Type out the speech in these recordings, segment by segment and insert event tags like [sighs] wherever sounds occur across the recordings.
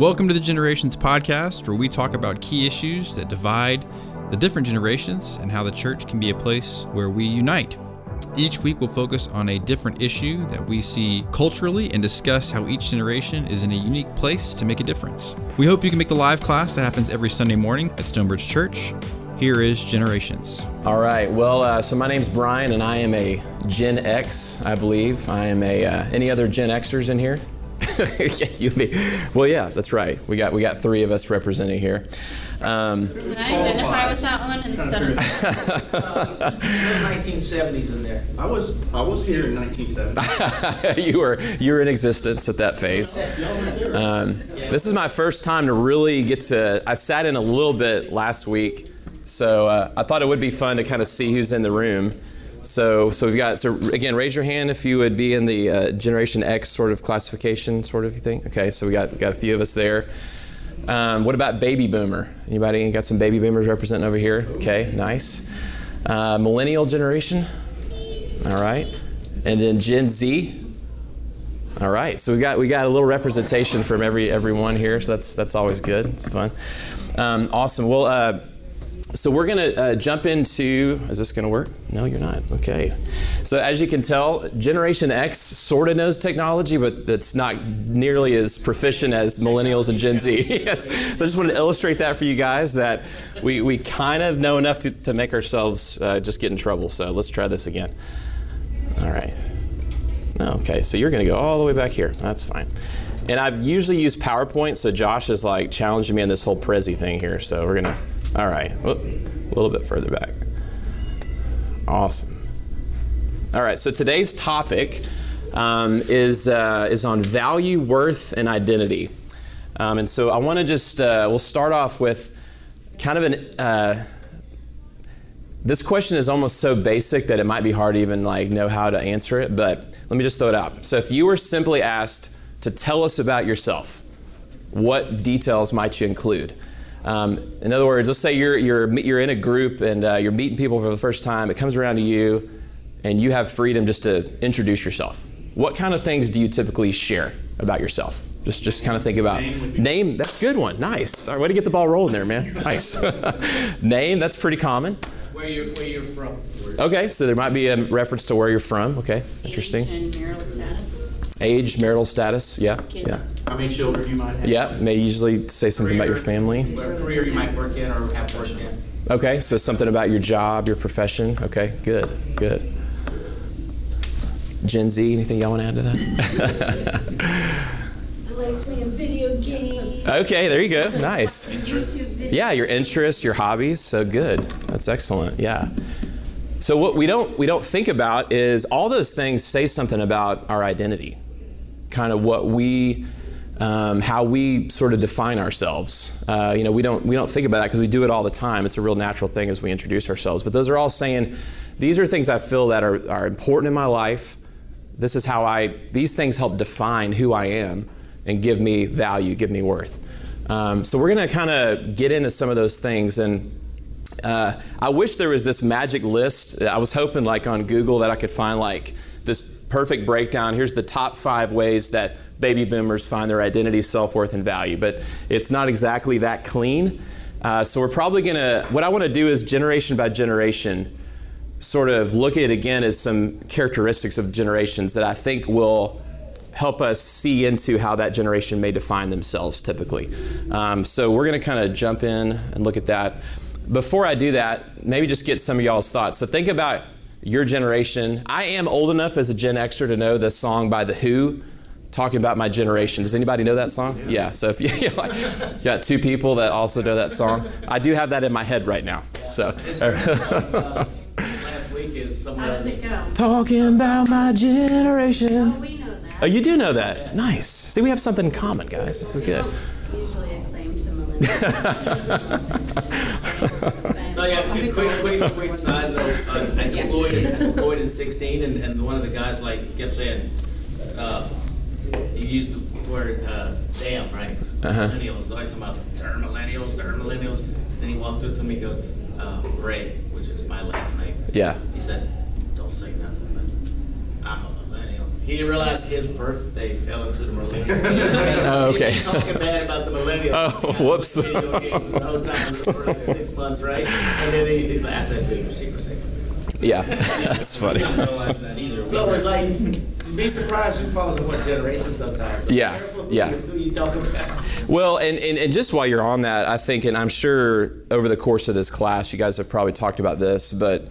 Welcome to the Generations Podcast, where we talk about key issues that divide the different generations and how the church can be a place where we unite. Each week, we'll focus on a different issue that we see culturally and discuss how each generation is in a unique place to make a difference. We hope you can make the live class that happens every Sunday morning at Stonebridge Church. Here is Generations. All right. Well, uh, so my name's Brian, and I am a Gen X, I believe. I am a. Uh, any other Gen Xers in here? [laughs] yes, you me. Well, yeah, that's right. We got we got three of us representing here. Um, Can I identify with that one instead of? 1970s in there. I was I was here in 1970. [laughs] you were you were in existence at that phase. Um, this is my first time to really get to. I sat in a little bit last week, so uh, I thought it would be fun to kind of see who's in the room. So, so we've got, so again, raise your hand if you would be in the uh, Generation X sort of classification, sort of thing. Okay, so we got, got a few of us there. Um, what about baby boomer? Anybody got some baby boomers representing over here? Okay, nice. Uh, millennial generation. All right. And then Gen Z. All right. So we got we got a little representation from every everyone here. So that's that's always good. It's fun. Um, awesome. Well, uh, so we're going to uh, jump into. Is this going to work? No, you're not. Okay. So as you can tell, Generation X sort of knows technology, but it's not nearly as proficient as millennials and Gen Z. [laughs] yes. So I just want to illustrate that for you guys that we, we kind of know enough to, to make ourselves uh, just get in trouble. So let's try this again. All right. Okay, so you're going to go all the way back here. That's fine. And I've usually used PowerPoint, so Josh is like challenging me on this whole Prezi thing here. So we're going to all right, a little bit further back. Awesome. All right, so today's topic um, is, uh, is on value, worth, and identity. Um, and so I want to just, uh, we'll start off with kind of an, uh, this question is almost so basic that it might be hard to even like know how to answer it, but let me just throw it out. So if you were simply asked to tell us about yourself, what details might you include? Um, in other words, let's say you're, you're, you're in a group and uh, you're meeting people for the first time. It comes around to you, and you have freedom just to introduce yourself. What kind of things do you typically share about yourself? Just, just kind of think about name. name that's a good one. Nice. All right, way to get the ball rolling there, man. [laughs] Nice. [laughs] name. That's pretty common. Where you where you're from. Okay, so there might be a reference to where you're from. Okay, interesting. Age marital status. Age, marital status. Yeah. Kids. Yeah. How many children you might have? Yeah, may usually say something career, about your family. What career you might work in or have worked in. Okay, so something about your job, your profession. Okay, good, good. Gen Z, anything y'all want to add to that? [laughs] I like playing video games. Okay, there you go. Nice. Yeah, your interests, your hobbies. So good. That's excellent. Yeah. So what we don't we don't think about is all those things say something about our identity, kind of what we um, how we sort of define ourselves. Uh, you know, we don't we don't think about that because we do it all the time. It's a real natural thing as we introduce ourselves. But those are all saying these are things I feel that are, are important in my life. This is how I these things help define who I am and give me value, give me worth. Um, so we're going to kind of get into some of those things and. Uh, I wish there was this magic list. I was hoping, like on Google, that I could find like perfect breakdown. Here's the top five ways that baby boomers find their identity, self worth, and value. But it's not exactly that clean. Uh, so we're probably going to, what I want to do is generation by generation, sort of look at it again as some characteristics of generations that I think will help us see into how that generation may define themselves typically. Um, so we're going to kind of jump in and look at that. Before I do that, maybe just get some of y'all's thoughts. So think about your generation. I am old enough as a Gen Xer to know the song by The Who, talking about my generation. Does anybody know that song? Yeah. yeah so if [laughs] you, you like, got two people that also know that song, I do have that in my head right now. Yeah. So. [laughs] last week is How does it go? Talking about my generation. Oh, we know that. Oh, you do know that. Yeah. Nice. See, we have something in common, guys. This is good. Usually So yeah, quick, quick, quick side note. Uh, I deployed, deployed in 16, and, and one of the guys like kept saying, uh, he used the word uh, "damn," right? Uh-huh. Millennials. Always talking about "they're millennials, they're millennials." Then he walked up to me, and goes, uh, "Ray," which is my last name. Yeah. He says, "Don't say nothing, but I'm a millennial." He didn't realize his birthday fell into the millennial. [laughs] Oh, okay. He was talking [laughs] bad about the millennials. Oh, He whoops. Video games the whole time for like [laughs] six months, right? And then he, he's like, I said, "Dude, your secret secret." Yeah, that's funny. I don't realize that either. So it's like, be surprised who falls in what generation sometimes. So Yeah, yeah. Who you talking about? Well, and, and, and just while you're on that, I think, and I'm sure over the course of this class, you guys have probably talked about this, but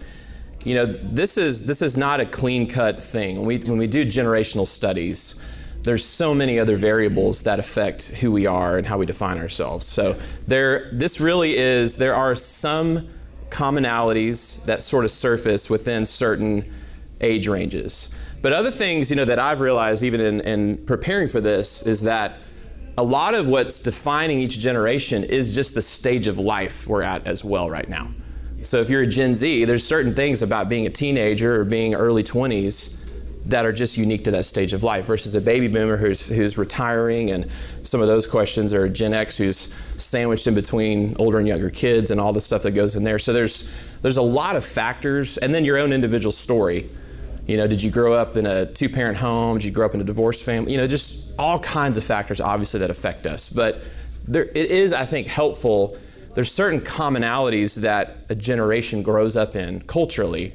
you know, this is this is not a clean cut thing. When we when we do generational studies, there's so many other variables that affect who we are and how we define ourselves. So there, this really is. There are some commonalities that sort of surface within certain age ranges. But other things, you know, that I've realized even in, in preparing for this is that a lot of what's defining each generation is just the stage of life we're at as well right now. So if you're a Gen Z, there's certain things about being a teenager or being early 20s that are just unique to that stage of life versus a baby boomer who's who's retiring and some of those questions are Gen X who's sandwiched in between older and younger kids and all the stuff that goes in there. So there's there's a lot of factors and then your own individual story. You know, did you grow up in a two parent home? Did you grow up in a divorced family? You know, just all kinds of factors obviously that affect us. But there, it is, I think, helpful. There's certain commonalities that a generation grows up in culturally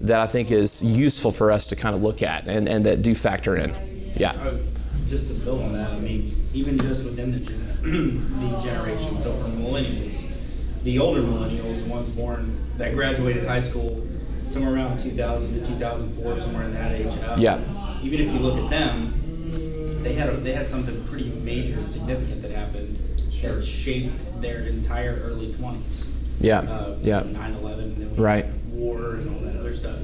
that I think is useful for us to kind of look at and, and that do factor in. Yeah. Uh, Just to build on that, I mean, even just within the, gen- [clears throat] the generation, so for millennials, the older millennials, the ones born that graduated high school somewhere around 2000 to 2004, somewhere in that age. uh, Yeah. Even if you look at them, they had a, they had something pretty major and significant that happened that shaped their entire early 20s. Yeah. uh, Yeah. 9/11, then we Right. war and all that other stuff.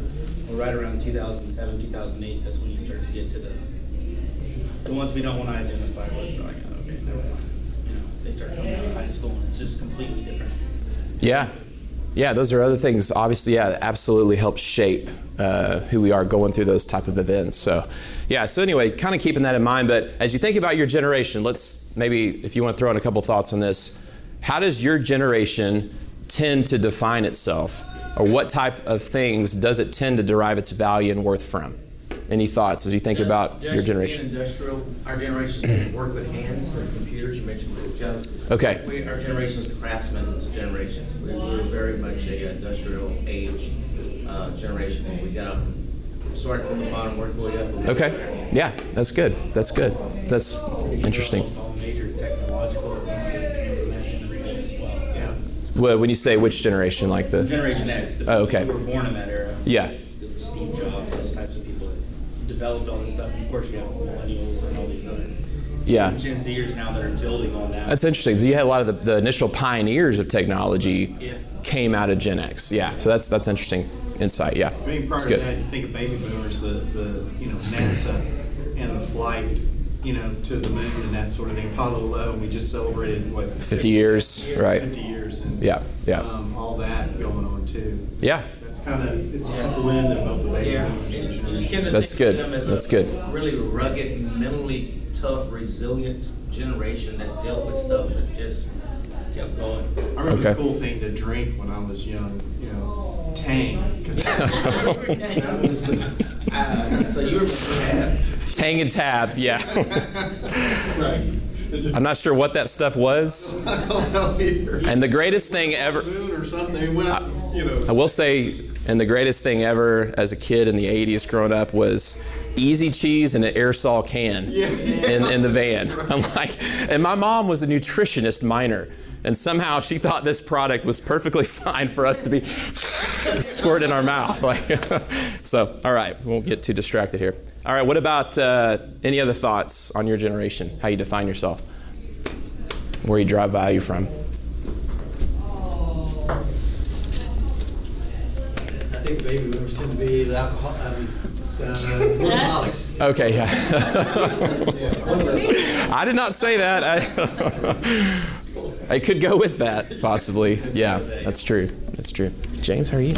Well, right around 2007, 2008, that's when you start to get to the the ones we don't want to identify with. Like, oh, okay, never mind. You know, they start coming out of high school, and it's just completely different. Yeah. Yeah, those are other things. Obviously, yeah, absolutely help shape uh, who we are going through those type of events. So, yeah. So anyway, kind of keeping that in mind. But as you think about your generation, let's maybe if you want to throw in a couple thoughts on this. How does your generation tend to define itself, or what type of things does it tend to derive its value and worth from? Any thoughts as you think about your generation? industrial, our generation work with hands and computers. You mentioned Joe. Okay. We, our generation is the craftsman's generations. We, we were very much a industrial age uh, generation. When we got up, started from the bottom, worked way up. and- Okay. Yeah, that's good. That's good. That's interesting. All major technological Well, when you say which generation, like the Generation X, the Oh, okay. who were born in that era. Yeah. The Steve Jobs, those types of people that developed all this stuff. And of course, you have millennials and all these other yeah. Gen Zers now that are building on that. That's interesting. So you had a lot of the, the initial pioneers of technology Yeah. came out of Gen X. Yeah. So that's that's interesting insight. Yeah. I mean, prior That's to good. that, you think of baby boomers, the, the, you know, NASA and the flight, you know, to the moon and that sort of thing. Apollo 11, we just celebrated, what? 50 years, right. 50 years. And, Yeah, yeah. Um, all that going on too. Yeah. That's kind of, it's a blend of both the baby Yeah. and You generation. tend to That's good. them as a That's good. Really rugged, mentally tough, resilient generation that dealt with stuff that just kept going. I remember Okay. the cool thing to drink when I was young, you know, Tang. 'cause [laughs] [laughs] that was the- Uh, so you were bad. Tang and Tab. Yeah. [laughs] Right. I'm not sure what that stuff was. [laughs] I don't know either. And the greatest thing ever, or something, when I, you know. I will say, and the greatest thing ever as a kid in the 80s growing up was easy cheese in an aerosol can in, in the van. [laughs] I'm like, and my mom was a nutritionist minor. And somehow she thought this product was perfectly [laughs] fine for us to be [laughs] squirt in our mouth. [laughs] Like, so, all right, we won't get too distracted here. All right, what about uh, any other thoughts on your generation? How you define yourself? Where you derive value from? I think baby boomers tend to be alcohol, I mean, uh, alcoholics. Okay, yeah. I did not say that. I, I could go with that, possibly. Yeah, that's true. That's true. James, how are you?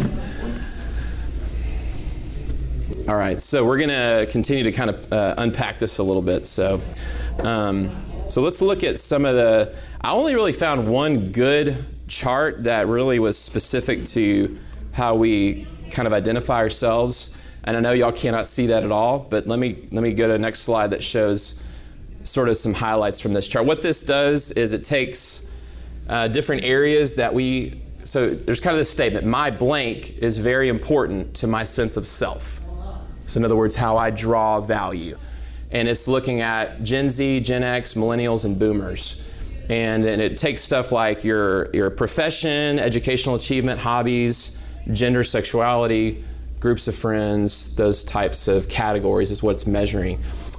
All right, so we're going to continue to kind of uh, unpack this a little bit. So, um, so let's look at some of the. I only really found one good chart that really was specific to how we kind of identify ourselves. And I know y'all cannot see that at all, but let me let me go to the next slide that shows sort of some highlights from this chart. What this does is it takes uh, different areas that we so there's kind of this statement my blank is very important to my sense of self. So in other words how i draw value. And it's looking at gen z gen x millennials and boomers. And, and it takes stuff like your, your profession educational achievement hobbies gender sexuality groups of friends those types of categories is what it's measuring.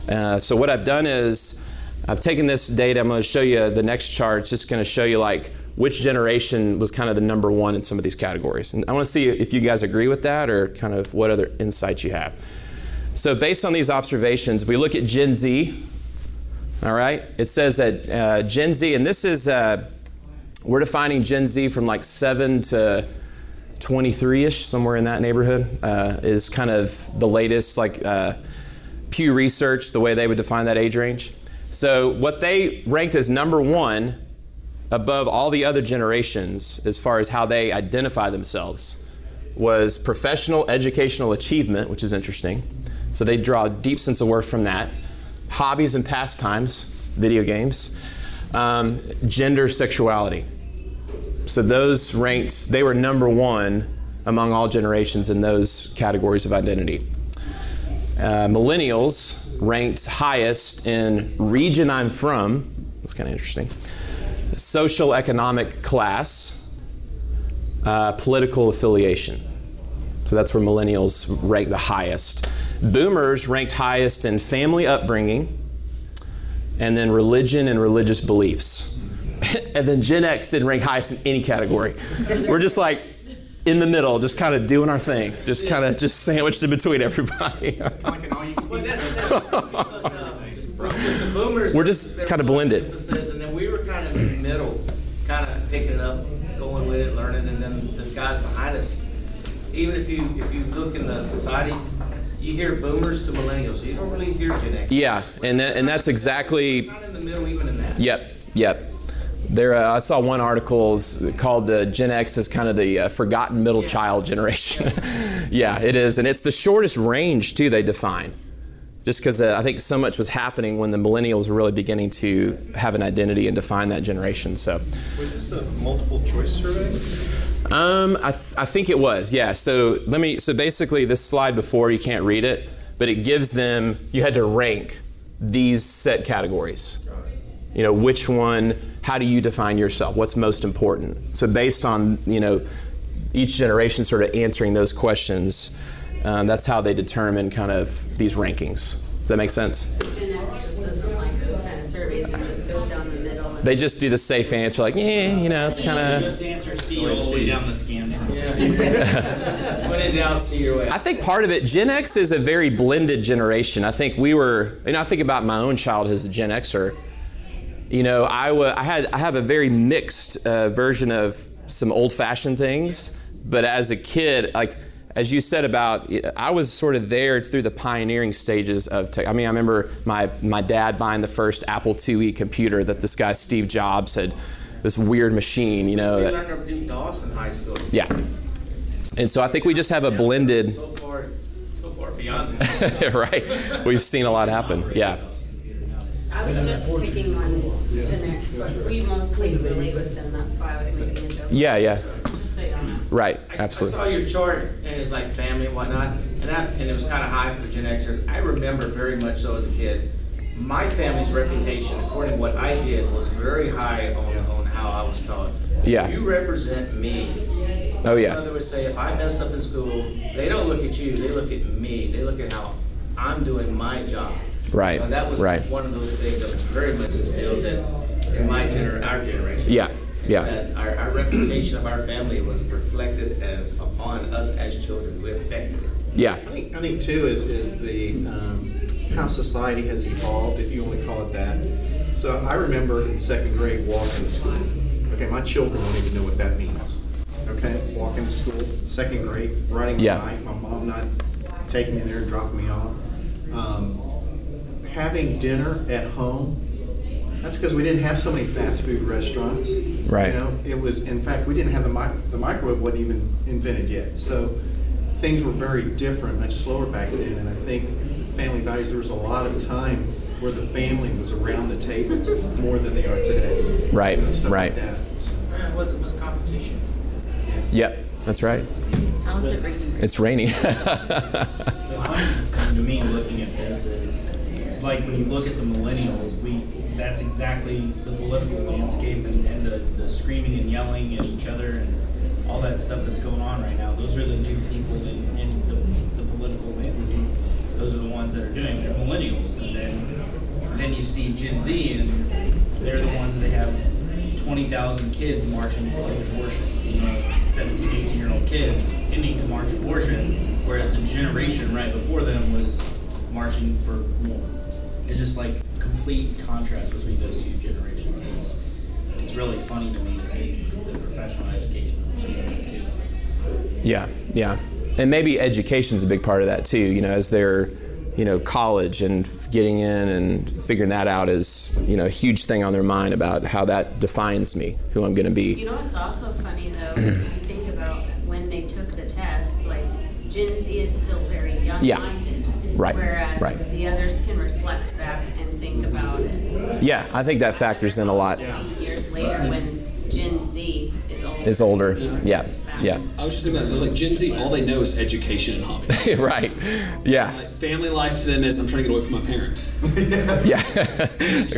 Uh, so what i've done is i've taken this data i'm going to show you the next chart it's just going to show you like which generation was kind of the number one in some of these categories. And I want to see if you guys agree with that or kind of what other insights you have. So, based on these observations, if we look at Gen Z, all right, it says that uh, Gen Z, and this is, uh, we're defining Gen Z from like 7 to 23 ish, somewhere in that neighborhood, uh, is kind of the latest, like uh, Pew Research, the way they would define that age range. So, what they ranked as number one above all the other generations as far as how they identify themselves was professional educational achievement, which is interesting. So they draw a deep sense of worth from that. Hobbies and pastimes, video games, um, gender, sexuality. So those ranked, they were number one among all generations in those categories of identity. Uh, millennials ranked highest in region I'm from. That's kind of interesting social economic class, uh, political affiliation. So that's where millennials rank the highest. Boomers ranked highest in family upbringing, and then religion and religious beliefs. [laughs] and then Gen X didn't rank highest in any category. We're just like in the middle, just kind of doing our thing, just kind of just sandwiched in between everybody. [laughs] Uh, with the boomers, We're just kind of blended. Emphasis, and then we were kind of in the middle, kind of picking it up, going with it, learning, and then the guys behind us. Even if you if you look in the society, you hear boomers to millennials. You don't really hear Gen X. Yeah, and that, and that's exactly. Kind of in the middle, even in that. Yep, yep. There, uh, I saw one article called the Gen X as kind of the uh, forgotten middle yeah. child generation. [laughs] yeah, it is, and it's the shortest range too. They define just because uh, I think so much was happening when the millennials were really beginning to have an identity and define that generation. So, was this a multiple choice survey? Um, I, th- I think it was, yeah. So let me. So basically, this slide before you can't read it, but it gives them. You had to rank these set categories. You know, which one? How do you define yourself? What's most important? So based on you know each generation sort of answering those questions um, that's how they determine kind of these rankings. Does that make sense? Gen X just doesn't like those kind of surveys. It just goes down the middle. They just do the safe answer, like, yeah, you know, it's kind of. Just answer C all the way down the scan. Yeah. when in doubt, see your way. I think part of it, Gen X is a very blended generation. I think we were, and I think about my own childhood as a Gen Xer. You know, I, w- I had I have a very mixed uh, version of some old-fashioned things, but as a kid, like as you said about, I was sort of there through the pioneering stages of tech. I mean, I remember my, my dad buying the first Apple IIe computer that this guy Steve Jobs had, this weird machine, you know. That, learned to do DOS in high school. Yeah. And so I think we just have a blended. So far, so far beyond [laughs] right. We've seen a lot happen. Yeah. I was just picking on Gen X, but we mostly relate with them. That's why I was making a joke. Yeah, yeah. Just so y'all know. Right. I, Absolutely. I saw your chart and it's like family and whatnot, and that and it was kind of high for the Gen Xers. I remember very much so as a kid. My family's reputation, according to what I did, was very high on, on how I was taught. Yeah. You represent me. Oh yeah. My mother would say, if I messed up in school, they don't look at you, they look at me. They look at how I'm doing my job. Right. So that was right. one of those things that was very much instilled in, in my gener- our generation. Yeah. Yeah. That our, our reputation of our family was reflected as, upon us as children. We affected it. Yeah. I think, I think too is, is the, um, how society has evolved, if you want to call it that. So I remember in second grade walking to school. Okay, my children don't even know what that means. Okay, walking to school, second grade, riding Yeah. the bike, my mom not taking me there, and dropping me off. Um, having dinner at home, that's because we didn't have so many fast food restaurants. Right. You know, it was, in fact, we didn't have the mic, the microwave wasn't even invented yet. So things were very different, much slower back then, and I think family values, there was a lot of time where the family was around the table more than they are today. Right, And stuff right. like that. So, Man, what was competition? Yep, that's right. How's it raining? It's raining. [laughs] The funniest thing to me looking at this is, it's like when you look at the millennials, we, that's exactly the political landscape and, and the, the screaming and yelling at each other and all that stuff that's going on right now. Those are the new people in, in the, the political landscape. Those are the ones that are doing it. They're millennials. And then, then you see Gen Z and they're the ones that have 20,000 kids marching to get abortion. You know, 17, 18 year old kids intending to march abortion, whereas the generation right before them was marching for more. It's just like complete contrast between those two generations. It's, it's really funny to me to see the professional education changing too. Yeah, yeah. And maybe education's a big part of that too, you know, as they're, you know, college and getting in and figuring that out is, you know, a huge thing on their mind about how that defines me, who I'm going to be. You know what's also funny though, if you think about when they took the test, like Gen Z is still very young minded. Yeah. Right, Whereas right. the others can reflect back and think about it. Yeah, I think that factors in a lot. Eight years later, when Gen Z is older. Is older. Yeah, yeah. I was just thinking that. So I was like, Gen Z, all they know is education and hobby. [laughs] right. Yeah, Like, family life to them is I'm trying to get away from my parents. [laughs] yeah.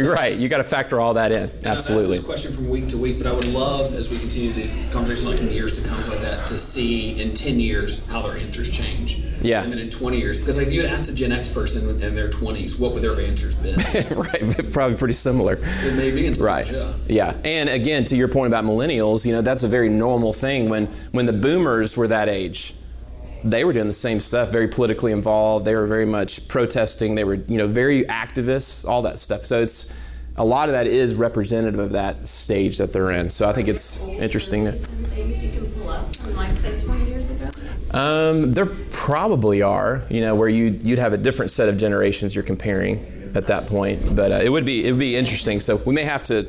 [laughs] right. You got to factor all that in. And Absolutely. I've asked this question from week to week, but I would love, as we continue these conversations, like in years to come, like that, to see in 10 years how their answers change. Yeah. And then in 20 years, because like if you had asked a Gen X person in their 20s, what would their answers been? right. Probably pretty similar. it may be in some Right. ways, Yeah. yeah. And again, to your point about millennials, you know, that's a very normal thing. When when the boomers were that age, they were doing the same stuff, very politically involved. They were very much protesting. They were, you know, very activists, all that stuff. So it's a lot of that is representative of that stage that they're in. So I think it's interesting to. Things you can pull up from like say twenty years ago. Um, there probably are, you know, where you you'd have a different set of generations you're comparing at that point. But uh, it would be it would be interesting. So we may have to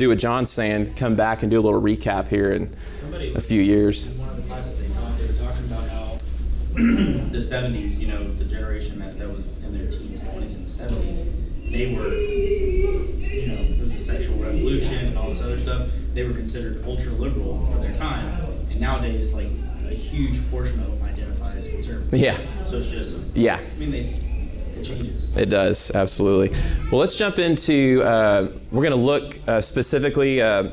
do what John's saying, come back and do a little recap here in Somebody a few years. in one of the classes they taught, they were talking about how [clears throat] the seventies, you know, the generation that, that was in their teens, twenties, and the seventies, they were, you know, it was the sexual revolution and all this other stuff. They were considered ultra liberal for their time, and nowadays, like a huge portion of them identify as conservative. Yeah, So it's just, yeah. I mean, they, it changes. It does, absolutely. Well, let's jump into, uh, we're going to look uh, specifically, uh,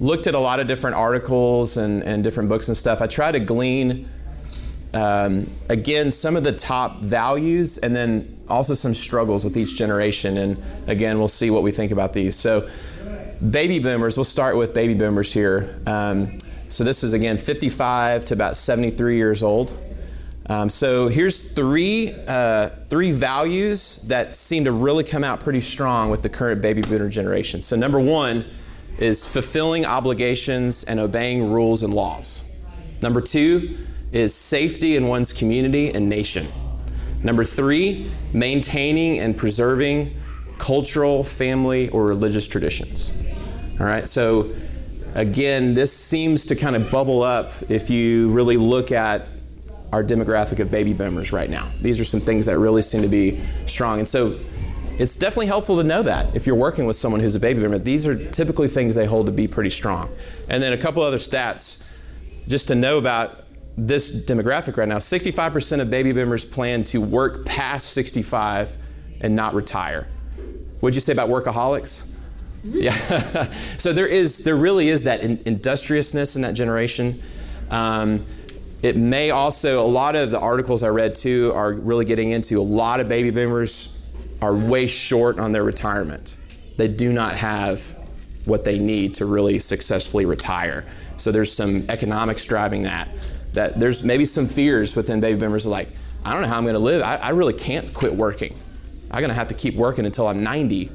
looked at a lot of different articles and, and different books and stuff. I try to glean, um, again, some of the top values and then also some struggles with each generation. And again, we'll see what we think about these. So, baby boomers, we'll start with baby boomers here. Um, so, this is again 55 to about 73 years old. Um, so here's three uh, three values that seem to really come out pretty strong with the current baby boomer generation. So number one is fulfilling obligations and obeying rules and laws. Number two is safety in one's community and nation. Number three, maintaining and preserving cultural, family, or religious traditions. All right, so again, this seems to kind of bubble up if you really look at our demographic of baby boomers right now. These are some things that really seem to be strong. And so it's definitely helpful to know that if you're working with someone who's a baby boomer. These are typically things they hold to be pretty strong. And then a couple other stats just to know about this demographic right now 65% of baby boomers plan to work past 65 and not retire. What'd you say about workaholics? Yeah. [laughs] so there is, there really is that in, industriousness in that generation. Um, it may also, a lot of the articles I read too are really getting into a lot of baby boomers are way short on their retirement. They do not have what they need to really successfully retire. So there's some economics driving that. That there's maybe some fears within baby boomers like, I don't know how I'm going to live. I, I really can't quit working. I'm going to have to keep working until I'm 90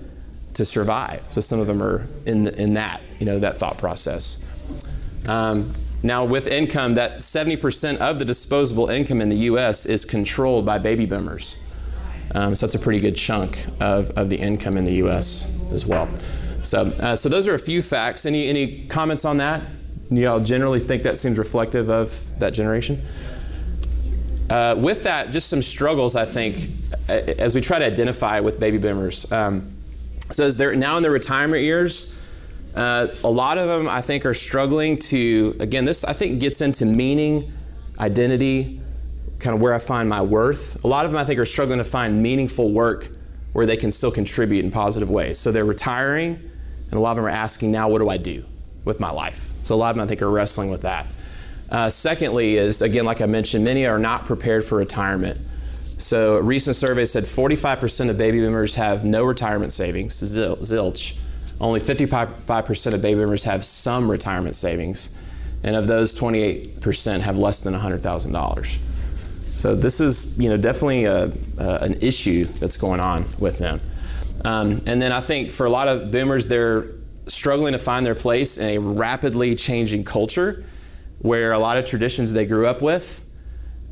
to survive. So some of them are in the, in that you know that thought process. Um, now, with income, that 70% of the disposable income in the U.S. is controlled by baby boomers. Um, so that's a pretty good chunk of, of the income in the U.S. as well. So, uh, so those are a few facts. Any any comments on that? Y'all generally think that seems reflective of that generation? uh, with that, just some struggles, I think, as we try to identify with baby boomers. Um, so, as they're now in their retirement years, uh, a lot of them, I think, are struggling to, again, this I think gets into meaning, identity, kind of where I find my worth. A lot of them, I think, are struggling to find meaningful work where they can still contribute in positive ways. So, they're retiring, and a lot of them are asking, now, what do I do with my life? So, a lot of them, I think, are wrestling with that. Uh, secondly, is again, like I mentioned, many are not prepared for retirement. So, a recent survey said 45% of baby boomers have no retirement savings, zilch. Only 55% of baby boomers have some retirement savings. And of those, 28% have less than $100,000. So, this is you know, definitely a, an issue that's going on with them. Um, and then I think for a lot of boomers, they're struggling to find their place in a rapidly changing culture where a lot of traditions they grew up with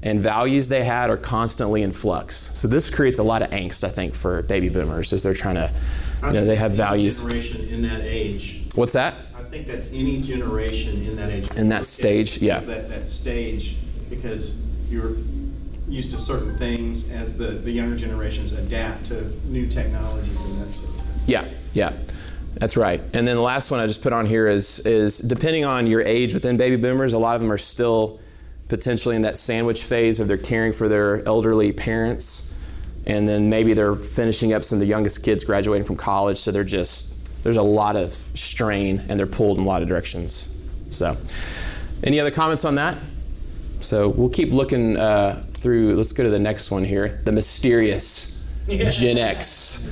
and values they had are constantly in flux. So this creates a lot of angst, I think, for baby boomers as they're trying to, you know, they have values. Generation in that age. What's that? I think that's any generation in that age. In that stage, yeah. That, that stage, because you're used to certain things as the, the younger generations adapt to new technologies and that sort of thing. Yeah, yeah. That's right. And then the last one I just put on here is is depending on your age within baby boomers, a lot of them are still potentially in that sandwich phase of they're caring for their elderly parents, and then maybe they're finishing up some of the youngest kids graduating from college, so they're just there's a lot of strain and they're pulled in a lot of directions. So, any other comments on that? So we'll keep looking uh, through. Let's go to the next one here. The mysterious Gen X.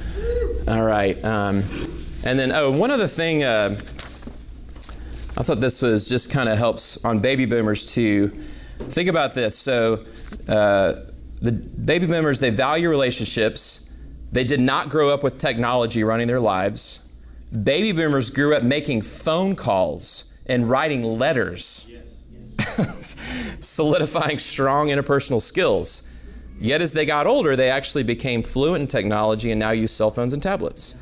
All right. Um, and then, oh, one other thing, uh, I thought this was just kind of helps on baby boomers to think about this. So, uh, the baby boomers, they value relationships. They did not grow up with technology running their lives. Baby boomers grew up making phone calls and writing letters, yes, [laughs] yes. solidifying strong interpersonal skills. Yet, as they got older, they actually became fluent in technology and now use cell phones and tablets.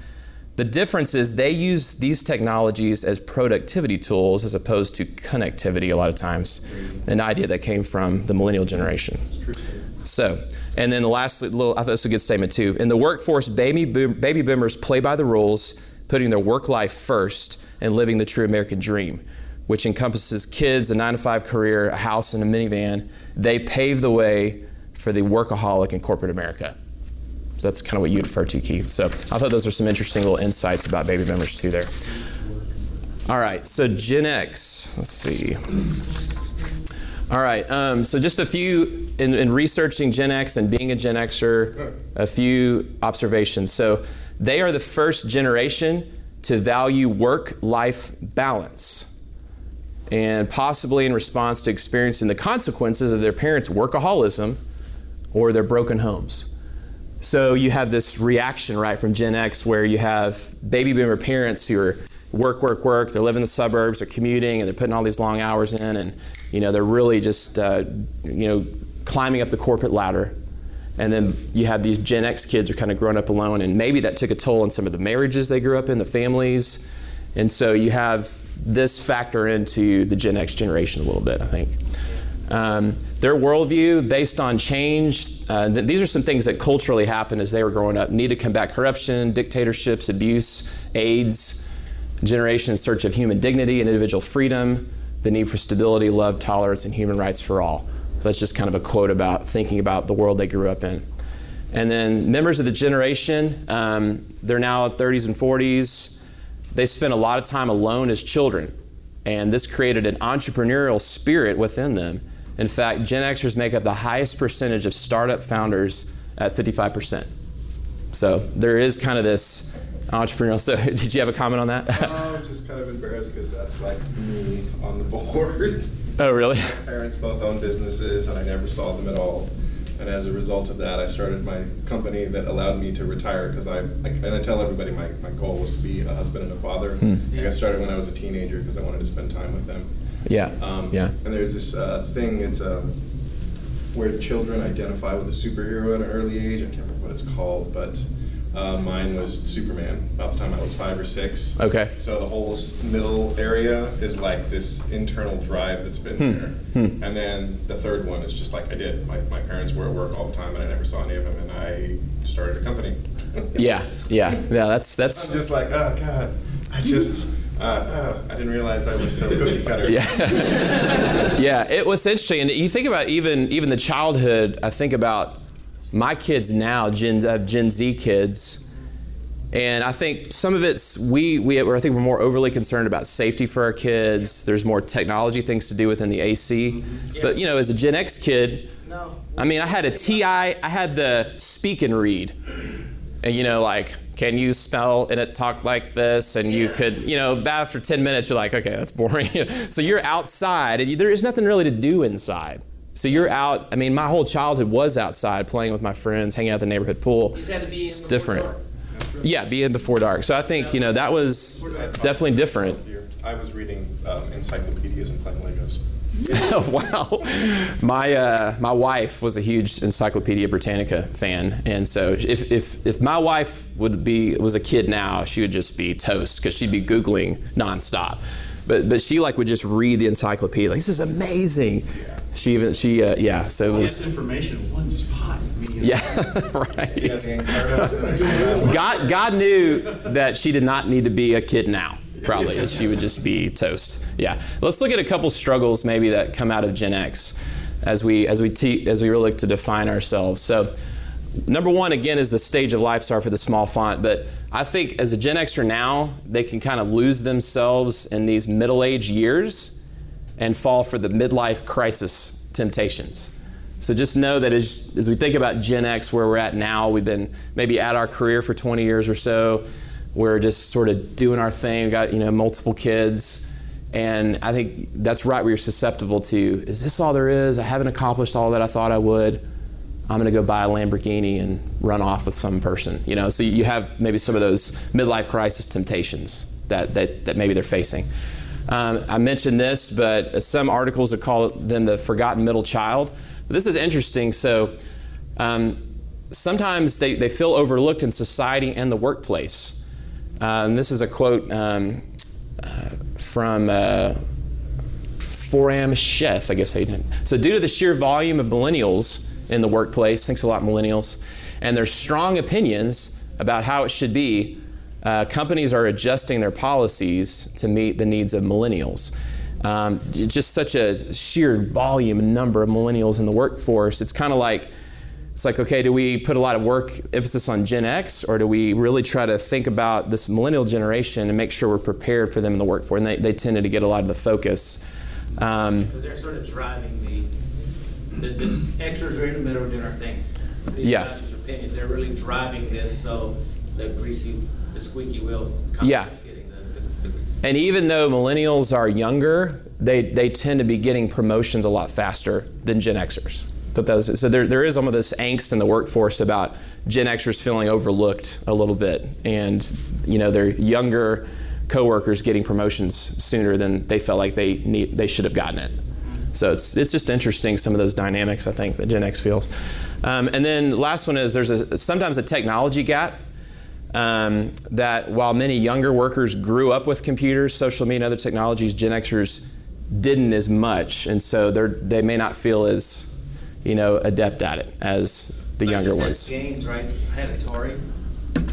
The difference is they use these technologies as productivity tools as opposed to connectivity a lot of times, an idea that came from the millennial generation. So, and then the last little, I thought this was a good statement too. In the workforce, baby, boom, baby boomers play by the rules, putting their work life first and living the true American dream, which encompasses kids, a nine to five career, a house, and a minivan. They pave the way for the workaholic in corporate America. So that's kind of what you refer to, Keith. So I thought those are some interesting little insights about baby boomers too there. All right, so Gen X. Let's see. All right, um, so just a few in, in, researching Gen X and being a Gen Xer, a few observations. So they are the first generation to value work life balance. And possibly in response to experiencing the consequences of their parents' workaholism or their broken homes. So you have this reaction, right, from Gen X where you have baby boomer parents who are work, work, work. They live in the suburbs, they're commuting, and they're putting all these long hours in, and you know they're really just uh, you know climbing up the corporate ladder. And then you have these Gen X kids who are kind of growing up alone, and maybe that took a toll on some of the marriages they grew up in, the families. And so you have this factor into the Gen X generation a little bit, I think. Um, their worldview based on change, uh, th- these are some things that culturally happened as they were growing up. Need to combat corruption, dictatorships, abuse, AIDS, generation in search of human dignity and individual freedom, the need for stability, love, tolerance, and human rights for all. That's just kind of a quote about thinking about the world they grew up in. And then members of the generation, um, they're now 30s and 40s. They spent a lot of time alone as children, and this created an entrepreneurial spirit within them in fact, Gen Xers make up the highest percentage of startup founders at 55%. So there is kind of this entrepreneurial. So, [laughs] did you have a comment on that? I'm just kind of embarrassed because that's like me on the board. Oh, really? My [laughs] parents both own businesses, and I never saw them at all. And as a result of that, I started my company that allowed me to retire because I, I, and I tell everybody my, my goal was to be a husband and a father. Hmm. I started when I was a teenager because I wanted to spend time with them. Yeah. Um, yeah. And there's this uh, thing. It's um, where children identify with a superhero at an early age. I can't remember what it's called, but Uh, mine was Superman, about the time I was five or six. Okay. So the whole middle area is like this internal drive that's been there. Hmm. And then the third one is just like I did. My, my parents were at work all the time and I never saw any of them, and I started a company. [laughs] Yeah, yeah, yeah. That's that's I'm just like, oh God, I just, uh, uh, I didn't realize I was so cookie cutter. Yeah. [laughs] yeah, it was interesting. And you think about even even the childhood. I think about my kids now, Gen, have Gen Z kids, and I think some of it's we we I think we're more overly concerned about safety for our kids. There's more technology things to do within the AC. But you know, as a Gen X kid, No. I mean, I had a TI. I had the speak and read, and you know, like. Can you spell and it talk like this? And you could, you know, after 10 minutes, you're like, okay, that's boring. [laughs] so you're outside, and you, there is nothing really to do inside. So you're out. I mean, my whole childhood was outside, playing with my friends, hanging out at the neighborhood pool. He's had to be in It's before different. dark. Yeah, being before dark. So I think you know that was definitely different. I was reading um, encyclopedias and playing Legos. [laughs] wow. My uh, my wife was a huge Encyclopedia Britannica fan, and so if, if if my wife would be was a kid now, she would just be toast because she'd be googling nonstop. But but she like would just read the encyclopedia. Like this is amazing. She even she uh, yeah. So it was information in one spot. I [laughs] mean, yeah [laughs] right. Yeah, the Encarta. God, God knew that she did not need to be a kid now, probably, that she would just be toast. Yeah. Let's look at a couple struggles maybe that come out of Gen X as we as we te- as we really look to define ourselves. So number one again is the stage of life sorry for the small font but i think as a gen xer now they can kind of lose themselves in these middle age years and fall for the midlife crisis temptations so just know that as, as we think about Gen X, where we're at now, we've been maybe at our career for 20 years or so. We're just sort of doing our thing. We've got you know multiple kids, and I think that's right where you're susceptible to. Is this all there is? I haven't accomplished all that I thought I would. I'm going to go buy a Lamborghini and run off with some person. You know, so you have maybe some of those midlife crisis temptations that that, that maybe they're facing. Um, I mentioned this, but some articles would call them the forgotten middle child. This is interesting. So um, sometimes they, they feel overlooked in society and the workplace. Um, this is a quote um, uh, from uh, Foram Sheth, I guess. So, due to the sheer volume of millennials in the workplace, thanks a lot, millennials, and their strong opinions about how it should be, uh, companies are adjusting their policies to meet the needs of millennials. Um, just such a sheer volume and number of millennials in the workforce. It's kind of like it's like okay, do we put a lot of work emphasis on Gen X, or do we really try to think about this millennial generation and make sure we're prepared for them in the workforce? And they, they tended to get a lot of the focus. Um, Because they're sort of driving the, the, the extras are in the middle doing our thing. These Yeah. with they're really driving this so the greasy, squeaky wheel. Yeah. the- the- the. And even though millennials are younger, they, they tend to be getting promotions a lot faster than Gen Xers. But those, so there, there is some of this angst in the workforce about Gen Xers feeling overlooked a little bit, and you know their younger coworkers getting promotions sooner than they felt like they need they should have gotten it. So it's it's just interesting some of those dynamics I think that Gen X feels. Um, and then last one is there's a, sometimes a technology gap um, that while many younger workers grew up with computers, social media, and other technologies, Gen Xers didn't as much, and so they they may not feel as you know adept at it as the Like younger ones. Games, right? I had Atari. [laughs]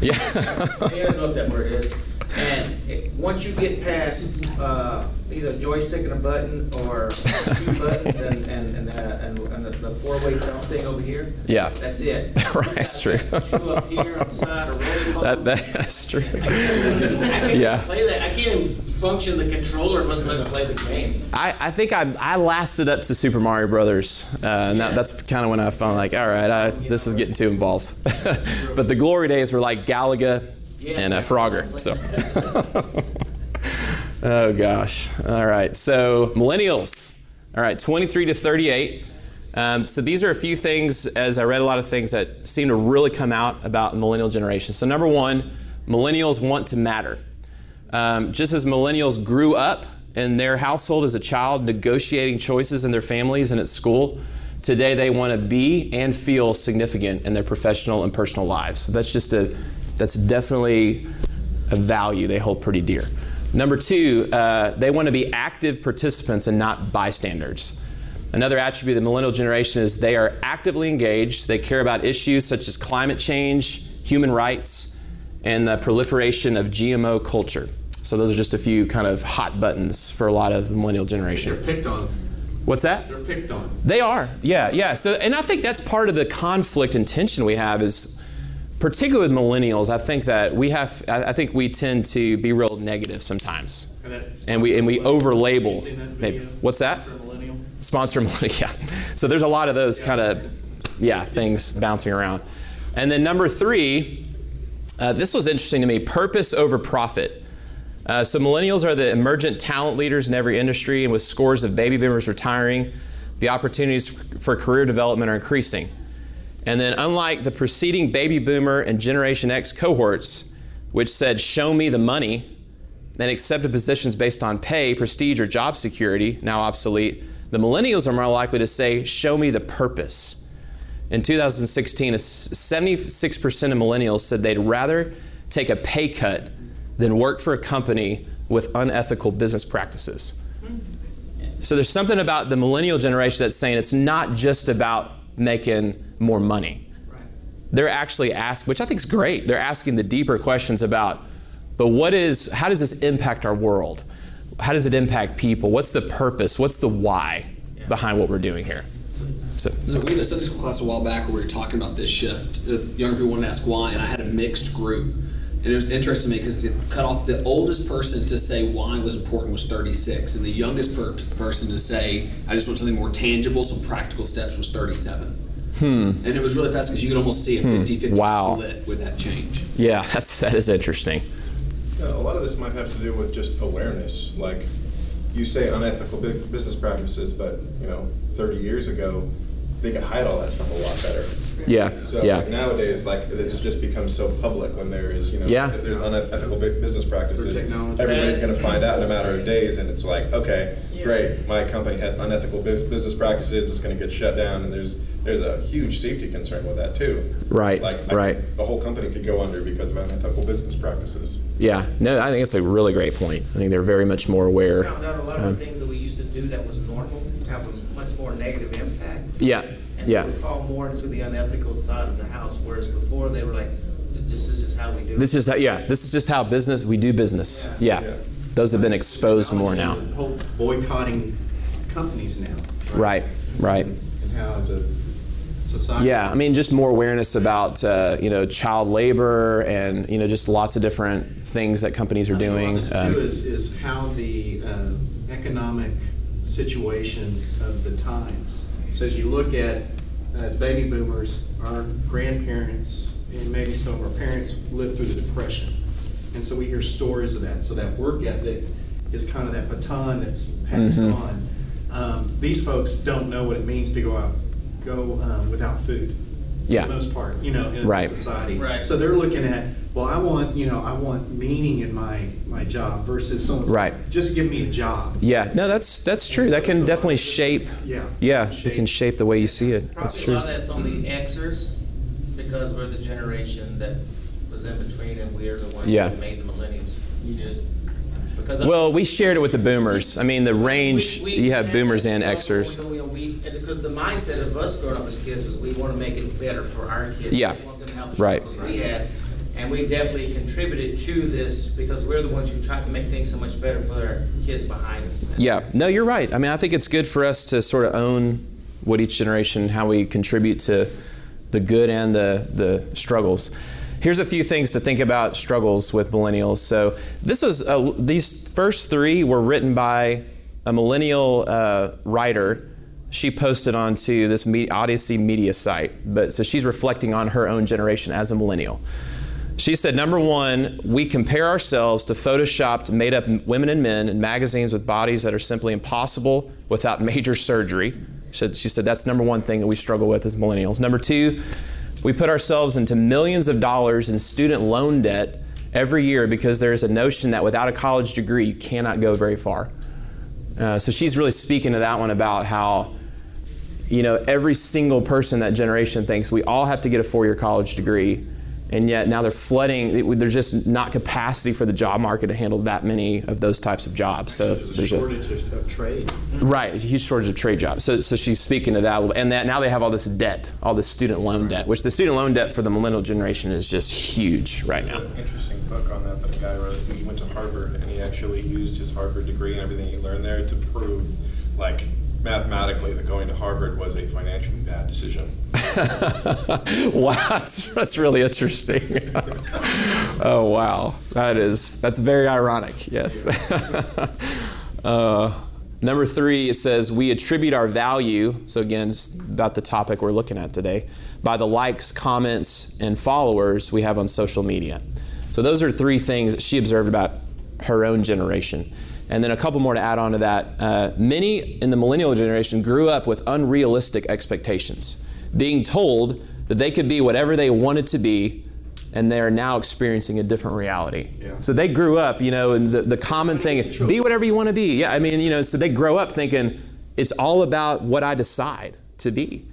Yeah. I don't know if that word is. And it, once you get past uh, either joystick and a button or two [laughs] buttons and, and, and, uh, and, and the, the four-way jump thing over here, Yeah. that's it. [laughs] Right, that's true. Two up here on the side, a [laughs] That, that's true. I can't Yeah. play that. I can't even function the controller unless let's play the game. I, I think I, I lasted up to Super Mario Brothers, uh, and that, that's kind of when I found like, all right, I, this is getting too involved. but the glory days were like Galaga and a Frogger. So, [laughs] oh gosh, all right. So millennials, all right, 23 to 38. Um, so these are a few things as I read a lot of things that seem to really come out about millennial generation. So number one, millennials want to matter. Um, just as millennials grew up in their household as a child, negotiating choices in their families and at school, today they want to be and feel significant in their professional and personal lives. So that's just a That's definitely a value they hold pretty dear. Number two, uh, they want to be active participants and not bystanders. Another attribute of the millennial generation is they are actively engaged. They care about issues such as climate change, human rights, and the proliferation of GMO culture. So those are just a few kind of hot buttons for a lot of the millennial generation. They're picked on. What's that? They're picked on. They are. Yeah, yeah. So and I think that's part of the conflict and tension we have is particularly with millennials, I think that we have I think we tend to be real negative sometimes. And And we and we over label. You seen that video? What's that? Sponsor millennial? Sponsor millennial. [laughs] Yeah. So there's a lot of those kind of yeah things bouncing around. And then number three, uh, this was interesting to me: purpose over profit. Uh, so millennials are the emergent talent leaders in every industry, and with scores of baby boomers retiring, the opportunities for career development are increasing. And then, unlike the preceding baby boomer and Generation X cohorts, which said, Show me the money, and accepted positions based on pay, prestige, or job security, now obsolete, the millennials are more likely to say, Show me the purpose. In 2016, 76% of millennials said they'd rather take a pay cut than work for a company with unethical business practices. So there's something about the millennial generation that's saying it's not just about making more money. They're actually asking, which I think is great. They're asking the deeper questions about, but what is, how does this impact our world? How does it impact people? What's the purpose? What's the why behind what we're doing here? So, So we had a Sunday school class a while back where we were talking about this shift. Younger people wanted to ask why, and I had a mixed group. And it was interesting to me because the cut off the oldest person to say why was important was 36, and the youngest per- person to say I just want something more tangible, some practical steps was 37. Hmm. And it was really fast because you could almost see a 50-50 Wow. split with that change. Yeah, that's that is interesting. Yeah, a lot of this might have to do with just awareness. Like you say unethical business practices, but you know, 30 years ago, they could hide all that stuff a lot better. Yeah, So yeah. like, nowadays, like it's just become so public when there is, you know, Yeah. there's unethical business practices. Technology. Everybody's going to find out in a matter of days, and it's like, okay, great, my company has unethical business practices. It's going to get shut down, and there's there's a huge safety concern with that too. Right, Like I- right. the whole company could go under because of unethical business practices. Yeah, no, I think it's a really great point. I think they're very much more aware. Found out a lot of the um, things that we used to do that was normal have a much more negative impact. Yeah, And yeah. it fall more into the unethical side of the house, whereas before they were like, this is just how we do it. This is how, yeah, this is just how business we do business. Yeah, Yeah. those have been exposed more now. The whole boycotting companies now. Right, right. And how as a society. Yeah, I mean, just more awareness about uh, you know child labor and you know just lots of different things that companies are I think a lot doing. this Um, too is, is how the uh, economic situation of the times. So as you look at, as baby boomers, our grandparents and maybe some of our parents lived through the depression, and so we hear stories of that. So that work ethic is kind of that baton that's passed Mhm. on. Um, these folks don't know what it means to go out, go um, without food. Yeah. For the most part, you know, in Right. society. Right. So they're looking at, well, I want, you know, I want meaning in my my job versus someone's Right. like, just give me a job. yeah, no, that's that's true. That can definitely shape. Yeah. Yeah, it can shape the way you see it. That's Probably a true. lot of that's on the Xers, because we're the generation that was in between and we're the ones Yeah. that made the millennials. You did. Because Well, we shared it with the boomers. I mean, the range We- we you have boomers and Xers. you know, we- and Because the mindset of us growing up as kids was we want to make it better for our kids. Yeah. We want them to have the Right. struggles we had. And we definitely contributed to this because we're the ones who tried to make things so much better for our kids behind us. Yeah, no, you're right. I mean, I think it's good for us to sort of own what each generation, how we contribute to the good and the, the struggles. Here's a few things to think about struggles with millennials. So this was uh, these first three were written by a millennial uh, writer. She posted onto this me- Odyssey media site, but so she's reflecting on her own generation as a millennial. She said, number one, we compare ourselves to photoshopped, made up women and men in magazines with bodies that are simply impossible without major surgery. She said, she said that's number one thing that we struggle with as millennials. Number two, we put ourselves into millions of dollars in student loan debt every year because there's a notion that without a college degree, you cannot go very far. Uh, so she's really speaking to that one about how you know, every single person that generation thinks we all have to get a four year college degree And yet now they're flooding. There's just not capacity for the job market to handle that many of those types of jobs. So There's a there's a shortage of of trade. Right, a huge shortage of trade jobs. So, so she's speaking to that, a little, and that now they have all this debt, all this student loan debt, which the student loan debt for the millennial generation is just huge right now. Interesting book on that that a guy wrote. He went to Harvard and he actually used his Harvard degree and everything he learned there to prove, like mathematically, that going to Harvard was a financially bad decision. [laughs] wow, that's, that's really interesting. [laughs] oh wow, that is that's very ironic. Yes. [laughs] uh, number three, it says we attribute our value. So again, it's about the topic we're looking at today, by the likes, comments, and followers we have on social media. So those are three things that she observed about her own generation. And then a couple more to add on to that. Uh, many in the millennial generation grew up with unrealistic expectations, being told that they could be whatever they wanted to be, and they are now experiencing a different reality. Yeah. So they grew up, you know, and the, the common thing is be whatever you want to be. Yeah, I mean, you know, so they grow up thinking it's all about what I decide to be.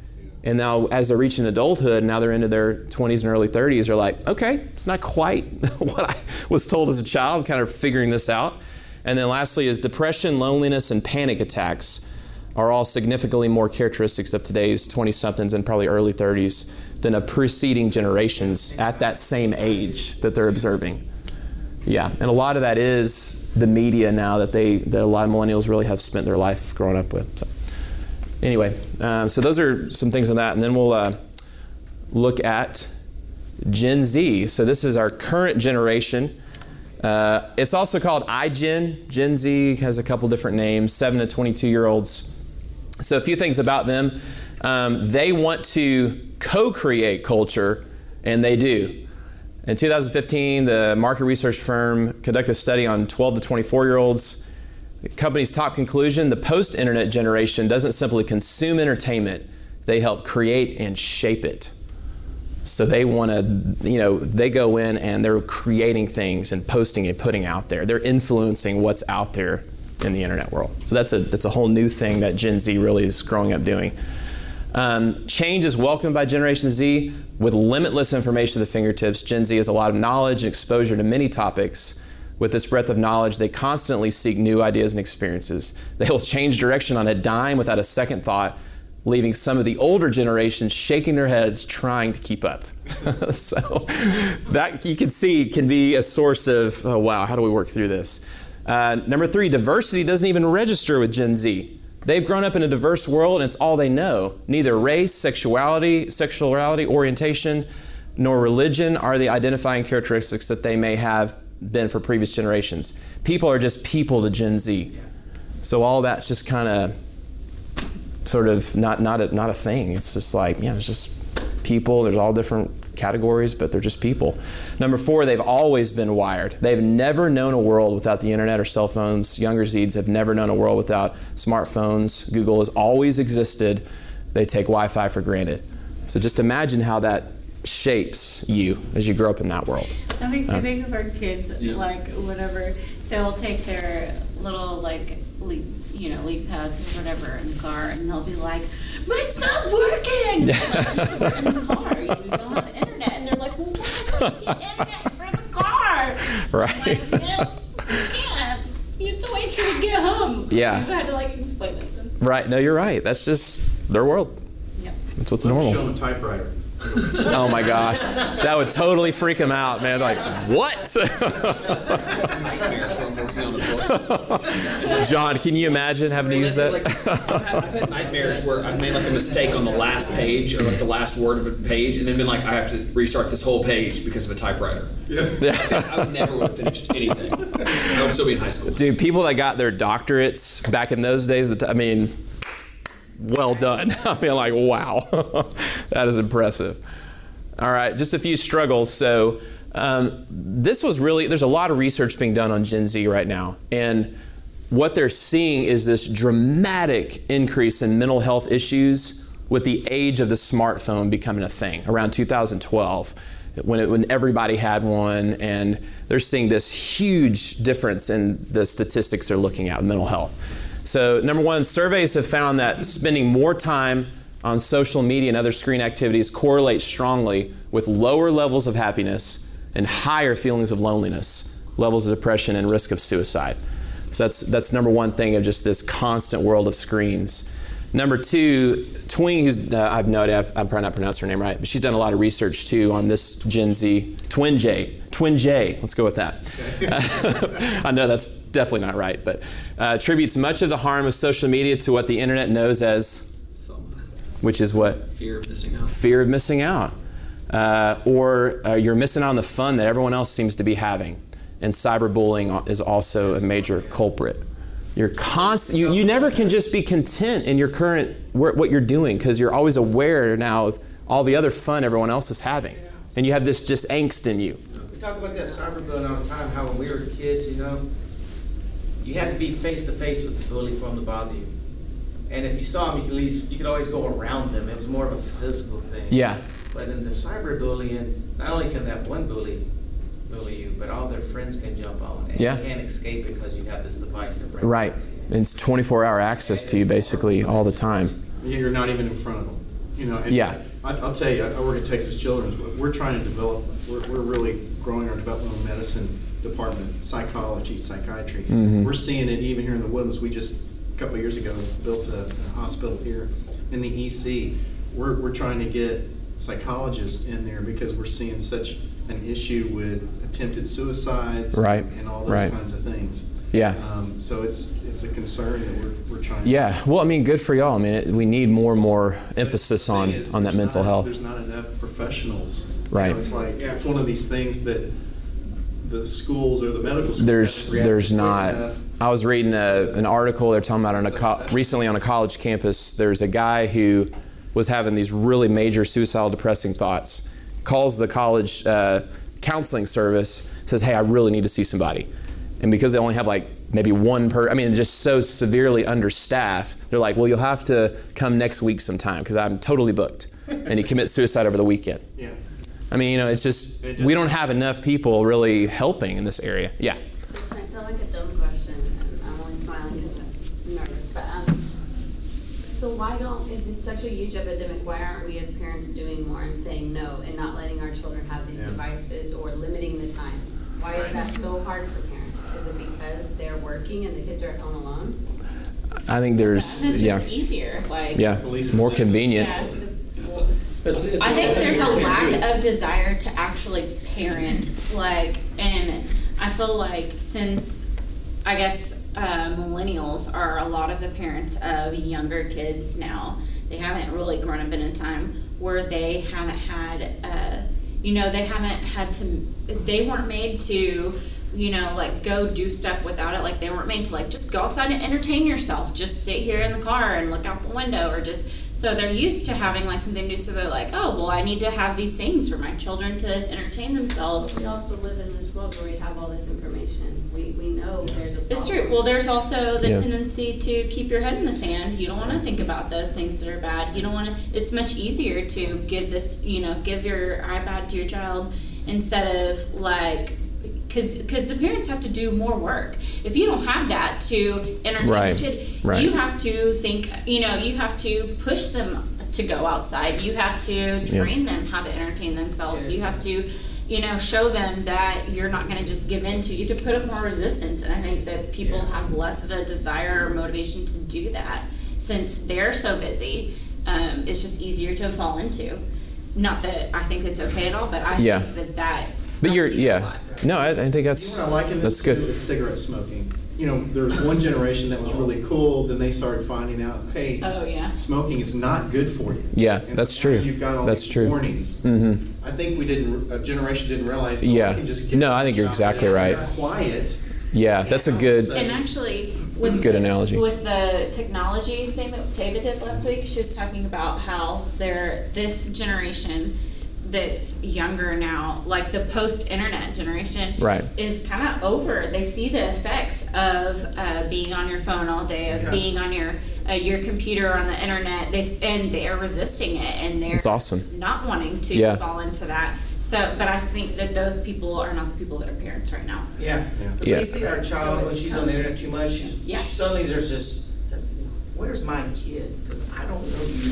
And now, as they're reaching adulthood, now they're into their 20s and early 30s, they're like, okay, it's not quite [laughs] what I was told as a child, kind of figuring this out. And then lastly, is depression, loneliness, and panic attacks are all significantly more characteristics of today's 20 somethings and probably early 30s than of preceding generations at that same age that they're observing. Yeah, and a lot of that is the media now that they that a lot of millennials really have spent their life growing up with. So, anyway, um, so those are some things on that, and then we'll uh, look at Gen Z. So this is our current generation. Uh, it's also called iGen. Gen Z has a couple different names, 7 to 22 year olds. So, a few things about them. Um, they want to co create culture, and they do. In 2015, the market research firm conducted a study on 12 to 24 year olds. The company's top conclusion the post internet generation doesn't simply consume entertainment, they help create and shape it. So they want to, you know, they go in and they're creating things and posting and putting out there. They're influencing what's out there in the internet world. So that's a that's a whole new thing that Gen Z really is growing up doing. Um, change is welcomed by Generation Z with limitless information at the fingertips. Gen Z has a lot of knowledge and exposure to many topics. With this breadth of knowledge, they constantly seek new ideas and experiences. They will change direction on a dime without a second thought, leaving some of the older generations shaking their heads trying to keep up. [laughs] so that you can see can be a source of, oh wow, how do we work through this? Uh, number three, diversity doesn't even register with Gen Z. They've grown up in a diverse world and it's all they know. Neither race, sexuality, sexuality, orientation, nor religion are the identifying characteristics that they may have been for previous generations. People are just people to Gen Z. So all that's just kind of sort of not not a, not a thing. It's just like, yeah, it's just people. There's all different categories, but they're just people. Number four, they've always been wired. They've never known a world without the internet or cell phones. Younger Zeds have never known a world without smartphones. Google has always existed. They take Wi Fi for granted. So just imagine how that shapes you as you grow up in that world. That makes Uh, me think of our kids, Yeah. like whatever, they'll take their little like leap, you know, leap pads or whatever in the car, and they'll be like, "But it's not working." Like, in the car, you don't have the internet, and they're like, "Well, why don't you get internet from the car?" [laughs] Right. I'm like, you can't. You have to wait till we get home. Yeah. I had to like explain this to them. Right. No, you're right. That's just their world. Yep. That's what's Show normal. them typewriter. Oh my gosh. That would totally freak them out, man. Like, what? Nightmares [laughs] when I'm working on a book. John, can you imagine having to use that? Like, I've, had, I've had nightmares where I've made like a mistake on the last page or like the last word of a page, and then been like, I have to restart this whole page because of a typewriter. Yeah, [laughs] I would never would have finished anything. I would still be in high school. Dude, people that got their doctorates back in those days, I mean, well done. [laughs] I mean, like, wow, [laughs] that is impressive. All right, just a few struggles. So, um, this was really, there's a lot of research being done on Gen Z right now. And what they're seeing is this dramatic increase in mental health issues with the age of the smartphone becoming a thing around 2012 when, it, when everybody had one and they're seeing this huge difference in the statistics they're looking at mental health so number one surveys have found that spending more time on social media and other screen activities correlates strongly with lower levels of happiness and higher feelings of loneliness, levels of depression, and risk of suicide. So that's that's number one thing of just this constant world of screens. Number two, Twing, who's uh, I've no idea, I've, I'm probably not pronouncing her name right, but she's done a lot of research too on this Gen Z, Twin J, Twin J. Let's go with that. [laughs] I know that's definitely not right, but uh, attributes much of the harm of social media to what the internet knows as, which is what Fear of missing out. fear of missing out, uh, or uh, you're missing out on the fun that everyone else seems to be having. And cyberbullying is also a major culprit. You're constant. You, you never can just be content in your current wor- what you're doing because you're always aware now of all the other fun everyone else is having, and you have this just angst in you. We talk about that cyberbullying all the time, how when we were kids, you know, you had to be face to face with the bully for him to bother you. And if you saw him, you could at least, you could always go around them. It was more of a physical thing. Yeah. But in the cyberbullying, not only can that one bully bully you, but all their friends can jump on, and Yeah. you can't escape because you have this device that brings Right. you. It's 24 hour access to you basically all the time. You're not even in front of them. You know, and Yeah. I, I'll tell you, I I work at Texas Children's. We're- We're trying to develop. We're, we're really growing our developmental medicine department, psychology, psychiatry. Mhm. We're seeing it even here in the Woodlands. We just a couple of years ago built a, a hospital here in the EC. We're we're trying to get psychologists in there because we're seeing such an issue with attempted suicides Right. and all those Right. kinds of things. Yeah. Um, so it's it's a concern that we're, we're trying. Yeah. Well, I mean, good for y'all. I mean, it, we need more and more emphasis on is, on that mental not- health. There's not enough professionals. You Right. know, It's like, yeah, it's one of these things that the schools or the medical schools. There's there's not. enough. I was reading a, an article. They're talking about on a co- recently on a college campus. There's a guy who was having these really major suicidal, depressing thoughts. Calls the college uh, counseling service. Says, "Hey, I really need to see somebody." And because they only have like maybe one per, I mean, just so severely understaffed, they're like, "Well, you'll have to come next week sometime because I'm totally booked." And he commits suicide over the weekend. Yeah. I mean, you know, it's just we don't have enough people really helping in this area. Yeah. This might sound like a dumb question, and I'm only smiling because I'm nervous, but, um, so why don't, if it's such a huge epidemic, why aren't we as parents doing more and saying no and not letting our children have these Yeah. devices or limiting the times? Why is that so hard for parents? Is it because they're working and the kids are at home alone? I think there's And it's yeah. easier, like. Yeah, Police more convenient. Yeah, It's- it's I think there's a lack of desire to actually parent, like, and I feel like since, I guess, uh, millennials are a lot of the parents of younger kids now, they haven't really grown up in a time where they haven't had, uh, you know, they haven't had to, they weren't made to, you know, like go do stuff without it. Like they weren't made to like just go outside and entertain yourself. Just sit here in the car and look out the window or just so they're used to having like something new. so they're like, Oh, well I need to have these things for my children to entertain themselves. We also live in this world where we have all this information. We, we know there's a problem. It's true. Well, there's also the Yeah. tendency to keep your head in the sand. You don't want to think about those things that are bad. You don't want to. It's much easier to give this, you know, give your iPad to your child instead of like, because because the parents have to do more work. If you don't have that to entertain Right. your kid, Right. you have to think. You know, you have to push them to go outside. You have to train them how to entertain themselves. You have to you know, show them that you're not going to just give in to. You have to put up more resistance, and I think that people have less of a desire or motivation to do that since they're so busy. Um, it's just easier to fall into. Not that I think it's okay at all, but I Yeah. think that that. But you're yeah. No, I, I think You that's know what I like in that's this too good. is cigarette smoking. You know, there was one generation that was really cool, then they started finding out, hey, Oh yeah. smoking is not good for you. Yeah, And that's so now true. You've got all That's these true. warnings. Mhm. I think we didn't, a generation didn't realize. oh, Yeah. I can just get No, I think you're out exactly there, right. Quiet. Yeah, that's a good And actually, with Good analogy. With the technology thing that David did last week, she was talking about how they're this generation that's younger now, like the post-internet generation, Right. is kind of over. They see the effects of uh, being on your phone all day, of Yeah. being on your uh, your computer on the internet. They and they're resisting it, and they're It's awesome. not wanting to Yeah. fall into that. So, but I think that those people are not the people that are parents right now. Yeah. Because Yes. we see our child when she's on the internet too much. She's Yeah. suddenly there's this. Where's my kid? Because I don't know you.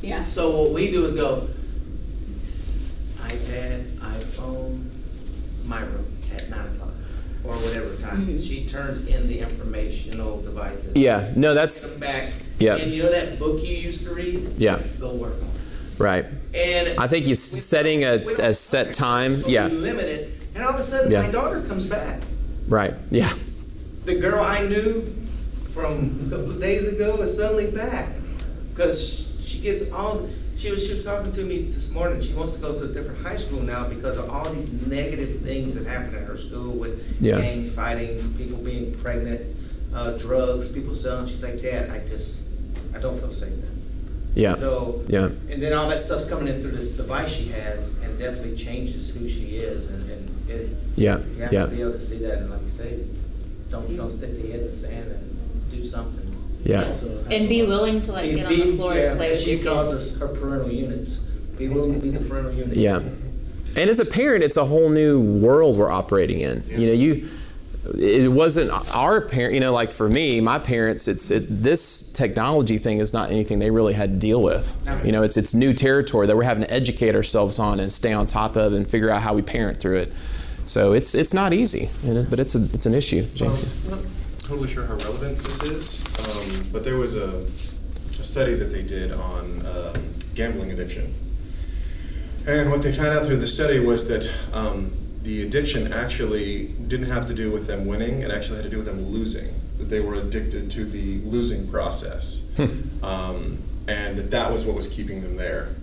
Yeah. So what we do is go iPad, iPhone, my room at nine o'clock or whatever time. Mm-hmm. She turns in the informational devices. Yeah, no, that's them back. Yeah. And you know that book you used to read? Yeah. Go work on it. right. And I think you setting a, a set time. but Yeah, We limit it, and all of a sudden Yeah. my daughter comes back. right. Yeah, The girl I knew from a couple of days ago is suddenly back because she gets all. She was she was talking to me this morning. She wants to go to a different high school now because of all these negative things that happen at her school with Yeah. gangs, fighting, people being pregnant, uh, drugs, people selling. She's like, Dad, I just I don't feel safe now. yeah, So yeah. and then all that stuff's coming in through this device she has, and definitely changes who she is, and, and it, Yeah, you have yeah. to be able to see that, and like you say, don't don't stick your head in the sand and do something. Yeah. So that's And be what- willing to like be- get on the be- floor yeah, and play with She your calls kids. us her parental units. Be willing to be the parental unit. Yeah. And as a parent, it's a whole new world we're operating in. You know, you it wasn't our parent, you know, like for me, my parents, it's it, this technology thing is not anything they really had to deal with. You know, it's it's new territory that we're having to educate ourselves on and stay on top of and figure out how we parent through it. So it's it's not easy, you know, but it's a it's an issue. James. I'm not totally sure how relevant this is, um, but there was a, a study that they did on um, gambling addiction. And what they found out through the study was that um, the addiction actually didn't have to do with them winning, it actually had to do with them losing. That they were addicted to the losing process. um, and that that was what was keeping them there.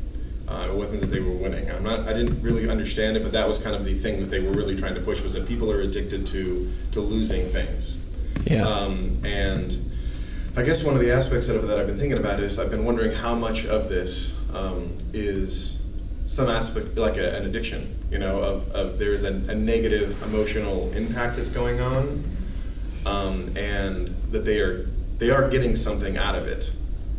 Uh, it wasn't that they were winning. I'm not. I didn't really understand it, but that was kind of the thing that they were really trying to push was that people are addicted to to losing things. Yeah. Um, and I guess one of the aspects of it that I've been thinking about is I've been wondering how much of this um, is some aspect like a, an addiction. You know, of, of there's a, a negative emotional impact that's going on, um, and that they are they are getting something out of it.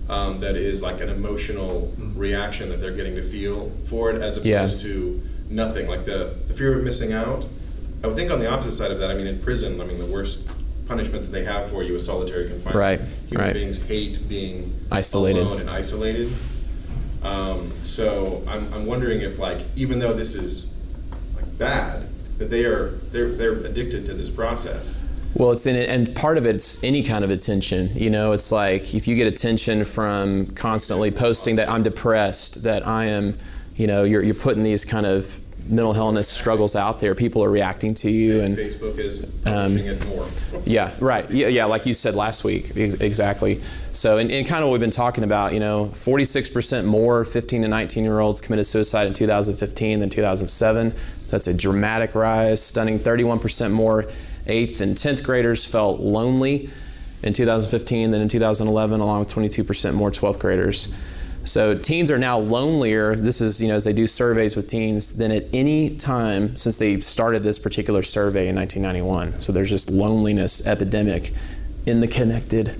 Um, that is like an emotional reaction that they're getting to feel for it, as opposed Yeah. to nothing. Like the, the fear of missing out. I would think on the opposite side of that. I mean, in prison, I mean, the worst punishment that they have for you is solitary confinement. Right, Human right. beings hate being Isolated. alone and isolated. Um, so I'm, I'm wondering if, like, even though this is like bad, that they are they're they're addicted to this process. Well, it's in it, and part of it's any kind of attention. You know, it's like if you get attention from constantly posting that I'm depressed, that I am, you know, you're, you're putting these kind of mental illness struggles out there. People are reacting to you, and Facebook is Um, it more. yeah, right. Yeah, yeah, like you said last week, ex- exactly. So, and, and kind of what we've been talking about, you know, 46% more 15 to 19 year olds committed suicide in 2015 than 2007. So that's a dramatic rise. Stunning 31% more 8th and 10th graders felt lonely in 2015 than in 2011, along with 22% more 12th graders. So teens are now lonelier. This is, you know, as they do surveys with teens than at any time since they started this particular survey in 1991. So there's just loneliness epidemic in the connected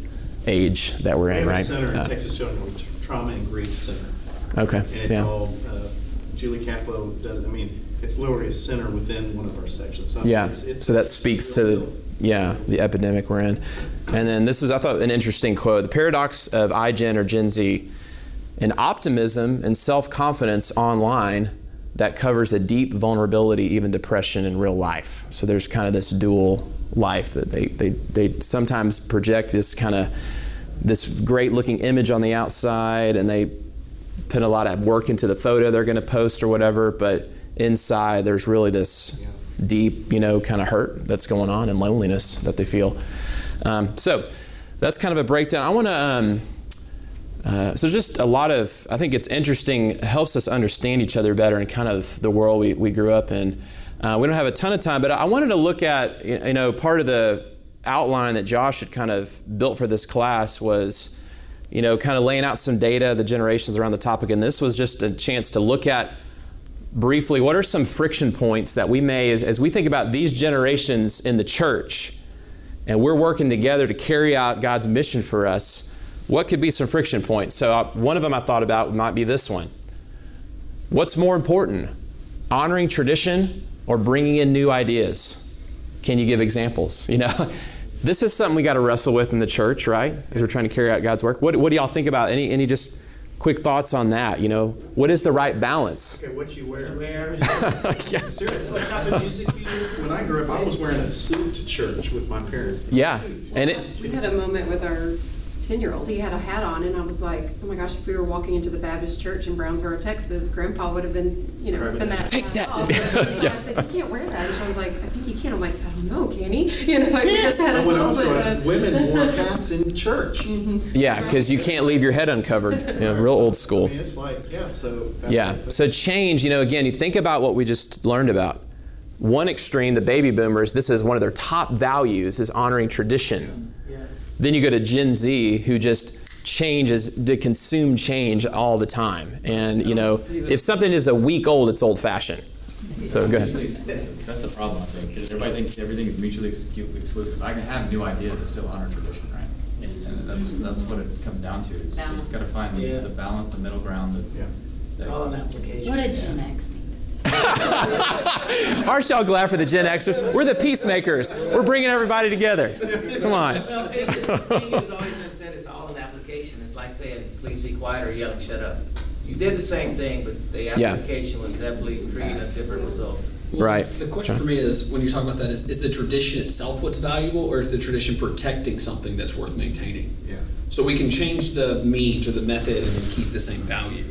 age that we're We in, right? center in Uh, Texas Children's Trauma and Grief Center. okay. And it's Yeah. all, uh, Julie Kaplow does, I mean, it's literally a center within one of our sections. So Yeah. it's- it's- So that speaks to the yeah the epidemic we're in. And then this was I thought an interesting quote: "The paradox of iGen or Gen Z, an optimism and self-confidence online that covers a deep vulnerability, even depression in real life." So there's kind of this dual life that they they they sometimes project this kind of this great looking image on the outside and they put a lot of work into the photo they're going to post or whatever but inside there's really this deep you know kind of hurt that's going on and loneliness that they feel. Um, so that's kind of a breakdown. I want to um, uh, so just a lot of i think it's interesting helps us understand each other better and kind of the world we, we grew up in. Uh, we don't have a ton of time but i wanted to look at you know part of the outline that josh had kind of built for this class was you know kind of laying out some data the generations around the topic. And this was just a chance to look at briefly what are some friction points that we may as, as we think about these generations in the church and we're working together to carry out god's mission for us what could be some friction points so uh, one of them i thought about might be this one what's more important honoring tradition or bringing in new ideas can you give examples you know [laughs] this is something we got to wrestle with in the church right as we're trying to carry out god's work what, what do y'all think about any any just quick thoughts on that. You know, what is the right balance? Okay, what you wear? Where? [laughs] yeah. Seriously. What type of music you listen? When I grew up, I was wearing a suit to church with my parents. Yeah, and it. We had a moment with our ten-year-old. He had a hat on, and I was like, "Oh my gosh! If we were walking into the Baptist church in Brownsboro, Texas, Grandpa would have been, you know, ripping that Take hat that. off." And I [laughs] said, "You can't wear that." And Sean's like, "I think you can." I'm like, "I don't know, can he?" [laughs] You know, we just had a When I little was bit growing up, of. women [laughs] wore hats in church. Mm-hmm. Yeah, because you can't leave your head uncovered. You know, real old school. I mean, it's like, yeah, so. Yeah. So change, you know, again, you think about what we just learned about. One extreme, the baby boomers, this is one of their top values is honoring tradition. Then you go to Gen Z who just changes to consume change all the time. And, you know, if something is a week old, it's old fashioned. So go ahead. Mutually exclusive. That's the problem, I think, because everybody thinks everything is mutually exclusive. I can have new ideas that still honor tradition, right? And that's, that's what it comes down to, is just gotta find the, Yeah. the balance, the middle ground, that, It's all an application. What a Gen X thing to say. [laughs] Aren't y'all glad for the Gen Xers? We're the peacemakers. We're bringing everybody together. Come on. Well, it, it's, the thing has always been said, it's all an application. It's like saying, please be quiet or yelling, shut up. You did the same thing, but the Yeah. application was definitely creating a different result. Right. The question for me is, when you talk about that, is, is the tradition itself what's valuable, or is the tradition protecting something that's worth maintaining? Yeah. So we can change the means or the method and keep the same value.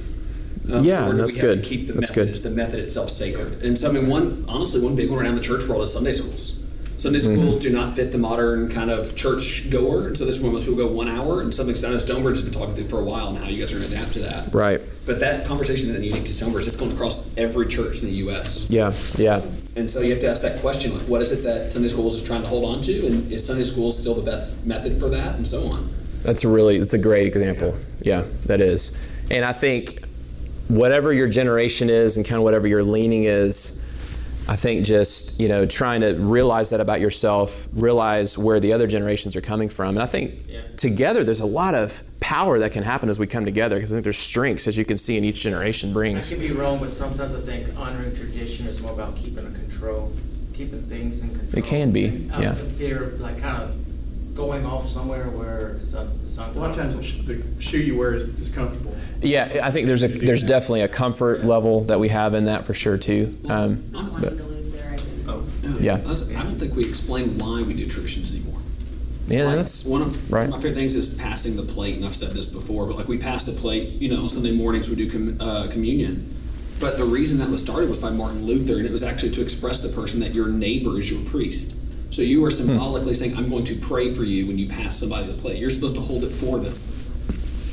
Um, Yeah, that's we have to good. keep the That's method? good. Is the method itself sacred? And so, I mean, one honestly, one big one around the church world is Sunday schools. Sunday Mm-hmm. schools do not fit the modern kind of church goer, and so that's why most people go one hour. And something I know Stonebridge has been talking to for a while and how you guys are going to adapt to that. Right. But that conversation isn't unique to Stonebridge. It's going across every church in the U.S. Yeah. Yeah. And so you have to ask that question, like, what is it that Sunday schools is trying to hold on to, and is Sunday schools still the best method for that, and so on. That's a really that's a great example. Yeah, that is. And I think whatever your generation is and kind of whatever your leaning is, I think just, you know, trying to realize that about yourself, realize where the other generations are coming from. And I think Yeah. together there's a lot of power that can happen as we come together because I think there's strengths as you can see in each generation I brings. could be wrong, but sometimes I think honoring tradition is more about keeping a control, keeping things in control. It can be, Out yeah. of fear of like kind of going off somewhere where some, some. A lot of times, the the shoe you wear is, is comfortable. Yeah, I think there's a there's definitely a comfort level that we have in that for sure too. Um, Not but to lose their identity. Yeah. I was- I don't think we explain why we do traditions anymore. yeah, Like, that's one of, right. one of my favorite things is passing the plate, and I've said this before, but like we pass the plate, you know, on Sunday mornings we do com- uh, communion. But the reason that was started was by Martin Luther, and it was actually to express the person that your neighbor is your priest. So you Hmm. are symbolically saying, I'm going to pray for you when you pass somebody the plate. You're supposed to hold it for them.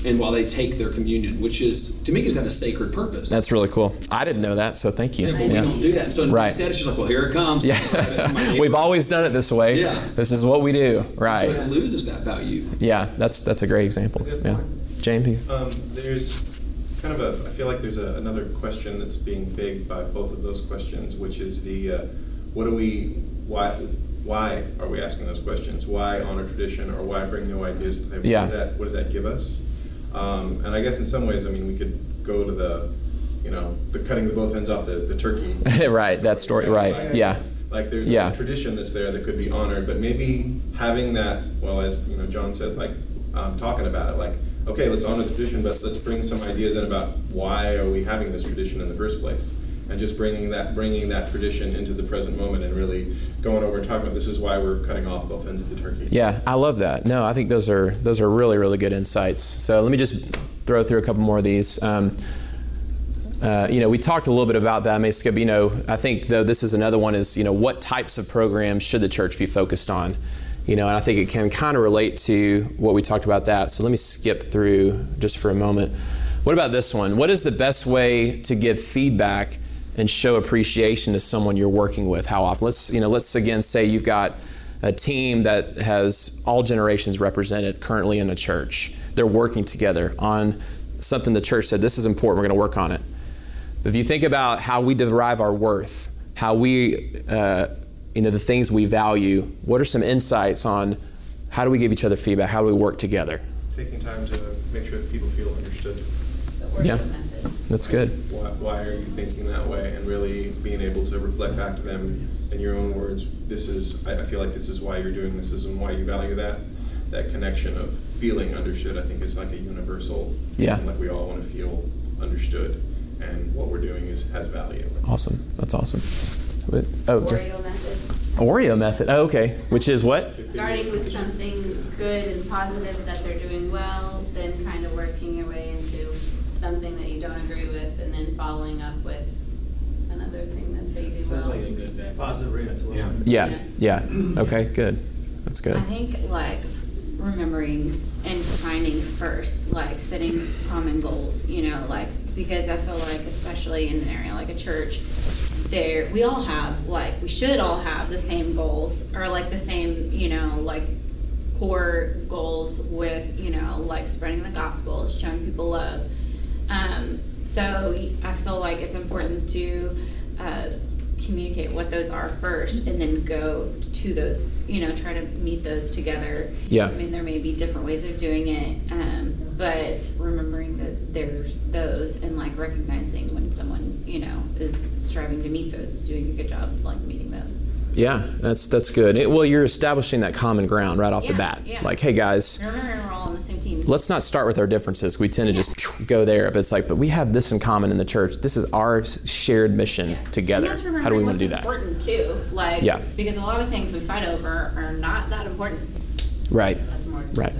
And while they take their communion, which is, to me, is that a sacred purpose. That's really cool. I didn't know that, so thank you. Yeah, but we don't do that. So Right. instead, it's just like, well, here it comes. Yeah, we've always done it this way. Yeah. This is what we do. Right. So it loses that value. Yeah, that's that's a great example. Good Yeah. point. James, Um, there's kind of a, I feel like there's a, another question that's being begged by both of those questions, which is the, uh, what do we, why, why are we asking those questions? Why honor tradition or why bring new ideas to the table? Yeah. What does that, what does that give us? Um, and I guess in some ways, I mean, we could go to the, you know, the cutting the both ends off the, the turkey. [laughs] right, that story. Right. Like- Yeah. Like there's Yeah. a tradition that's there that could be honored, but maybe having that, well, as you know, John said, like um, talking about it, like okay, let's honor the tradition, but let's bring some ideas in about why are we having this tradition in the first place, and just bringing that bringing that tradition into the present moment and really going over and talking about this is why we're cutting off both ends of the turkey. Yeah, I love that. No, I think those are those are really really good insights. So let me just throw through a couple more of these. Um, uh, you know, we talked a little bit about that. I skip. You know, I think though this is another one is you know what types of programs should the church be focused on? You know, and I think it can kind of relate to what we talked about that. So let me skip through just for a moment. What about this one? What is the best way to give feedback and show appreciation to someone you're working with? How often? Let's you know, let's again say you've got a team that has all generations represented currently in a church. They're working together on something the church said this is important. We're going to work on it. If you think about how we derive our worth, how we, uh, you know, the things we value, what are some insights on how do we give each other feedback? How do we work together? Taking time to make sure that people feel understood. The Yeah. That's good. Why, why are you thinking that way? And really being able to reflect back to them in your own words. This is, I, I feel like this is why you're doing this, is and why you value that. that connection of feeling understood, I think, is like a universal. Yeah. Like we all want to feel understood, and what we're doing is has value. Awesome. That's awesome. But, oh, Oreo method. Oreo method. Oh, okay. Which is what? Starting with something good and positive that they're doing well, then kind of working your way into something that you don't agree with, and then following up with another thing that they do Sounds well. like a good back. Positive reinforcement. Yeah. Yeah. Yeah. Okay. Good. That's good. I think like remembering and finding first, like setting common goals, you know, like because I feel like especially in an area like a church, there we all have like we should all have the same goals or like the same, you know, like core goals with, you know, like spreading the gospel, showing people love. Um, so I feel like it's important to uh, communicate what those are first and then go to those, you know, try to meet those together. Yeah. I mean, there may be different ways of doing it, um, but remembering that there's those and like recognizing when someone, you know, is striving to meet those, is doing a good job like meeting those. Yeah, that's that's good. It- well, you're establishing that common ground right off the bat. yeah. Like, hey guys, Remember, we're all on the same team. let's not start with our differences. We tend to just go there, but it's like, but we have this in common in the church. This is our shared mission together. How do we want to do that? Important too, like Yeah. because a lot of things we fight over are not that important. Right. That's more Right.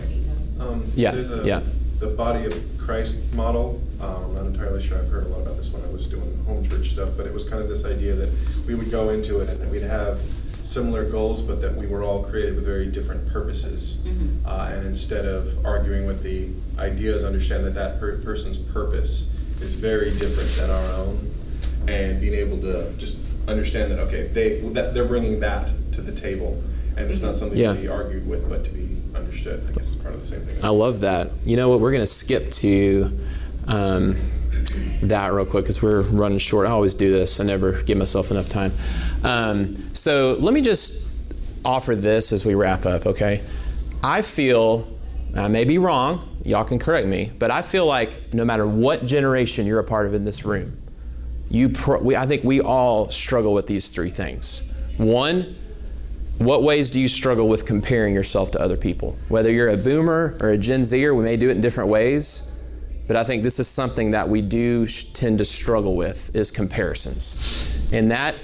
Um, Yeah, There's a, yeah. the body of Christ model. Um, I'm not entirely sure. I've heard a lot about this when I was doing home church stuff, but it was kind of this idea that we would go into it and that we'd have similar goals, but that we were all created with very different purposes. Mm-hmm. Uh, and instead of arguing with the ideas, understand that that per- person's purpose is very different than our own, and being able to just understand that okay, they that they're bringing that to the table, and it's not something Yeah. to be argued with, but to be understood. I guess it's part of the same thing. I love that. You know what? We're going to skip to um, that real quick because we're running short. I always do this. I never give myself enough time. Um, so let me just offer this as we wrap up, okay? I feel, I may be wrong, y'all can correct me, but I feel like no matter what generation you're a part of in this room, you pro- we, I think we all struggle with these three things. One, what ways do you struggle with comparing yourself to other people? Whether you're a boomer or a Gen Zer, we may do it in different ways, but I think this is something that we do tend to struggle with is comparisons. And that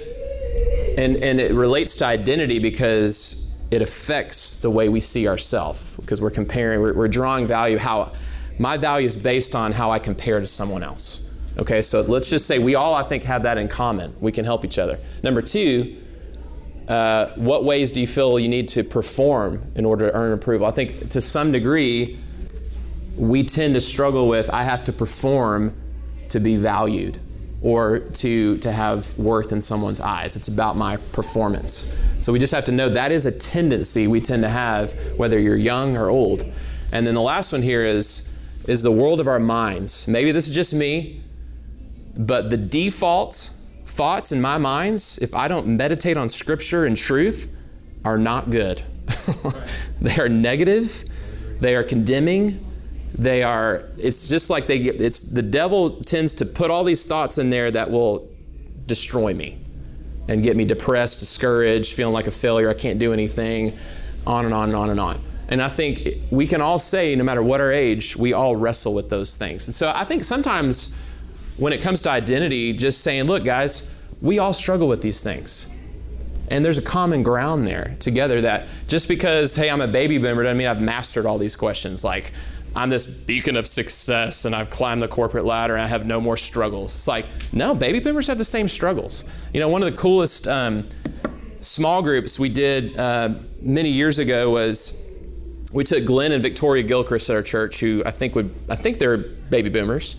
and and it relates to identity because it affects the way we see ourselves because we're comparing we're, we're drawing value how my value is based on how I compare to someone else. Okay, so let's just say we all I think have that in common. We can help each other. Number 2, uh, what ways do you feel you need to perform in order to earn approval? I think to some degree, we tend to struggle with I have to perform to be valued or to, to have worth in someone's eyes. It's about my performance. So we just have to know that is a tendency we tend to have, whether you're young or old. And then the last one here is, is the world of our minds. Maybe this is just me, but the default thoughts in my minds, if I don't meditate on scripture and truth, are not good. [laughs] they are negative, they are condemning, they are it's just like they get it's the devil tends to put all these thoughts in there that will destroy me and get me depressed, discouraged, feeling like a failure, I can't do anything, on and on and on and on. And I think we can all say, no matter what our age, we all wrestle with those things. And so I think sometimes when it comes to identity, just saying, look, guys, we all struggle with these things. And there's a common ground there together that just because, hey, I'm a baby boomer doesn't mean I've mastered all these questions. Like, I'm this beacon of success and I've climbed the corporate ladder and I have no more struggles. It's like, no, baby boomers have the same struggles. You know, one of the coolest um, small groups we did uh, many years ago was we took Glenn and Victoria Gilchrist at our church, who I think would, I think they're baby boomers,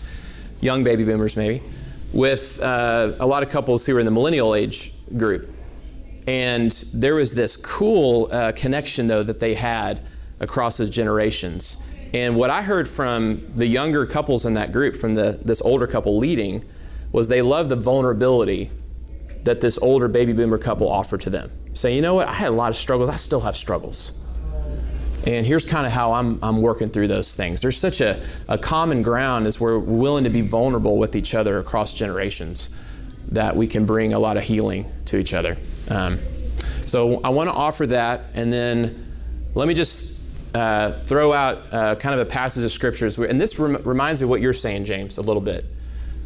young baby boomers maybe, with uh, a lot of couples who were in the millennial age group. And there was this cool uh, connection, though, that they had across those generations. And what I heard from the younger couples in that group, from the, this older couple leading, was they loved the vulnerability that this older baby boomer couple offered to them. Saying, you know what, I had a lot of struggles, I still have struggles. And here's kind of how I'm, I'm working through those things. There's such a, a common ground as we're willing to be vulnerable with each other across generations that we can bring a lot of healing to each other. Um, so I want to offer that, and then let me just uh, throw out uh, kind of a passage of scriptures, and this rem- reminds me of what you're saying, James, a little bit.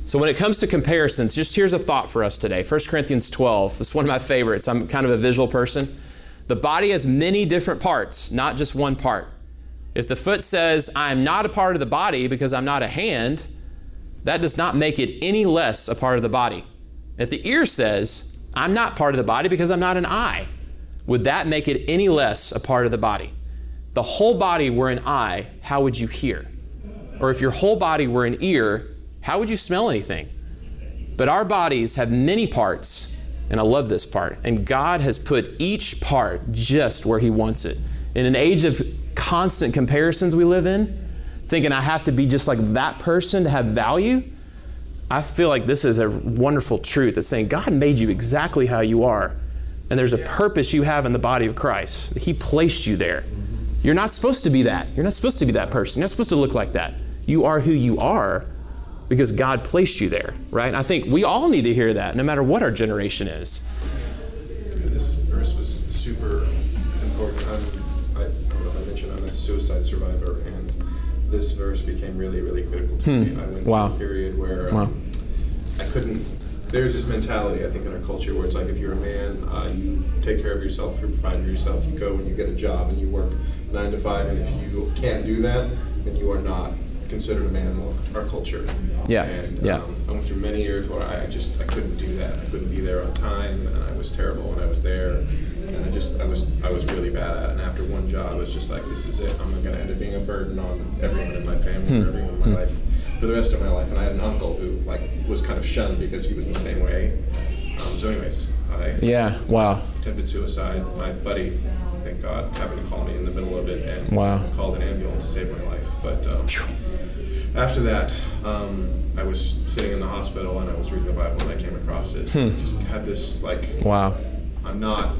So when it comes to comparisons, just here's a thought for us today. 1 Corinthians 12. It's one of my favorites. I'm kind of a visual person. The body has many different parts, not just one part. If the foot says, I'm not a part of the body because I'm not a hand, that does not make it any less a part of the body. If the ear says, I'm not part of the body because I'm not an eye, would that make it any less a part of the body? The whole body were an eye, how would you hear? Or if your whole body were an ear, how would you smell anything? But our bodies have many parts, and I love this part. And God has put each part just where He wants it. In an age of constant comparisons we live in, thinking I have to be just like that person to have value, I feel like this is a wonderful truth that's saying God made you exactly how you are. And there's a purpose you have in the body of Christ. He placed you there. You're not supposed to be that. You're not supposed to be that person. You're not supposed to look like that. You are who you are because God placed you there, right? And I think we all need to hear that, no matter what our generation is. This verse was super important. I'm, I, I don't know if I mentioned I'm a suicide survivor, and this verse became really, really critical to Hmm. me. I went Wow. through a period where um, Wow. I couldn't. There's this mentality, I think, in our culture where it's like if you're a man, uh, you take care of yourself, you provide for yourself, you go and you get a job and you work nine to five, and if you can't do that, then you are not considered a man in our culture. Yeah, And yeah. um, I went through many years where I just I couldn't do that. I couldn't be there on time, and I was terrible when I was there. And I just I was I was really bad at it. And after one job, it was just like this is it. I'm going to end up being a burden on everyone in my family, Hmm. everyone in my life for the rest of my life. And I had an uncle who like was kind of shunned because he was the same way. Um, so, anyways, I Yeah, wow. attempted suicide. My buddy, thank God, happened to call me in the middle of it and Wow. called an ambulance to save my life. But um, after that, um, I was sitting in the hospital and I was reading the Bible and I came across this. Hmm. Just had this like, Wow. I'm not,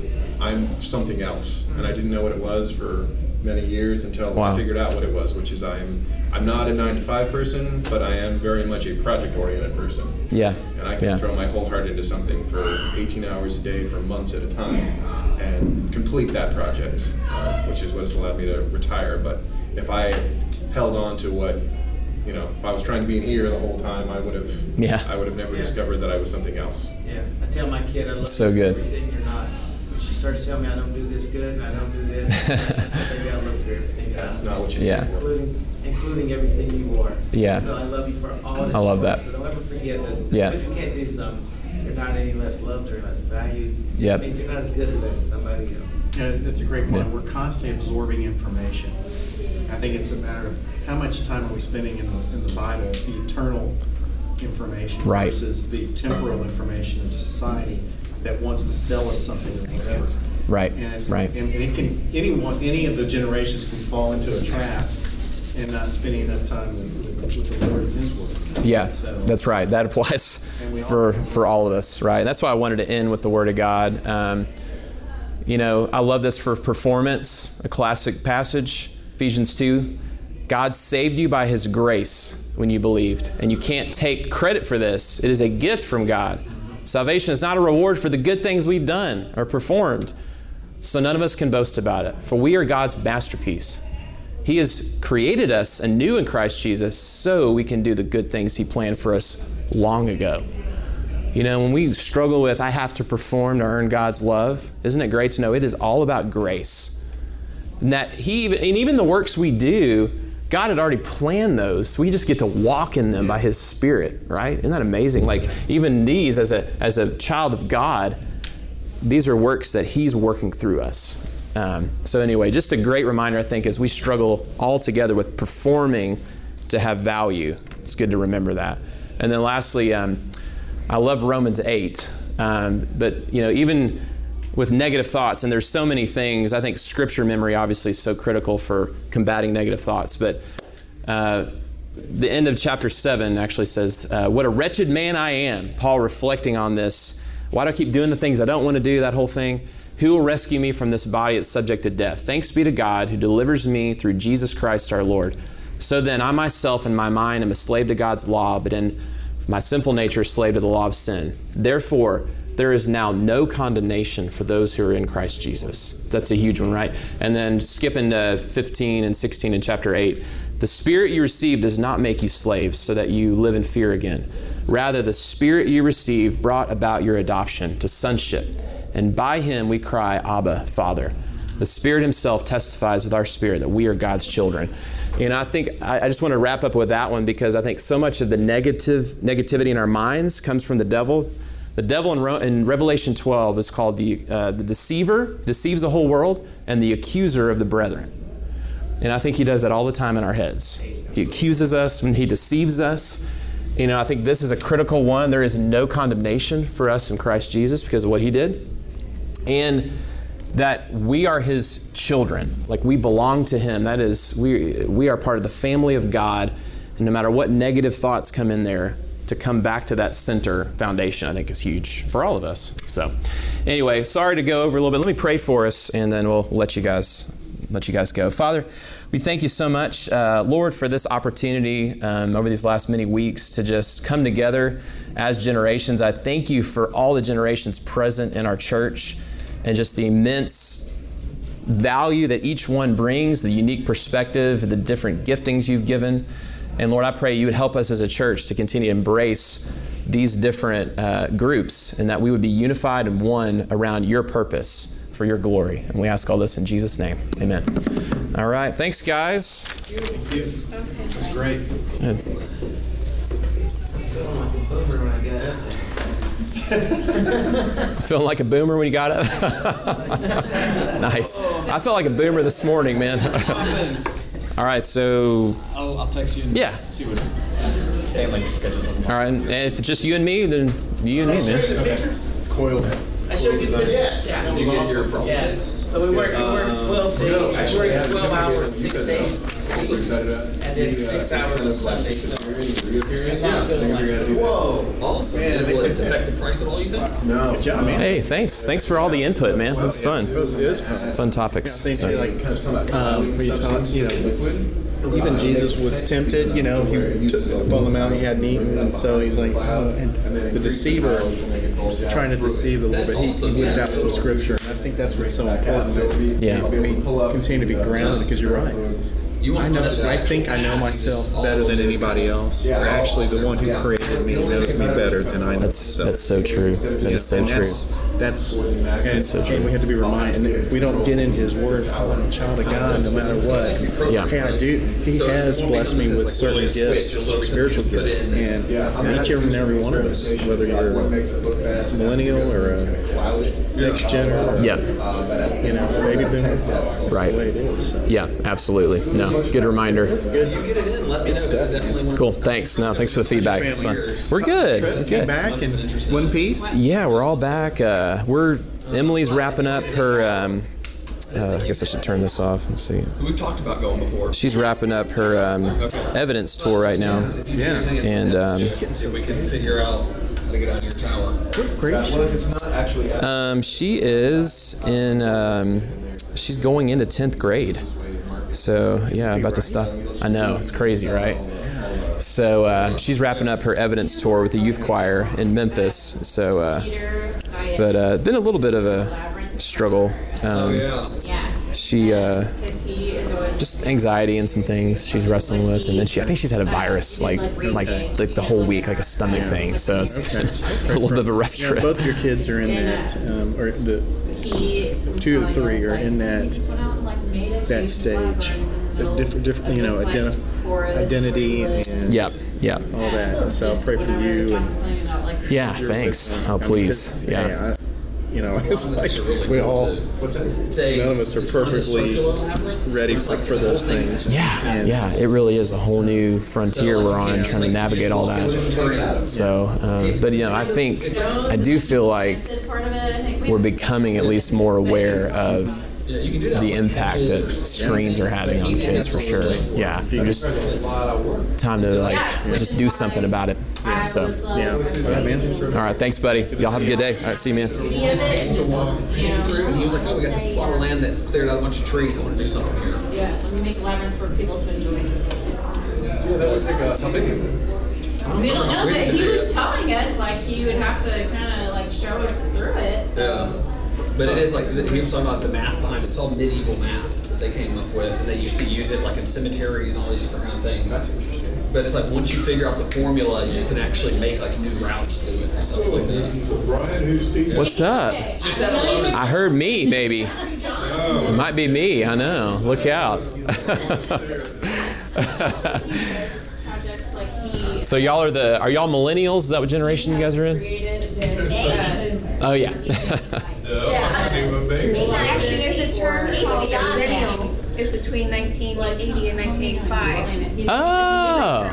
I'm something else, and I didn't know what it was for many years until Wow. I figured out what it was, which is I'm, I'm not a nine to five person, but I am very much a project oriented person. Yeah. And I can Yeah. throw my whole heart into something for 18 hours a day for months at a time and complete that project, uh, which is what's allowed me to retire. But if I held on to what, you know, if I was trying to be an ear the whole time, I would have, Yeah. I would have never Yeah. discovered that I was something else. Yeah, I tell my kid I love So you for good. everything you're not. When she starts telling me I don't do this good and I don't do this, [laughs] I say, baby, I love you for everything you're That's not. not what you Yeah. Including, including everything you are. Yeah. So I love you for all that I love you are. that. So don't ever forget that just Yeah. because you can't do something, you're not any less loved or less valued. Yep. It means you're not as good as that as somebody else. Yeah, that's a great point. Yeah. We're constantly absorbing information. I think it's a matter of how much time are we spending in the, in the Bible, the eternal information Right. versus the temporal information of society that wants to sell us something or whatever. Right. And, Right. and it can, anyone, any of the generations can fall into a trap and not spending enough time with, with with the Lord and His Word. Yeah, So- that's right. That applies for for all of us, right? That's why I wanted to end with the Word of God. Um, you know, I love this for performance, a classic passage, Ephesians two. God saved you by His grace when you believed, and you can't take credit for this. It is a gift from God. Salvation is not a reward for the good things we've done or performed, so none of us can boast about it. For we are God's masterpiece. He has created us anew in Christ Jesus so we can do the good things He planned for us long ago. You know, when we struggle with, I have to perform to earn God's love, isn't it great to know it is all about grace? And that He, and even the works we do, God had already planned those. We just get to walk in them by His Spirit, right? Isn't that amazing? Like, even these, as a, as a child of God, these are works that He's working through us. Um, so, anyway, just a great reminder, I think, as we struggle all together with performing to have value. It's good to remember that. And then, lastly, um, I love Romans 8. Um, but, you know, even with negative thoughts, and there's so many things, I think scripture memory obviously is so critical for combating negative thoughts. But uh, the end of chapter 7 actually says, uh, What a wretched man I am. Paul reflecting on this. Why do I keep doing the things I don't want to do? That whole thing. Who will rescue me from this body that's subject to death? Thanks be to God who delivers me through Jesus Christ our Lord. So then, I myself in my mind am a slave to God's law, but in my sinful nature, a slave to the law of sin. Therefore, there is now no condemnation for those who are in Christ Jesus. That's a huge one, right? And then skipping to 15 and 16 in chapter 8, the spirit you received does not make you slaves so that you live in fear again. Rather, the spirit you received brought about your adoption to sonship. And by him we cry, Abba, Father. The Spirit Himself testifies with our spirit that we are God's children. And I think I just want to wrap up with that one because I think so much of the negative negativity in our minds comes from the devil. The devil in, in Revelation 12 is called the, uh, the deceiver, deceives the whole world, and the accuser of the brethren. And I think he does that all the time in our heads. He accuses us and he deceives us. You know, I think this is a critical one. There is no condemnation for us in Christ Jesus because of what he did. And that we are his children like we belong to him that is we we are part of the family of god and no matter what negative thoughts come in there to come back to that center foundation i think is huge for all of us. So anyway sorry to go over a little bit. Let me pray for us and then we'll let you guys let you guys go. Father we thank you so much uh, lord for this opportunity um, over these last many weeks to just come together as generations. I thank you for all the generations present in our church and just the immense value that each one brings, the unique perspective, the different giftings you've given. And Lord, I pray you would help us as a church to continue to embrace these different uh, groups and that we would be unified and one around your purpose for your glory. And we ask all this in Jesus' name. Amen. All right. Thanks, guys. Thank you. That's great. Good. [laughs] Feeling like a boomer when you got up? [laughs] nice. I felt like a boomer this morning, man. [laughs] All right, so. I'll, I'll text you and Yeah. see what Stanley's schedule. All right, and if it's just you and me, then you and me, man. Coils. I showed you the jets. Did you get your problem? Yeah. So we work, we work um, twelve days, I work twelve hours, six days. So excited about it. And then uh, six hours on Sundays. Yeah. Whoa. Awesome. Man, Will it affect the price at all, you think? No. Good job, man. Hey, thanks. Thanks for all the input, man. That was fun. It was, it was fun. Fun topics. I think So- like um, when you talk, you know, even Jesus was tempted. You know, he took up on the mountain he hadn't eaten, and so he's like, oh, and the deceiver was trying to deceive a little bit. He, he whipped out some scripture, and I think that's what's so important that Yeah. we continue to be grounded because you're right. You I know. to I think I know myself better than anybody else. Actually, the one who created me knows me better than I know That's myself. that's so true. That is so and true. that's, that's and, so true. and we have to be reminded. And we don't get in His Word. Oh, I'm a child of God, no matter what. Yeah. Hey, I do. He has blessed me with certain gifts, spiritual gifts, and each and every one of us, whether you're a millennial or a next gen or Yeah. you know baby boomer, that's Right. the way it is. So. Yeah, absolutely. No, good reminder. It's good. You get it in, let me know. 'cause I definitely want Cool. Thanks. No, thanks for the feedback. It's fun. We're good. We're Came good. back in one piece. Yeah, we're all back. Uh, we're Emily's wrapping up her. Um, uh, I guess I should turn this off. Let's see. We've talked about going before. She's wrapping up her um, evidence tour right now, Yeah. and um, See if we can figure out how to get of your tower. Great. What if it's not actually? um, she is in. Um, she's going into tenth grade. So yeah, about to stop. I know it's crazy, right? So uh, she's wrapping up her evidence tour with the youth choir in Memphis. So, uh, but uh, been a little bit of a struggle. Um, Yeah. Yeah. She uh, Because he is always. just anxiety and some things she's wrestling with, and then she I think she's had a virus like like like the whole week, like a stomach thing. So it's been [laughs] a little bit of a rough Yeah, trip. both of your kids are in that, um, or the two of the three are in that that stage, labyrinth in the of middle different, different, you know, identif- identity and Yeah, yeah, all that. And so I'll pray for you and was telling me about, like, yeah. Thanks. listening. Oh I mean, please. 'cause, Yeah. I- you know, [laughs] it's like we all, none of us are perfectly ready for, for those things. Yeah, yeah, it really is a whole new frontier we're on, trying to navigate all that. So, um, but you know, I think I do feel like part of it, I think we we're becoming at least more aware of the impact that screens are having on kids for sure. Yeah, just time to like just do something about it. So, uh, Yeah, yeah, all right, thanks, buddy. Y'all have a good day. All right, see you, man. of it, is, you know, And he was like, "Oh, we got this plot of land that cleared out a bunch of trees. I want to do something here." yeah, let me make a labyrinth for people to enjoy. Yeah, that would take a. How big is it? We don't know, but he was telling us like he would have to kind of like show us through it. Yeah. But it is like he was talking about the math behind it. It's all medieval math that they came up with, and they used to use it like in cemeteries and all these different kind of things. But it's like once you figure out the formula, you can actually make like new routes through it and stuff like that. Brian, who's Steve? What's up? Just that alone. is- I heard me, maybe. [laughs] It might be me. I know. Look out. Projects like he so y'all are the are y'all millennials? Is that what generation you guys are in? created this. uh, Oh yeah. [laughs] Actually, there's a term called zennial. It's between 1980 and 1985. oh, a ah.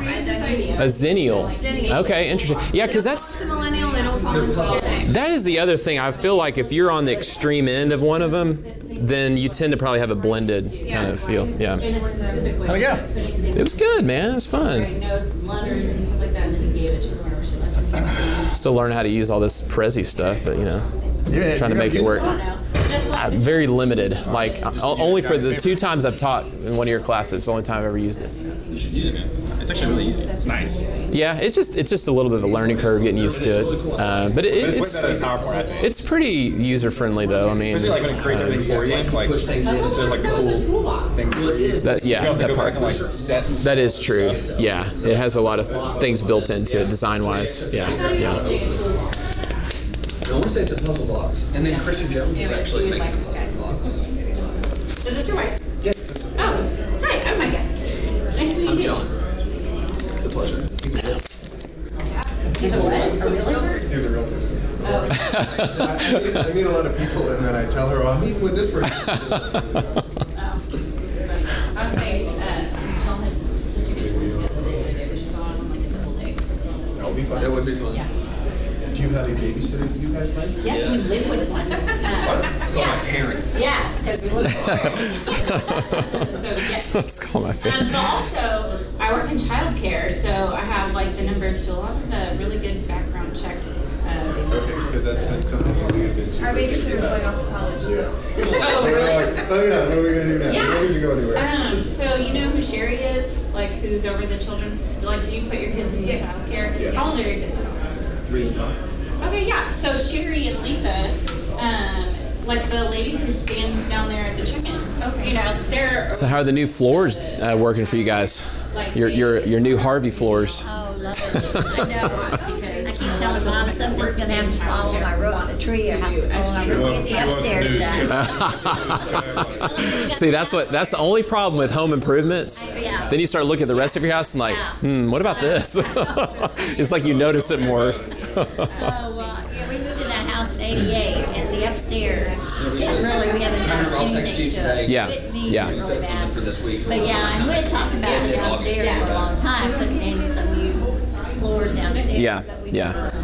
zennial. Zennial. Okay, interesting. Yeah, because that's call it millennial. They don't call it Gen X. that is the other thing. I feel like if you're on the extreme end of one of them, then you tend to probably have a blended kind of feel. Yeah. in a specific way. Oh. It was good, man. It was fun. Write notes, letters, and stuff like that, and then he gave it to her. She left it. Still learning how to use all this Prezi stuff, but you know, trying to make it work. Uh, very limited. Like o- only for the two times I've taught in one of your classes. It's the only time I've ever used it. You should use it, man. It's actually really easy. It's nice. Yeah, it's just it's just a little bit of a learning curve getting used to it. Uh, but it, it's it's better than PowerPoint, I think. it's pretty user friendly though. I mean, Especially like when it creates everything for you, like it just does like the cool thing. That, yeah, You don't have to that part. back and like set and That is true. Yeah, it has a lot of things built into it design wise. Yeah, yeah. I want to say it's a puzzle box, and then Christian Jones is actually making a puzzle box. Is this your wife? Yeah. Oh, hi, I'm Micah. Nice to meet I'm you. John. It's a pleasure. He's a what? A realtor? He's a real person. I, meet, I meet a lot of people, and then I tell her, oh, I'm meeting with this person. I would say, uh, Michelle had such a good time the other day, that she saw like a double date. That would be. That would be fun. Yeah. Do you have a babysitter that you guys like? Yes, we live with one. Uh, yeah. Parents. Yeah, because we live [laughs] So, yes. Let's call my Um, family. but also, I work in childcare, so I have like the numbers to a lot of uh, really good background checked uh, Okay, so that's been something we have been. Our babysitter's going off to college, so. Oh, We're really? like, oh yeah, what are we gonna do now? Yeah. Where would you go anywhere? Um, so you know who Sherry is? Like who's over the children's? Like, do you put your kids in Yes. childcare? Yeah. How old are your kids? Three. Okay, yeah. So Sherry and Letha, um, like the ladies who stand down there at the chicken. Okay. You know, they're So how are the new floors uh, working for you guys? Your your your new Harvey floors. Oh, love it. I know. I keep telling mom something's gonna have to fall on my roof, a tree or have to fall on my roof. Get the upstairs done. [laughs] See, that's what that's the only problem with home improvements. Yeah. Then you start looking at the rest of your house and like, hmm, what about this? [laughs] it's like you notice it more. Oh, well, yeah, we moved in that house in eighty-eight and the upstairs, really, we haven't done I'll text you anything to today. it. Yeah, It needs yeah. it really bad. For this week. But yeah, and we had talked about the downstairs for a long time, putting in some new floors downstairs. Yeah, but we yeah. never-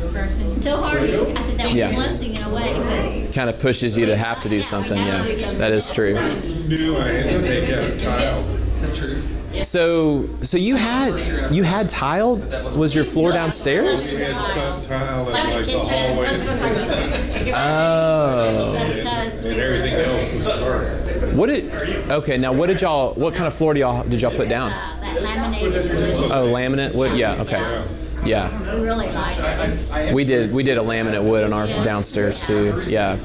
Until Harvey, I said that was Yeah. a blessing in a way, because Kind of pushes you to have to do something. Yeah, that is true. Knew I had to take out tile. Is? So so you had you had tile? Was your floor downstairs? We had sun tile in Like the like the kitchen, hallway. that's what I'm talking about. Oh. And everything else was dark. What did? Okay, now what did y'all? What kind of floor do y'all did y'all put down? uh, that laminated wood, Oh, laminate wood. Yeah. Okay. Yeah. we really like it. We did we did a laminate wood on our downstairs too. Yeah.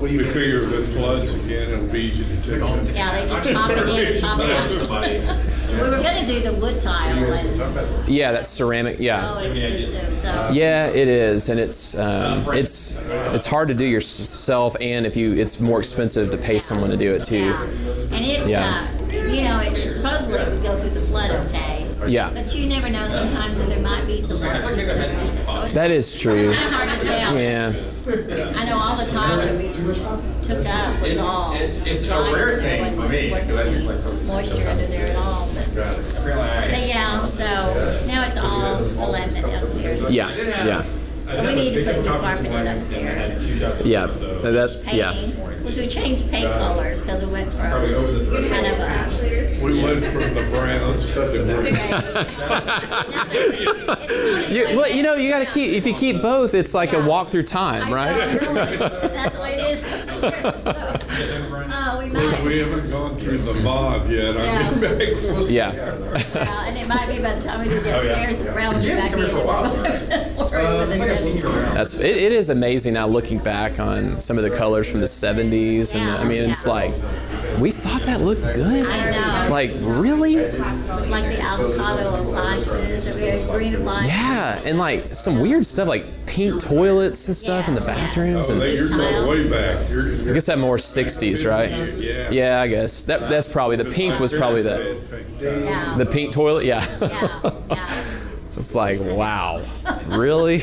We figure if it floods again, it'll be easy to take it. yeah, they just pop it in and pop it out. We were gonna do the wood tile and, Yeah, that's ceramic. oh, Yeah. expensive, so. Yeah, it is, and it's um, it's it's hard to do yourself, and if you, it's more expensive to pay someone to do it too. Yeah. And it, Yeah. uh, you know, it supposedly it would go through the flood okay. Yeah. But you never know sometimes that there might be some worse in it. So it's That is true. kind [laughs] of hard to tell. Yeah. I know all the tile that we took up was all. It's a dry. rare There thing for wasn't- me, 'cause wasn't do like Moisture under there at all, but. But yeah, so now it's all the laminate upstairs. Yeah. Yeah. But we need to put new carpet in upstairs. Yeah. That's yeah. Painting, which we changed paint colors because we went from kind of a. We went from the browns to the You, well, you know, you got to keep. If you keep both, it's like a walk through time, I right? know, really. [laughs] That's the way it is. [laughs] So, uh, we might we haven't gone through the mob yet. I mean, [laughs] back Yeah. [laughs] Yeah, and it might be by the time we do the Oh, yeah. upstairs, the brown will be back in. Worry with it. That's it, it is amazing now looking back on some of the colors from the 70s and I mean it's like we thought that looked good. I know. Like really? It was like the avocado appliances, that green appliances. Yeah, and like some weird stuff like pink toilets and stuff in the bathrooms Oh, and you're going way back. You're, I guess that more 60s, right? Yeah. Yeah, I guess. That that's probably the pink was probably the Yeah. the pink toilet, yeah. Yeah. [laughs] It's like, wow, really?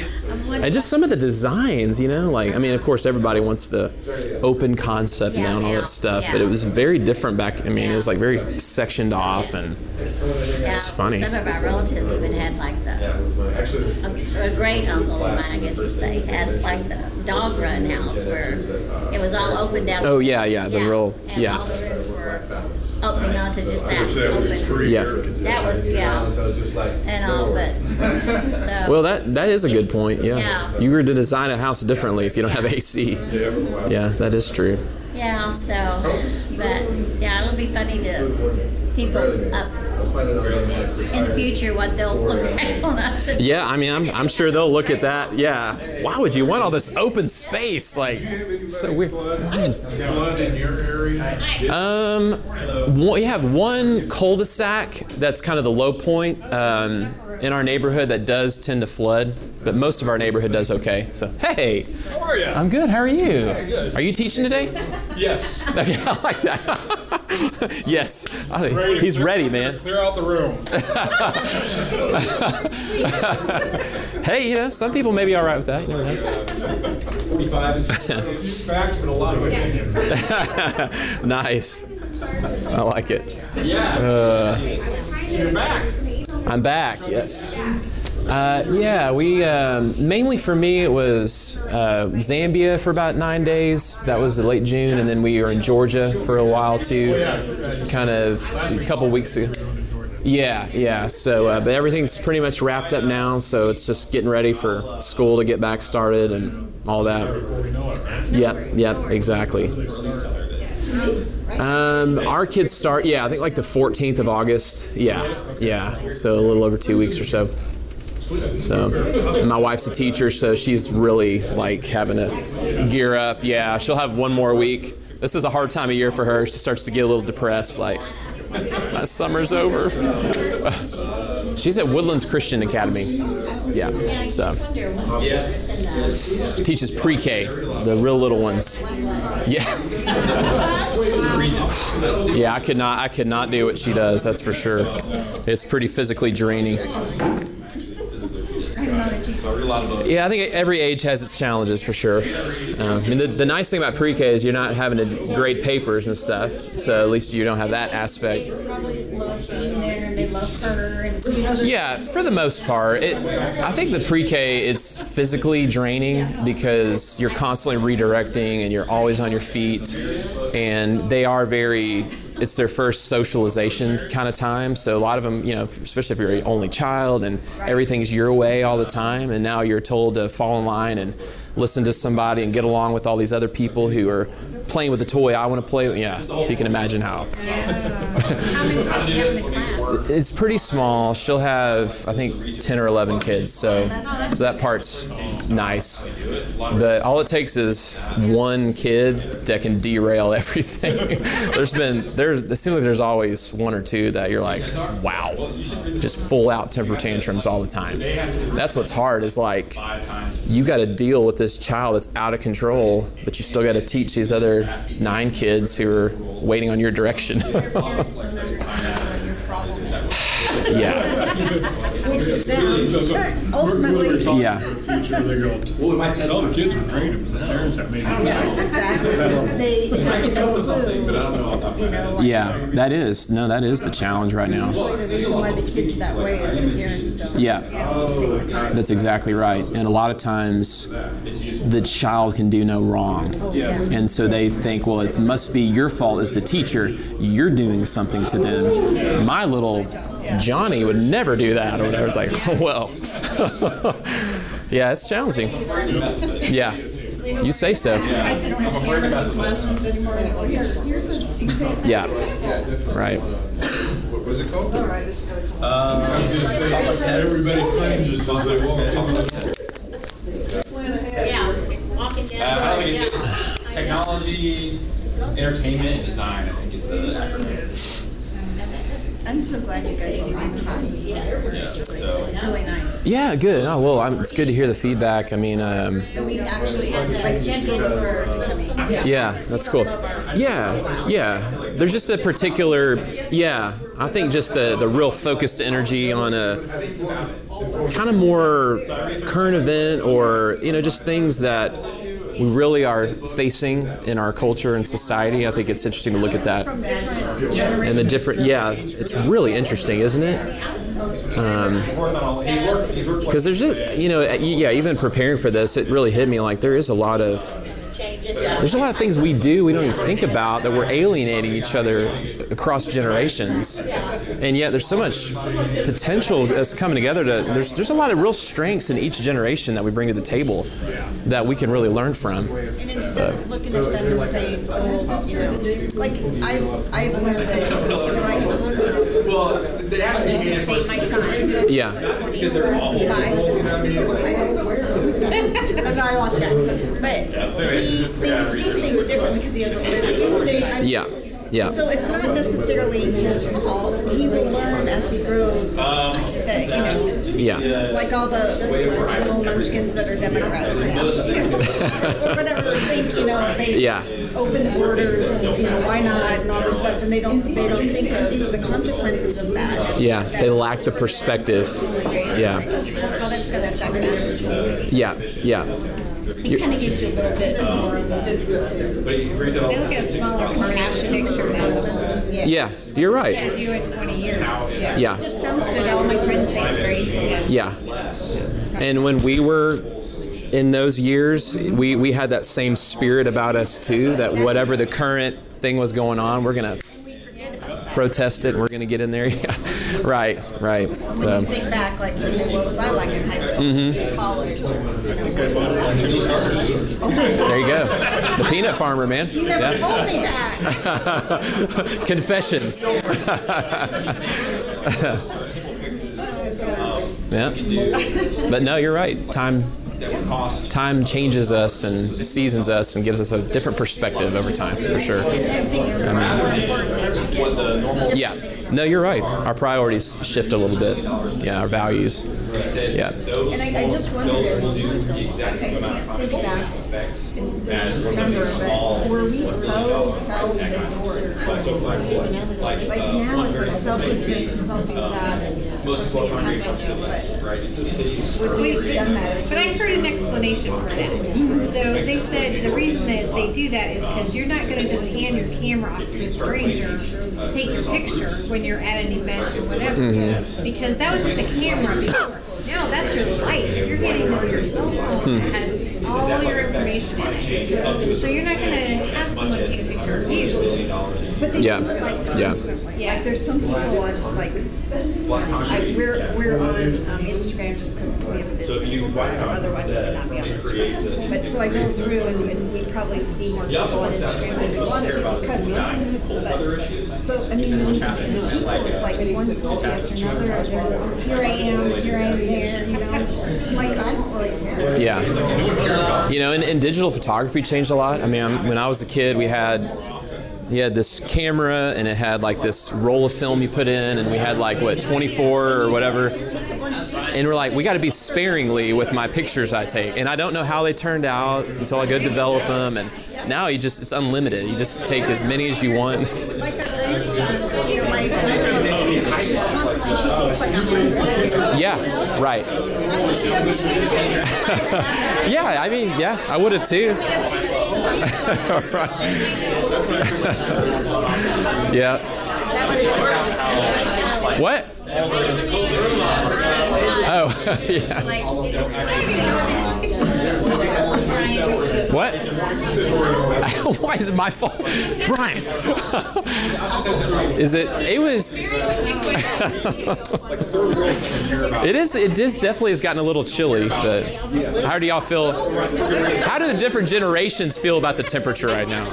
And just some of the designs, you know, like, I mean, of course, everybody wants the open concept now and all that stuff, but it was very different back. I mean, it was like very sectioned off and Yeah, it's funny. Some of our relatives even had like the, a, a great uncle of mine, I guess you'd say, had like the dog run house where it was all open down. Oh, yeah, yeah, the real, yeah. All the rooms were opening onto just that. Wish that was open. free. Yeah. That was, yeah, and all, but, [laughs] so. Well, that that is a good point. Yeah. Yeah. You were to design a house differently if you don't have AC. Yeah, that is true. Yeah, so, but, yeah, it'll be funny to people up in the future what they'll look at on us. and- Yeah, I mean, I'm, I'm sure they'll look at that. Yeah. Why would you want all this open space? Like, so weird. Flood in your area? Um, one, you have one cul-de-sac that's kind of the low point um, in our neighborhood that does tend to flood, but most of our neighborhood does okay. So, hey, How are you? I'm good. How are you? Are you teaching today? Yes. [laughs] Okay, I like that. [laughs] [laughs] yes, I think he's ready, man. Clear out the room. [laughs] hey, you know, some people may be all right with that. You never know. 45 is a few facts, but a lot of opinion. nice. I like it. Yeah. Uh, You're back. I'm back. Yes. Uh, yeah, we um, mainly for me it was uh, Zambia for about nine days. That was late June, and then we were in Georgia for a while too, kind of a couple weeks ago. Yeah, yeah. So, uh, but everything's pretty much wrapped up now. So it's just getting ready for school to get back started and all that. Yep, yep, exactly. Um, our kids start, yeah, I think like the 14th of August. Yeah, yeah. So a little over two weeks or so. So, my wife's a teacher, so she's really like having to gear up. Yeah, she'll have one more week. This is a hard time of year for her. She starts to get a little depressed, like, my summer's over. [sighs] She's at Woodlands Christian Academy. Yeah, so she teaches pre-K, the real little ones. Yeah. [laughs] Yeah, I could not I could not do what she does, that's for sure. It's pretty physically draining. Yeah, I think every age has its challenges for sure. Uh, I mean, the, the nice thing about pre-K is you're not having to grade papers and stuff, so at least you don't have that aspect. Probably love being there and they love her and Yeah, for the most part, it. I think the pre-K it's physically draining because you're constantly redirecting and you're always on your feet, and they are very. It's their first socialization kind of time, so a lot of them, you know, especially if you're an only child and everything's your way all the time, and now you're told to fall in line and listen to somebody and get along with all these other people who are playing with the toy I want to play with. Yeah, so you can imagine how. [laughs] It's pretty small. She'll have, I think, 10 or 11 kids, so so that part's nice. But all it takes is one kid that can derail [laughs] everything. there's been there's it seems like there's always one or two that you're like, wow, just full out temper tantrums all the time. That's what's hard is like you got to deal with this child that's out of control, but you still got to teach these other nine kids who are waiting on your direction. [laughs] yeah. Which is them. Ultimately. Yeah. Teacher, they go, well, my all the kids were great, it was the parents that made it. Yes, exactly. Because They have no clue, you know, like. Yeah, that is. No, that is the challenge right now. Usually the reason why the kid's that way is the parents don't. Yeah. The. That's exactly right. And a lot of times the child can do no wrong. And so they think, well, it must be your fault as the teacher. You're doing something to them. My little Johnny would never do that or whatever. It's like, [laughs] well, [laughs] yeah, it's challenging. Yeah. You say so. I said, don't have cameras in classrooms anymore. They're like, "Here, here's an example. Yeah. Right. What was it called? All right, this is gonna come. I was gonna say, everybody cringes as they walk through. Yeah, walking down. Uh, I think it's technology, entertainment, and design. I think is the acronym. I'm so glad you guys do these classes. Yeah. So. It's really nice. Yeah, good. Oh, well, I'm, it's good to hear the feedback. I mean, um, And we actually, like, yeah, that's cool. Yeah, yeah. There's just a particular, yeah. I think just the the real focused energy on a kind of more current event, or you know, just things that we really are facing in our culture and society. I think it's interesting to look at that and the different. Yeah, it's really interesting, isn't it? Um, because there's just, you know, yeah, even preparing for this, it really hit me like there is a lot of there's a lot of things we do we don't even think about that we're alienating each other across generations, and yet there's so much potential that's coming together. To there's there's a lot of real strengths in each generation that we bring to the table that we can really learn from. And instead of looking at them the same, oh, you know, like I've I've learned that like I just date my son. Yeah. 25, 26 no, I watched that. But he thinks, sees things different because he doesn't live in it. Yeah yeah So it's not necessarily his fault. He will learn as he grows. That you know, yeah like all the, the little munchkins that are Democrats. or [laughs] whatever think you know they Yeah. open borders and you know why not and all this stuff and they don't they don't think of the consequences of that. yeah they lack the perspective yeah How that's going to affect them. yeah yeah It kind of gives you a little bit more of a. They look at a smaller compassion picture now. yeah you're Yeah, right do it twenty years. Yeah. It just sounds good. All my friends say it's great. So yeah. Yeah. And when we were in those years, we, we had that same spirit about us too, that whatever the current thing was going on, we're going to protest it and we're going to get in there. [laughs] Yeah. Right, right. When So, you think back, like, okay, what was I like in high school, mm-hmm. college? there you go. The peanut farmer, man. You never Yeah. told me that. [laughs] Confessions. [laughs] yeah. But no, you're right. Time time changes us and seasons us and gives us a different perspective over time, for sure. Yeah. No, you're right. Our priorities shift a little bit. Yeah, our values. Yeah. And I, I just wonder, I can't think back and remember, but were we so self-absorbed? Like now it's like selfies this and selfies that, and of course we didn't have selfies, but would we have done that? But I heard an explanation for that. So they said the reason that they do that is because you're not going to just hand your camera off to a stranger to take your picture when you're at an event or whatever. Mhm. Because that was just a camera before. Now that's your life. You're getting on your cell phone that has all your information in it. So you're not going to have someone take a picture of you. But they yeah. Yeah. Like there's some people on like, I, we're, we're on um, Instagram just because we have a business. Otherwise we would not be on Instagram. But so I go through and, and we probably see more people on Instagram than we want to because we have business. But, so, I mean, when you just see people, it's like one selfie after another. and they're, Here I am, here I am there, you know. Like, I don't really care. Yeah. You know, and, and digital photography changed a lot. I mean, I'm, when I was a kid, we had he had this camera and it had like this roll of film you put in and we had like what 24 or whatever and we're like we got to be sparingly with my pictures i take and i don't know how they turned out until i go develop them and now you just it's unlimited you just take as many as you want yeah right [laughs] yeah i mean yeah i would have too [laughs] [laughs] yeah What? Oh, yeah. What? [laughs] Why is it my fault? Brian. [laughs] is it? It was. [laughs] it is. It just definitely has gotten a little chilly. But how do y'all feel? How do the different generations feel about the temperature right now?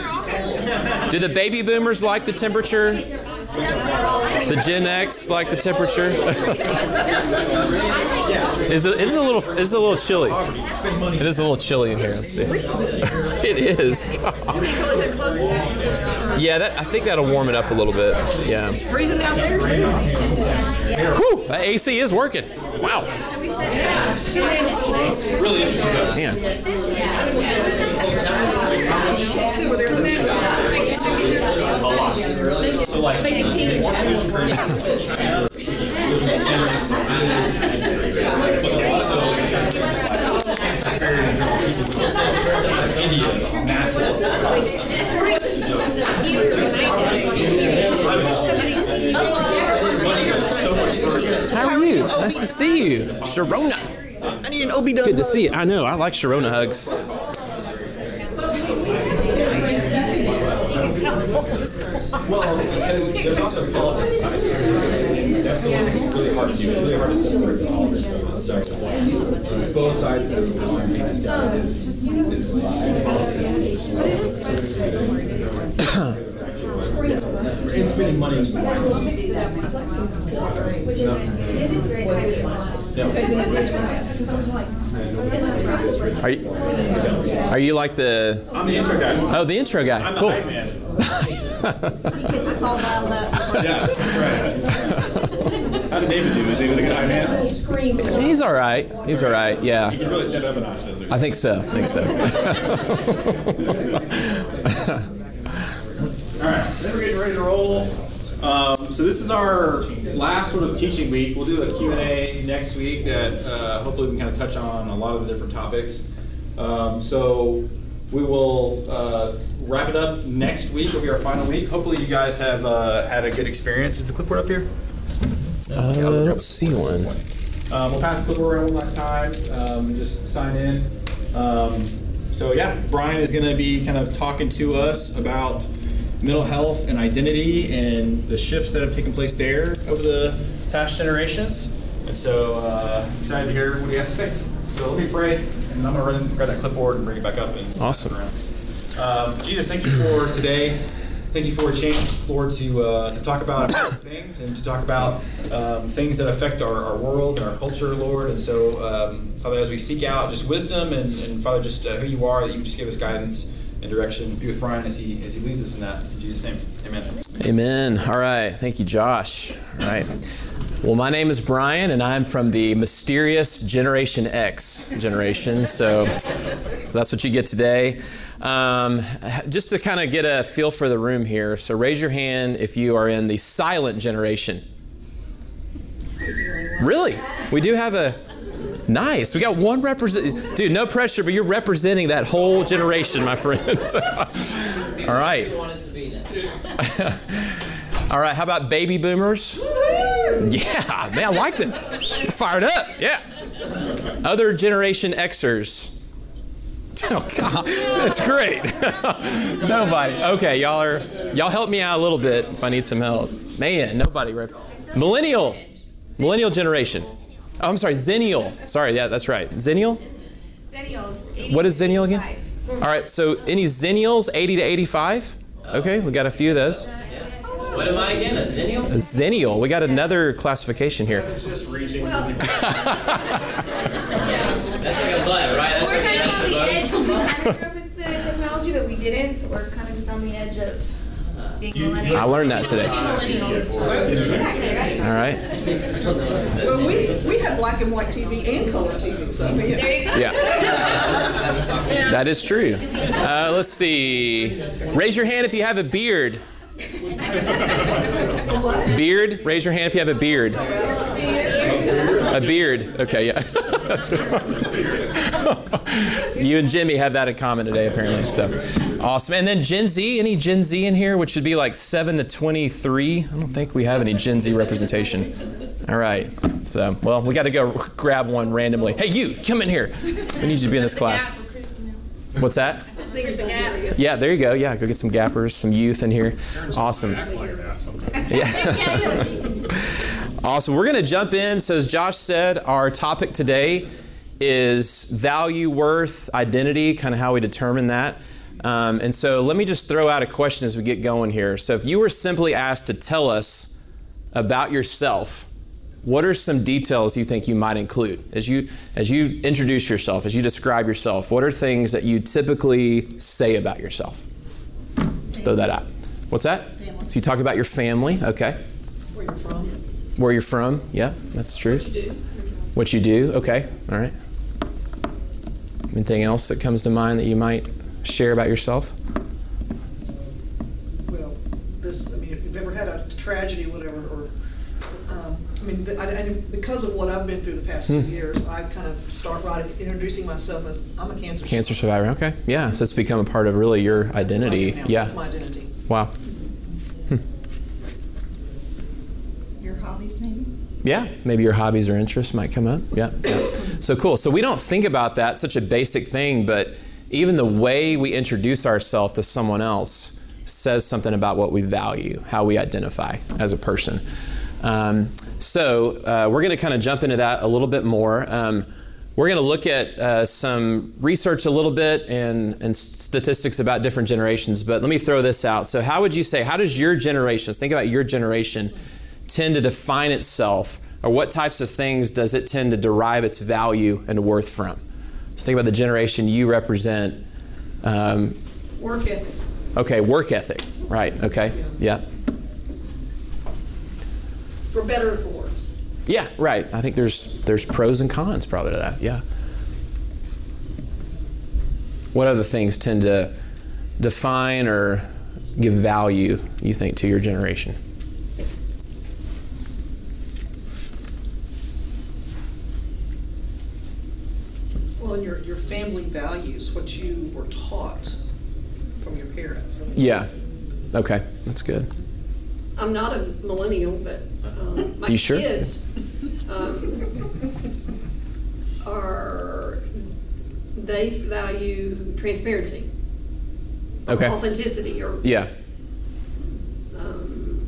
Do the baby boomers like the temperature? The Gen X like the temperature? is it? It's a little. It's a little chilly. It is a little chilly in here. Let's see. [laughs] it is. God. Yeah, that, I think that'll warm it up a little bit. Yeah. Freezing out there. Whew, that AC is working. Wow. Really Man. How are you? Nice to see you. Sharona. I need an OB Good to see you. I know. I like Sharona hugs. Well, because there's also politics. That's the one that's really hard to do. It's really hard to separate the politics of it. So both sides of the line being down is is and spending money is Are you, are you like the? I'm the intro guy. Oh, the intro guy. I'm the cool. Hype man. It's all dialed up. Yeah, that's right. How did David do? Is he a good hype man? He's all right. He's all right. Yeah. He can really step up a notch. I think so. I think so. All right, then we're getting ready to roll. Um, so this is our last sort of teaching week. We'll do a Q&A next week that uh, hopefully we can kind of touch on a lot of the different topics. Um, so we will uh, wrap it up next week. Will be our final week. Hopefully you guys have uh, had a good experience. Is the clipboard up here? Uh, I don't see one. Um, we'll pass the clipboard around one last time. Um, just sign in. Um, so yeah, Brian is going to be kind of talking to us about mental health and identity and the shifts that have taken place there over the past generations. And so uh, excited to hear what he has to say. So let me pray, and I'm going to run grab that clipboard and bring it back up. And Awesome. Um, Jesus, thank you for today. Thank you for a chance, Lord, to, uh, to talk about things and to talk about um, things that affect our, our world and our culture, Lord. And so, um, Father, as we seek out just wisdom and, and Father, just uh, who you are, that you just give us guidance and direction. Be with Brian as he as he leads us in that. In Jesus' name, Amen. Amen. All right. Thank you, Josh. All right. Well, my name is Brian, and I'm from the mysterious Generation X generation. So, so that's what you get today. Um, just to kind of get a feel for the room here. So, raise your hand if you are in the silent generation. Really? We do have a. Nice. We got one represent. Dude, no pressure, but you're representing that whole generation, my friend. [laughs] All right. [laughs] All right. How about baby boomers? Yeah, man, I like them. Fired up. Yeah. Other generation Xers. [laughs] Oh God, that's great. [laughs] nobody. Okay, y'all are y'all help me out a little bit if I need some help. Man, nobody. Rep- Millennial, millennial generation. Oh, I'm sorry, Zennial. Sorry, yeah, that's right. Zennial. Zennials. What is Zennial again? All right, so any Zennials, 80 to 85? Okay, we got a few of those. What am I again? A zennial? A Zennial. We got another classification here. It's just reaching. [laughs] That's like a butt, right? That's We're kind of on the edge. We had to grow with the technology, but we didn't. So we're kind of just on the edge of being millennials. I learned that today. All right. Well, we, we had black and white TV and color TV, so. There you go. Yeah. That is true. Uh, let's see. Raise your hand if you have a beard. [laughs] Beard? Raise your hand if you have a beard. A beard. Okay, yeah. [laughs] you and Jimmy have that in common today, apparently. So awesome. And then Gen Z, any Gen Z in here, which would be like 7 to 23? I don't think we have any Gen Z representation. All right. So, well, we got to go grab one randomly. Hey, you, come in here. We need you to be in this class. What's that? Yeah, there you go. Yeah, go get some gappers, some youth in here. Awesome. Yeah. [laughs] awesome. We're going to jump in. So, as Josh said, our topic today is value, worth, identity, kind of how we determine that. Um, and so, let me just throw out a question as we get going here. So, if you were simply asked to tell us about yourself, what are some details you think you might include? As you as you introduce yourself as you describe yourself what are things that you typically say about yourself? Let's throw that out. What's that? Family. so you talk about your family okay. Where you're from. Where you're from yeah that's true. What you do. What you do okay all right. Anything else that comes to mind that you might share about yourself? Well this i mean if you've ever had a tragedy I mean, I, I, because of what I've been through the past two Hmm. years, I kind of start writing, introducing myself as I'm a cancer. cancer survivor okay yeah so it's become a part of really your identity now. yeah That's my identity. wow Your hobbies, maybe? Yeah, maybe your hobbies or interests might come up. Yeah, yeah. So cool. So we don't think about that, such a basic thing, but even the way we introduce ourselves to someone else says something about what we value, how we identify as a person. Um, so uh, we're going to kind of jump into that a little bit more. Um, we're going to look at uh, some research a little bit and, and statistics about different generations, but let me throw this out. So, how would you say, how does your generation, think about your generation, tend to define itself, or what types of things does it tend to derive its value and worth from? So, think about the generation you represent. Um, Work ethic. okay, work ethic, right, okay, yeah. For better or for worse. Yeah, right. I think there's there's pros and cons probably to that. Yeah. What other things tend to define or give value, you think, to your generation? Well, and your, your family values, what you were taught from your parents. I mean, Yeah. Okay, that's good. I'm not a millennial, but um, my You sure? kids um, are they value transparency, Okay. authenticity, or Yeah. um,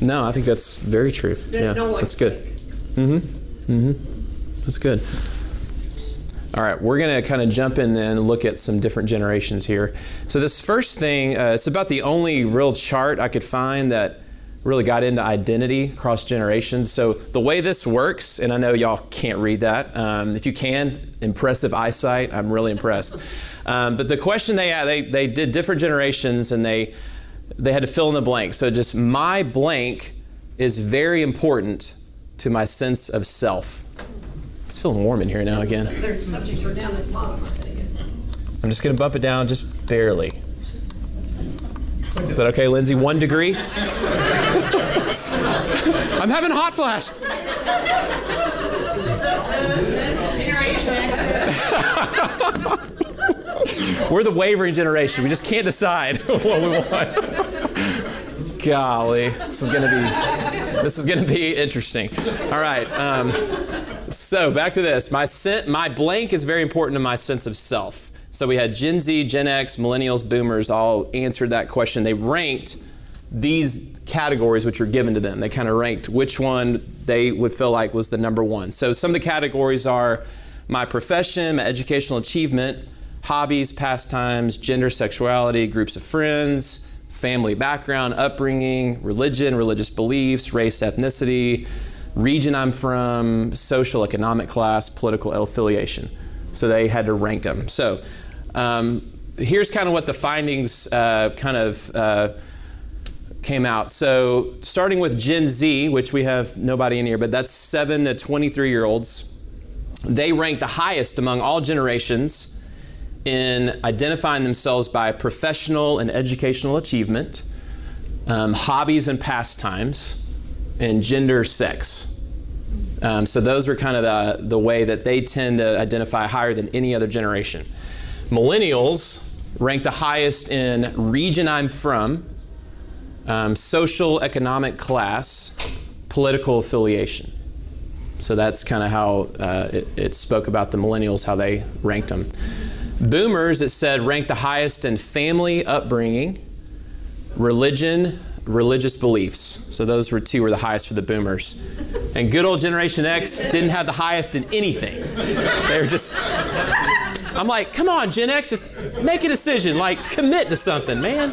No, I think that's very true. Yeah, that's good. Mm-hmm. Mm-hmm. That's good. All right, we're going to kind of jump in then and look at some different generations here. So this first thing, uh, it's about the only real chart I could find that really got into identity across generations. So the way this works, and I know y'all can't read that. Um, if you can, impressive eyesight. I'm really impressed. Um, but the question they had, they they did different generations, and they they had to fill in the blank. So just my blank is very important to my sense of self. It's feeling warm in here now again. their subjects are down at the bottom. I take it. I'm just going to bump it down just barely. Is that okay, Lindsay? One degree? I'm having a hot flash. We're the wavering generation. We just can't decide [laughs] what we want. Golly, this is gonna be this is gonna be interesting. All right. Um, so back to this. My my blank is very important to my sense of self. So we had Gen Z, Gen X, Millennials, Boomers all answered that question. They ranked these categories which were given to them. They kind of ranked which one they would feel like was the number one. So some of the categories are my profession, my educational achievement, hobbies, pastimes, gender, sexuality, groups of friends, family background, upbringing, religion, religious beliefs, race, ethnicity, region I'm from, social, economic class, political affiliation. So they had to rank them. So um, here's kind of what the findings uh, kind of uh, came out. So starting with Gen Z, which we have nobody in here, but that's 7 to 23 year olds, they ranked the highest among all generations in identifying themselves by professional and educational achievement, um, hobbies and pastimes, and gender sex. Um, so those are kind of the, the way that they tend to identify higher than any other generation. Millennials rank the highest in region I'm from, um, social economic class, political affiliation. So that's kind of how uh, it, it spoke about the millennials, how they ranked them. Boomers, it said, ranked the highest in family upbringing, religion, religious beliefs. So those were two were the highest for the boomers. And good old Generation X didn't have the highest in anything. They were just I'm like, come on, Gen X, just make a decision. Like, commit to something, man.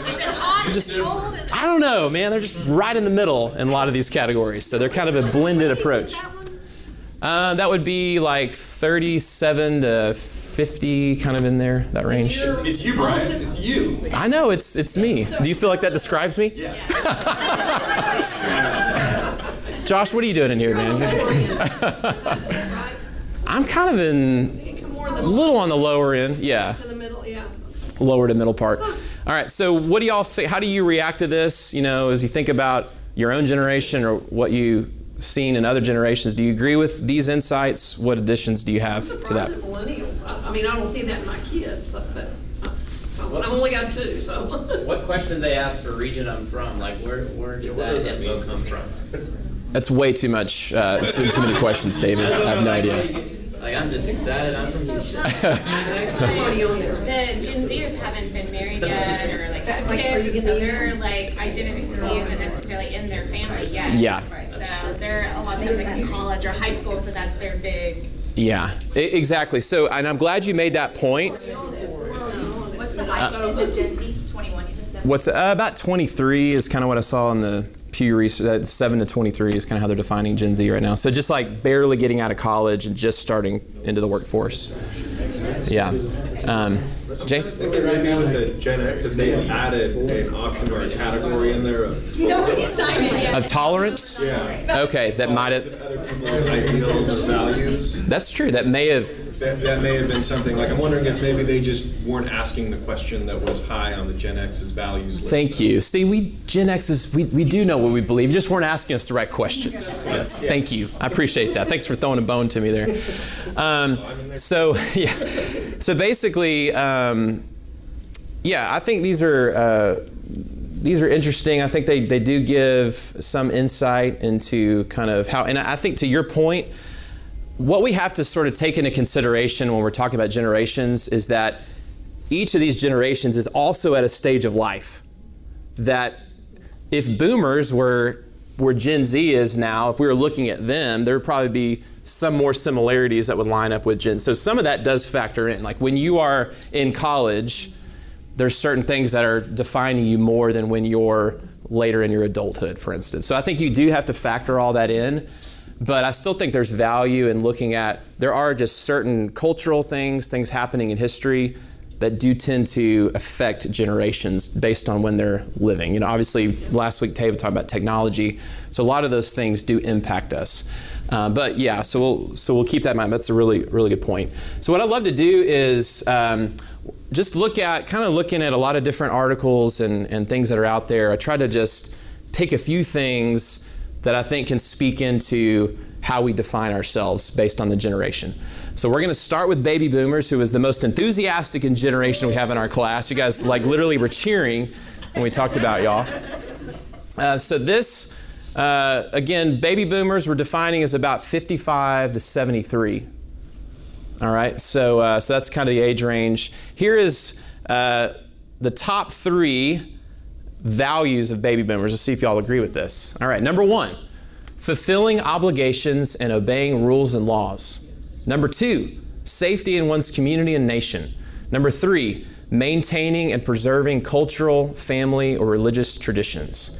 Just, I don't know, man. They're just right in the middle in a lot of these categories. So they're kind of a blended approach. Uh, that would be like 37 to 50, kind of in there, that range. It's, it's you, Brian. It's you. I know, it's, it's me. Do you feel like that describes me? Yeah. [laughs] Josh, what are you doing in here, man? [laughs] I'm kind of in a little on the lower end. Yeah. To the middle, yeah. Lower to middle part. All right. So, what do y'all think? How do you react to this? You know, as you think about your own generation or what you've seen in other generations, do you agree with these insights? What additions do you have to that? Millennials, I, I mean, I don't see that in my kids, but uh, I've only got two, so. [laughs] What question they ask for region I'm from? Like, where, where did that info come from? That's way too much, uh, too, too many questions, [laughs] David. I have no idea. Like, I'm just excited. I'm from Houston. [laughs] The Gen Zers haven't been married yet, or like have kids, so their like identity isn't necessarily in their family yet. Yeah. They're a lot of times like in college or high school, so that's their big. Yeah, exactly. So, and I'm glad you made that point. What's the highest the Gen Z? Twenty-one. You just said. What's uh, about 23 is kind of what I saw in the Pew research. That 7 to 23 is kind of how they're defining Gen Z right now. So just like barely getting out of college and just starting into the workforce. Yeah. Um, James? I think there may be with the Gen X, if they added an option or a category in there of. Nobody signed it yet. Of tolerance? Yeah. Okay, that might have. People's ideals or values. That's true. That may have. That, that may have been something, like, I'm wondering if maybe they just weren't asking the question that was high on the Gen X's values list. Thank you. See, we Gen X's, we, we do know what we believe. You just weren't asking us the right questions. Yes. Thank you. I appreciate that. Thanks for throwing a bone to me there. Um, so, [laughs] yeah. So basically, um, yeah, I think these are. Uh, these are interesting. I think they, they do give some insight into kind of how, and I think to your point, what we have to sort of take into consideration when we're talking about generations is that each of these generations is also at a stage of life that if boomers were where Gen Z is now, if we were looking at them, there would probably be some more similarities that would line up with Gen. So some of that does factor in. Like when you are in college, there's certain things that are defining you more than when you're later in your adulthood, for instance. So I think you do have to factor all that in. But I still think there's value in looking at there are just certain cultural things, things happening in history that do tend to affect generations based on when they're living. You know, obviously last week Tava talked about technology, so a lot of those things do impact us. Uh, but yeah, so we'll so we'll keep that in mind. That's a really really good point. So what I'd love to do is. Um, just look at kind of looking at a lot of different articles and, and things that are out there. I try to just pick a few things that I think can speak into how we define ourselves based on the generation. So we're going to start with baby boomers, who is the most enthusiastic generation we have in our class. You guys like literally were cheering when we talked about y'all. Uh, so this, uh, again, baby boomers we're defining as about 55 to 73. All right, so uh, so that's kind of the age range. Here is uh, the top three values of baby boomers. Let's see if y'all agree with this. All right, number one, fulfilling obligations and obeying rules and laws. Number two, safety in one's community and nation. Number three, maintaining and preserving cultural, family, or religious traditions.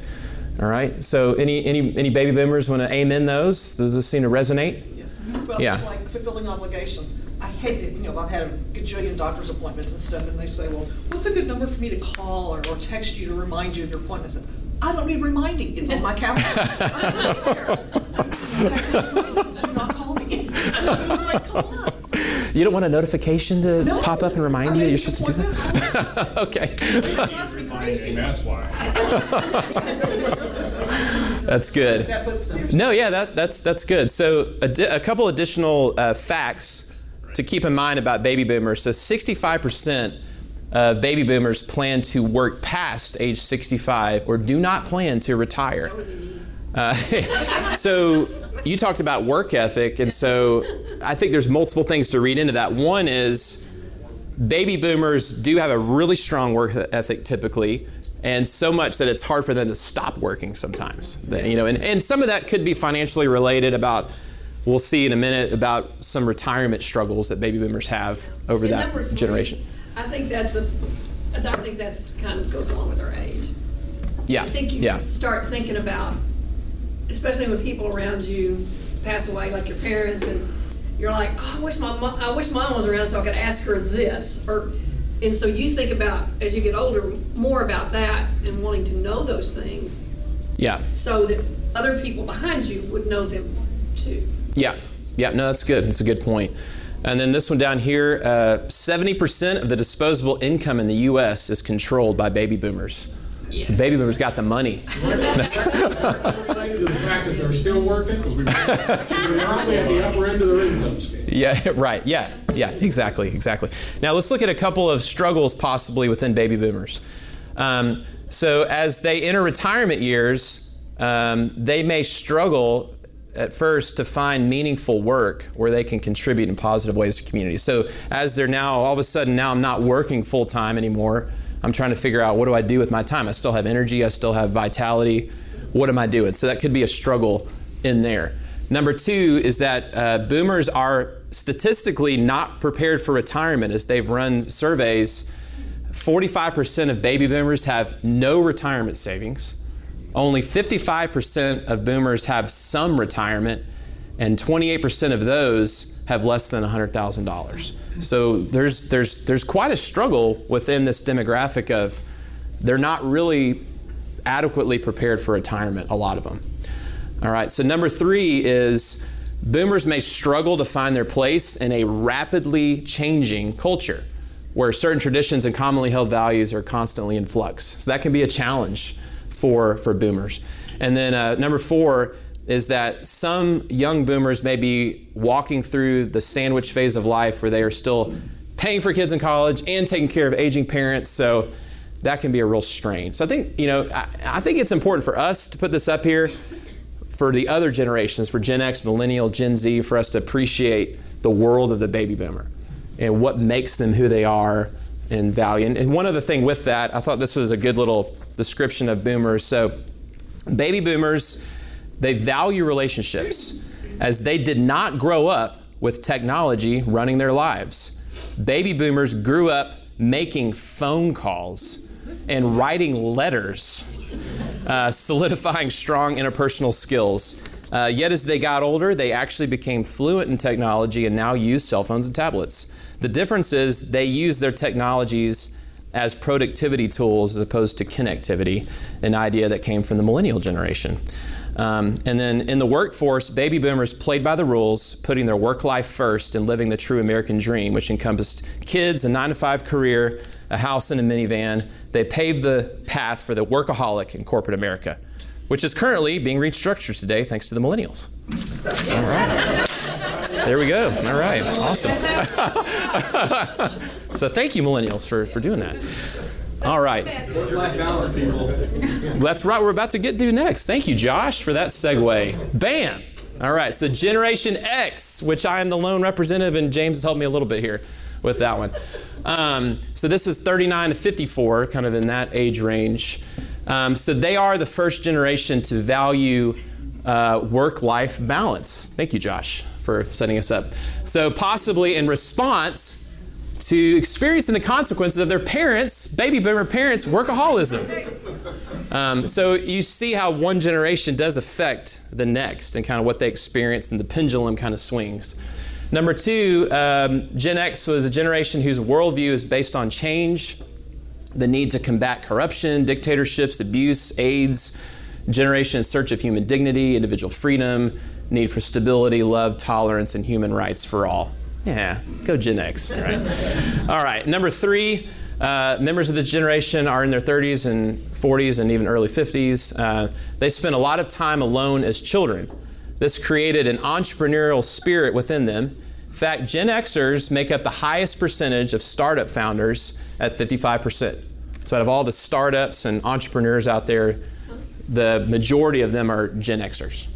All right. So, any any any baby boomers want to amen those? Does this seem to resonate? Yes. Well, Yeah. it's like fulfilling obligations. I hate it, you know, I've had a gajillion doctor's appointments and stuff, and they say, well, what's a good number for me to call or, or text you to remind you of your appointment? I don't need reminding, it's on my calendar. [laughs] Do not call me. [laughs] It's like, come on. You don't want a notification to No. pop up and remind you that you're supposed to do that? [laughs] okay. It drives me crazy. That's why. That's good. That, but seriously, No, yeah, that, that's that's good. So a, di- a couple additional uh, facts to keep in mind about baby boomers. So 65% of baby boomers plan to work past age 65 or do not plan to retire. Uh, [laughs] so you talked about work ethic, and so I think there's multiple things to read into that. One is baby boomers do have a really strong work ethic typically and so much that it's hard for them to stop working sometimes you know and, and some of that could be financially related about we'll see in a minute about some retirement struggles that baby boomers have over And that generation I think that's a, I think that's kind of goes along with our age. yeah I think you yeah start thinking about, especially when people around you pass away, like your parents, and you're like, oh, I wish my mom, I wish mom was around so I could ask her this, or, and so you think about as you get older more about that and wanting to know those things, yeah so that other people behind you would know them too. Yeah, yeah, no, that's good. That's a good point. And then this one down here uh, 70% of the disposable income in the U.S. is controlled by baby boomers. So baby boomers got the money. [laughs] That's- To the fact that they're still working, because we- [laughs] at the upper end of their income scale. yeah, [laughs] right. Yeah, yeah, exactly, exactly. Now let's look at a couple of struggles possibly within baby boomers. Um, so as they enter retirement years, um, they may struggle at first to find meaningful work where they can contribute in positive ways to community. So as they're now all of a sudden now I'm not working full time anymore. I'm trying to figure out what do I do with my time. I still have energy. I still have vitality. What am I doing? So that could be a struggle in there. Number two is that uh, boomers are statistically not prepared for retirement as they've run surveys. 45% of baby boomers have no retirement savings. Only 55% of boomers have some retirement, and 28% of those have less than $100,000. So there's, there's, there's quite a struggle within this demographic of they're not really adequately prepared for retirement, a lot of them. All right, so number three is boomers may struggle to find their place in a rapidly changing culture where certain traditions and commonly held values are constantly in flux. So that can be a challenge for, for boomers. And then uh, number four is that some young boomers may be walking through the sandwich phase of life where they are still paying for kids in college and taking care of aging parents. So that can be a real strain. So I think, you know, I, I think it's important for us to put this up here for the other generations, for Gen X, Millennial, Gen Z, for us to appreciate the world of the baby boomer and what makes them who they are and value. And, and one other thing with that, I thought this was a good little description of boomers. So, baby boomers, they value relationships as they did not grow up with technology running their lives. Baby boomers grew up making phone calls and writing letters, uh, solidifying strong interpersonal skills. Uh, yet, as they got older, they actually became fluent in technology and now use cell phones and tablets. The difference is they use their technologies as productivity tools as opposed to connectivity, an idea that came from the millennial generation. Um, and then in the workforce, baby boomers played by the rules, putting their work life first and living the true American dream, which encompassed kids, a nine to five career, a house, and a minivan. They paved the path for the workaholic in corporate America, which is currently being restructured today thanks to the millennials. All right. There we go. All right. Awesome. [laughs] so thank you, millennials, for, for doing that. All right. That's right. We're about to get to next. Thank you, Josh, for that segue. Bam. All right. So Generation X, which I am the lone representative, and James has helped me a little bit here with that one. Um, so this is 39 to 54, kind of in that age range. Um, so they are the first generation to value uh, work-life balance. Thank you, Josh, for setting us up. So possibly in response to experiencing the consequences of their parents, baby boomer parents, workaholism. Um, so you see how one generation does affect the next and kind of what they experience, and the pendulum kind of swings. Number two, um, Gen X was a generation whose worldview is based on change, the need to combat corruption, dictatorships, abuse, AIDS, generation in search of human dignity, individual freedom, need for stability, love, tolerance, and human rights for all. Yeah, go Gen X. All right. [laughs] All right. Number three, uh, members of this generation are in their 30s and 40s and even early 50s. Uh, they spent a lot of time alone as children. This created an entrepreneurial spirit within them. In fact, Gen Xers make up the highest percentage of startup founders at 55%. So, out of all the startups and entrepreneurs out there, the majority of them are Gen Xers.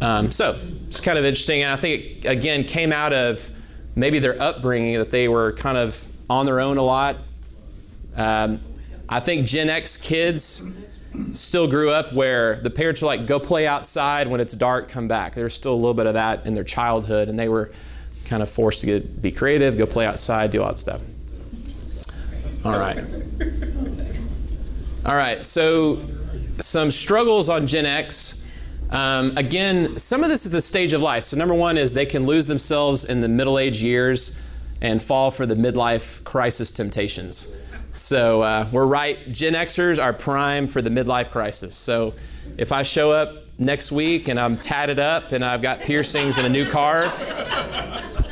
Um, so, it's kind of interesting. And I think it, again, came out of maybe their upbringing that they were kind of on their own a lot. Um, I think Gen X kids still grew up where the parents were like, go play outside when it's dark, come back. There's still a little bit of that in their childhood, and they were kind of forced to get, be creative, go play outside, do all that stuff. All right. All right, so some struggles on Gen X. Um, again, some of this is the stage of life. So, number one is they can lose themselves in the middle age years and fall for the midlife crisis temptations. So, uh, we're right. Gen Xers are prime for the midlife crisis. So, if I show up next week and I'm tatted up and I've got piercings and a new car,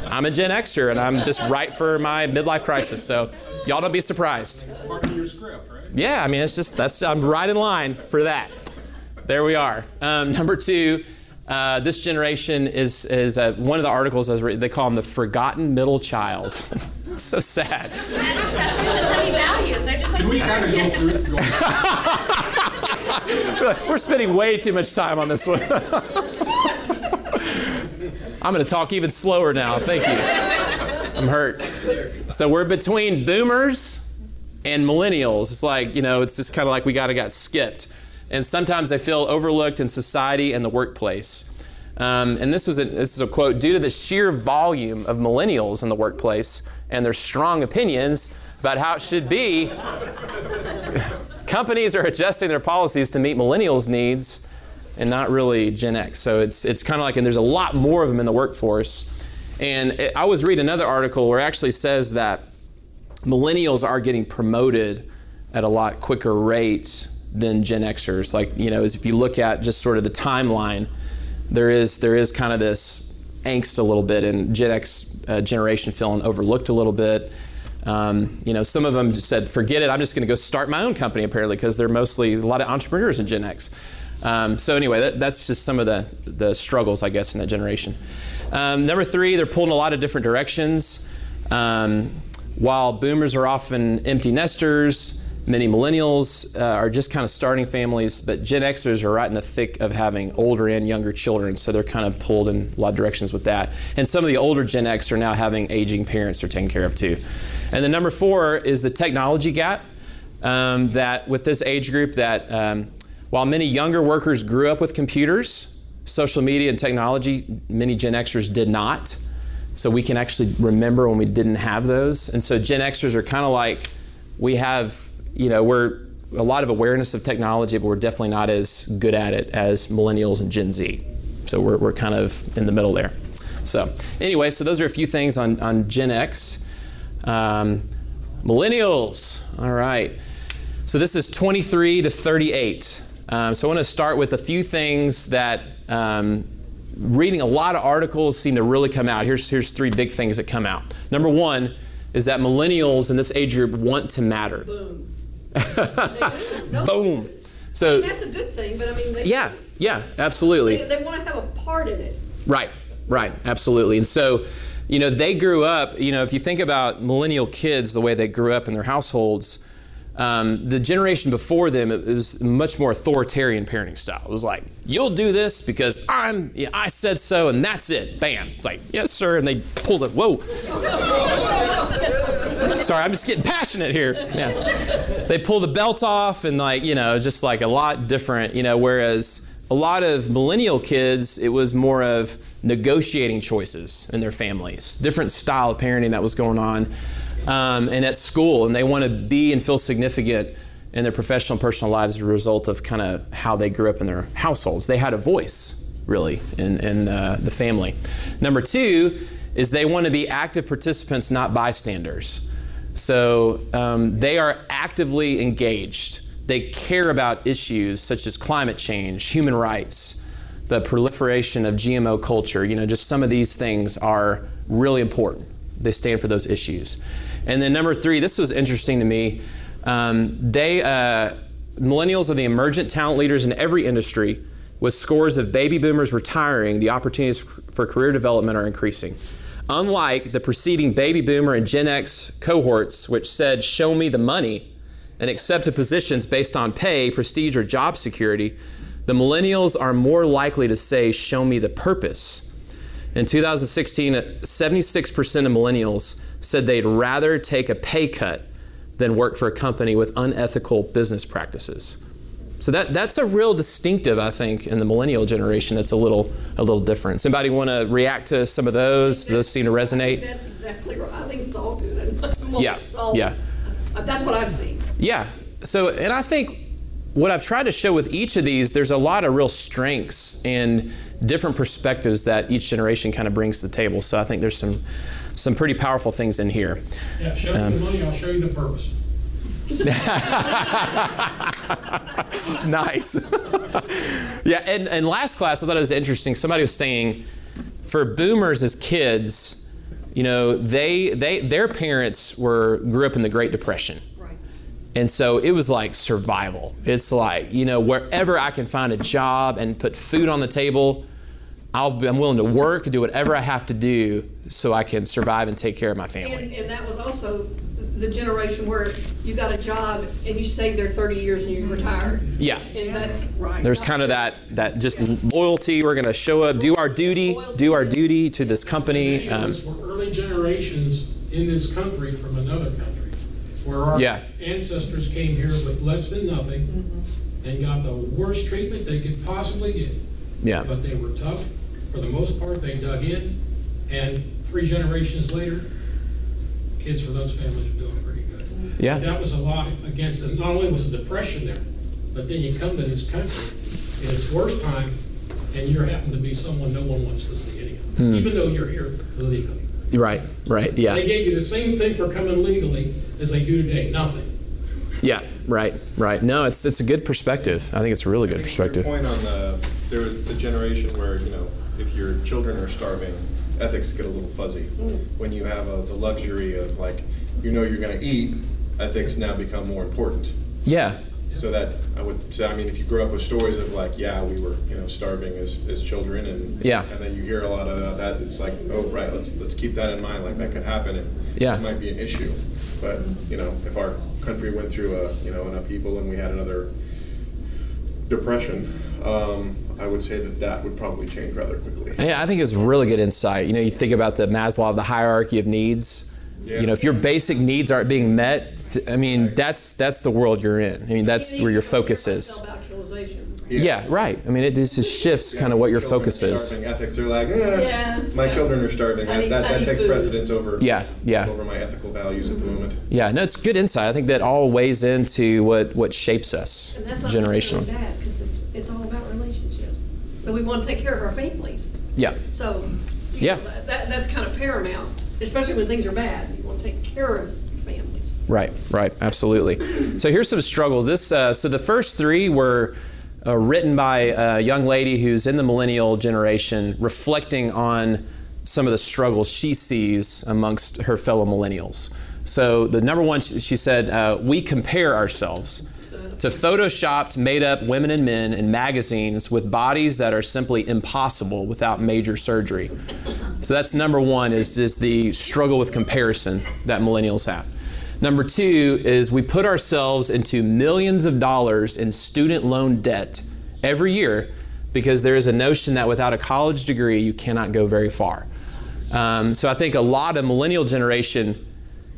I'm a Gen Xer and I'm just right for my midlife crisis. So, y'all don't be surprised. your script, right? Yeah, I mean, it's just that's I'm right in line for that. There we are. Um, [laughs] number two, uh, this generation is is uh, one of the articles I was reading. They call them the forgotten middle child. [laughs] so sad. That's what values. They're just like, Can we kind of go through? Go [laughs] We're spending way too much time on this one. I'm going to talk even slower now. Thank you. I'm hurt. So we're between boomers and millennials. It's like, you know, it's just kind of like we got to got skipped. And sometimes they feel overlooked in society and the workplace. Um, and this was a, this is a quote due to the sheer volume of millennials in the workplace and their strong opinions about how it should be, [laughs] companies are adjusting their policies to meet millennials' needs and not really Gen X. So it's, it's kind of like, and there's a lot more of them in the workforce. And it, I was reading another article where it actually says that millennials are getting promoted at a lot quicker rates than Gen Xers. Like, you know, as if you look at just sort of the timeline, there is there is kind of this angst a little bit, and Gen X uh, generation feeling overlooked a little bit. Um, you know, some of them just said, "Forget it. I'm just going to go start my own company." Apparently, because they're mostly a lot of entrepreneurs in Gen X. Um, so anyway, that, that's just some of the the struggles, I guess, in that generation. Um, number three, they're pulled in a lot of different directions. Um, while boomers are often empty nesters, many millennials uh, are just kind of starting families, but Gen Xers are right in the thick of having older and younger children, so they're kind of pulled in a lot of directions with that. And some of the older Gen X are now having aging parents they're taking care of too. And then number four is the technology gap. Um, that with this age group, that um, while many younger workers grew up with computers, social media, and technology, many Gen Xers did not. So we can actually remember when we didn't have those. And so Gen Xers are kind of like, we have, you know, we're a lot of awareness of technology, but we're definitely not as good at it as millennials and Gen Z. So we're, we're kind of in the middle there. So anyway, so those are a few things on, on Gen X. Um, millennials, all right. So this is 23 to 38. Um, so I want to start with a few things that um, reading a lot of articles seem to really come out. Here's, here's three big things that come out. Number one is that millennials in this age group want to matter. Boom. [laughs] Boom. So that's a good thing, but I mean, they, yeah, yeah, absolutely. they, they want to have a part in it. Right, right, absolutely. And so, you know, they grew up, you know, if you think about millennial kids, the way they grew up in their households, um, the generation before them, it was much more authoritarian parenting style. It was like, you'll do this because I'm, I said so, and that's it. Bam. It's like, yes, sir. And they pulled it. Whoa. Sorry, I'm just getting passionate here. Yeah. They pull the belt off, and like, you know, just like a lot different, you know, whereas a lot of millennial kids, it was more of negotiating choices in their families, different style of parenting that was going on um, and at school, and they want to be and feel significant in their professional and personal lives as a result of kind of how they grew up in their households. They had a voice, really, in, in uh, the family. Number two is they want to be active participants, not bystanders. So um, they are actively engaged. They care about issues such as climate change, human rights, the proliferation of GMO culture. You know, just some of these things are really important They stand for those issues. And then number three, this was interesting to me. Um, they uh, millennials are the emergent talent leaders in every industry. With scores of baby boomers retiring, the opportunities for career development are increasing. Unlike the preceding baby boomer and Gen X cohorts, which said, Show me the money, and accepted positions based on pay, prestige, or job security, the millennials are more likely to say, Show me the purpose. In 2016, 76% of millennials said they'd rather take a pay cut than work for a company with unethical business practices. So that that's a real distinctive, I think, in the millennial generation. That's a little a little different. Somebody want to react to some of those? Those seem to resonate. That's exactly right. I think it's all good. [laughs] Yeah, yeah. That's what I've seen. Yeah. So, and I think what I've tried to show with each of these, there's a lot of real strengths and different perspectives that each generation kind of brings to the table. So I think there's some some pretty powerful things in here. Yeah, show me Um, the money, I'll show you the purpose. [laughs] nice. [laughs] yeah, and, and last class, I thought it was interesting. Somebody was saying, for boomers as kids, you know, they they their parents were grew up in the Great Depression. And so it was like survival. It's like, you know, wherever I can find a job and put food on the table, I'll be, I'm willing to work, and do whatever I have to do so I can survive and take care of my family. And, and that was also the generation where you got a job and you stayed there 30 years and you retired. Yeah. And that's right. There's kind of that that just loyalty. We're going to show up, do our duty, do our duty to this company. Many of Um, us were early generations in this country from another country, where our Yeah. ancestors came here with less than nothing and got the worst treatment they could possibly get. Yeah. But they were tough. For the most part, they dug in, and three generations later, kids for those families are doing pretty good. Yeah. That was a lot against them. Not only was the depression there, but then you come to this country in its worst time, and you happen to be someone no one wants to see anyhow, Hmm. even though you're here legally. right, right, yeah. They gave you the same thing for coming legally as they do today, nothing. Yeah, right, right. No, it's it's a good perspective. I think it's a really good Your perspective. point on the there was the generation where you know if your children are starving, ethics get a little fuzzy. When you have a, the luxury of like you know you're going to eat, ethics now become more important. Yeah, So that I would say, I mean, if you grow up with stories of like, yeah, we were you know starving as, as children, and Yeah. and then you hear a lot of that, it's like, oh right, let's let's keep that in mind. Like that could happen, and Yeah. this might be an issue. But you know, if our country went through a you know an upheaval and we had another depression, um, I would say that that would probably change rather quickly. Yeah, I think it's really good insight. You know, you think about the Maslow, the hierarchy of needs. Yeah. You know, if your basic needs aren't being met, I mean, that's that's the world you're in. I mean, that's where your focus is. Self-actualization. Yeah, right. I mean, it just shifts kind of what your focus are is. Ethics are like, eh, Yeah. my children are starving. I That, need- that, that takes food. precedence over Yeah, yeah. over my ethical values at the moment. Yeah, no, it's good insight. I think that all weighs into what what shapes us And that's not generationally. bad because it's, it's all about relationships. So we want to take care of our families. Yeah, So you Yeah. know, that, that's kind of paramount, especially when things are bad. You want to take care of your family. right, right, absolutely. So here's some struggles. This uh, so the first three were uh, written by a young lady who's in the millennial generation, reflecting on some of the struggles she sees amongst her fellow millennials. So the number one, she she said, uh, we compare ourselves to photoshopped, made up women and men in magazines with bodies that are simply impossible without major surgery. So that's number one is just the struggle with comparison that millennials have. Number two is we put ourselves into millions of dollars in student loan debt every year because there is a notion that without a college degree you cannot go very far. Um, so I think a lot of millennial generation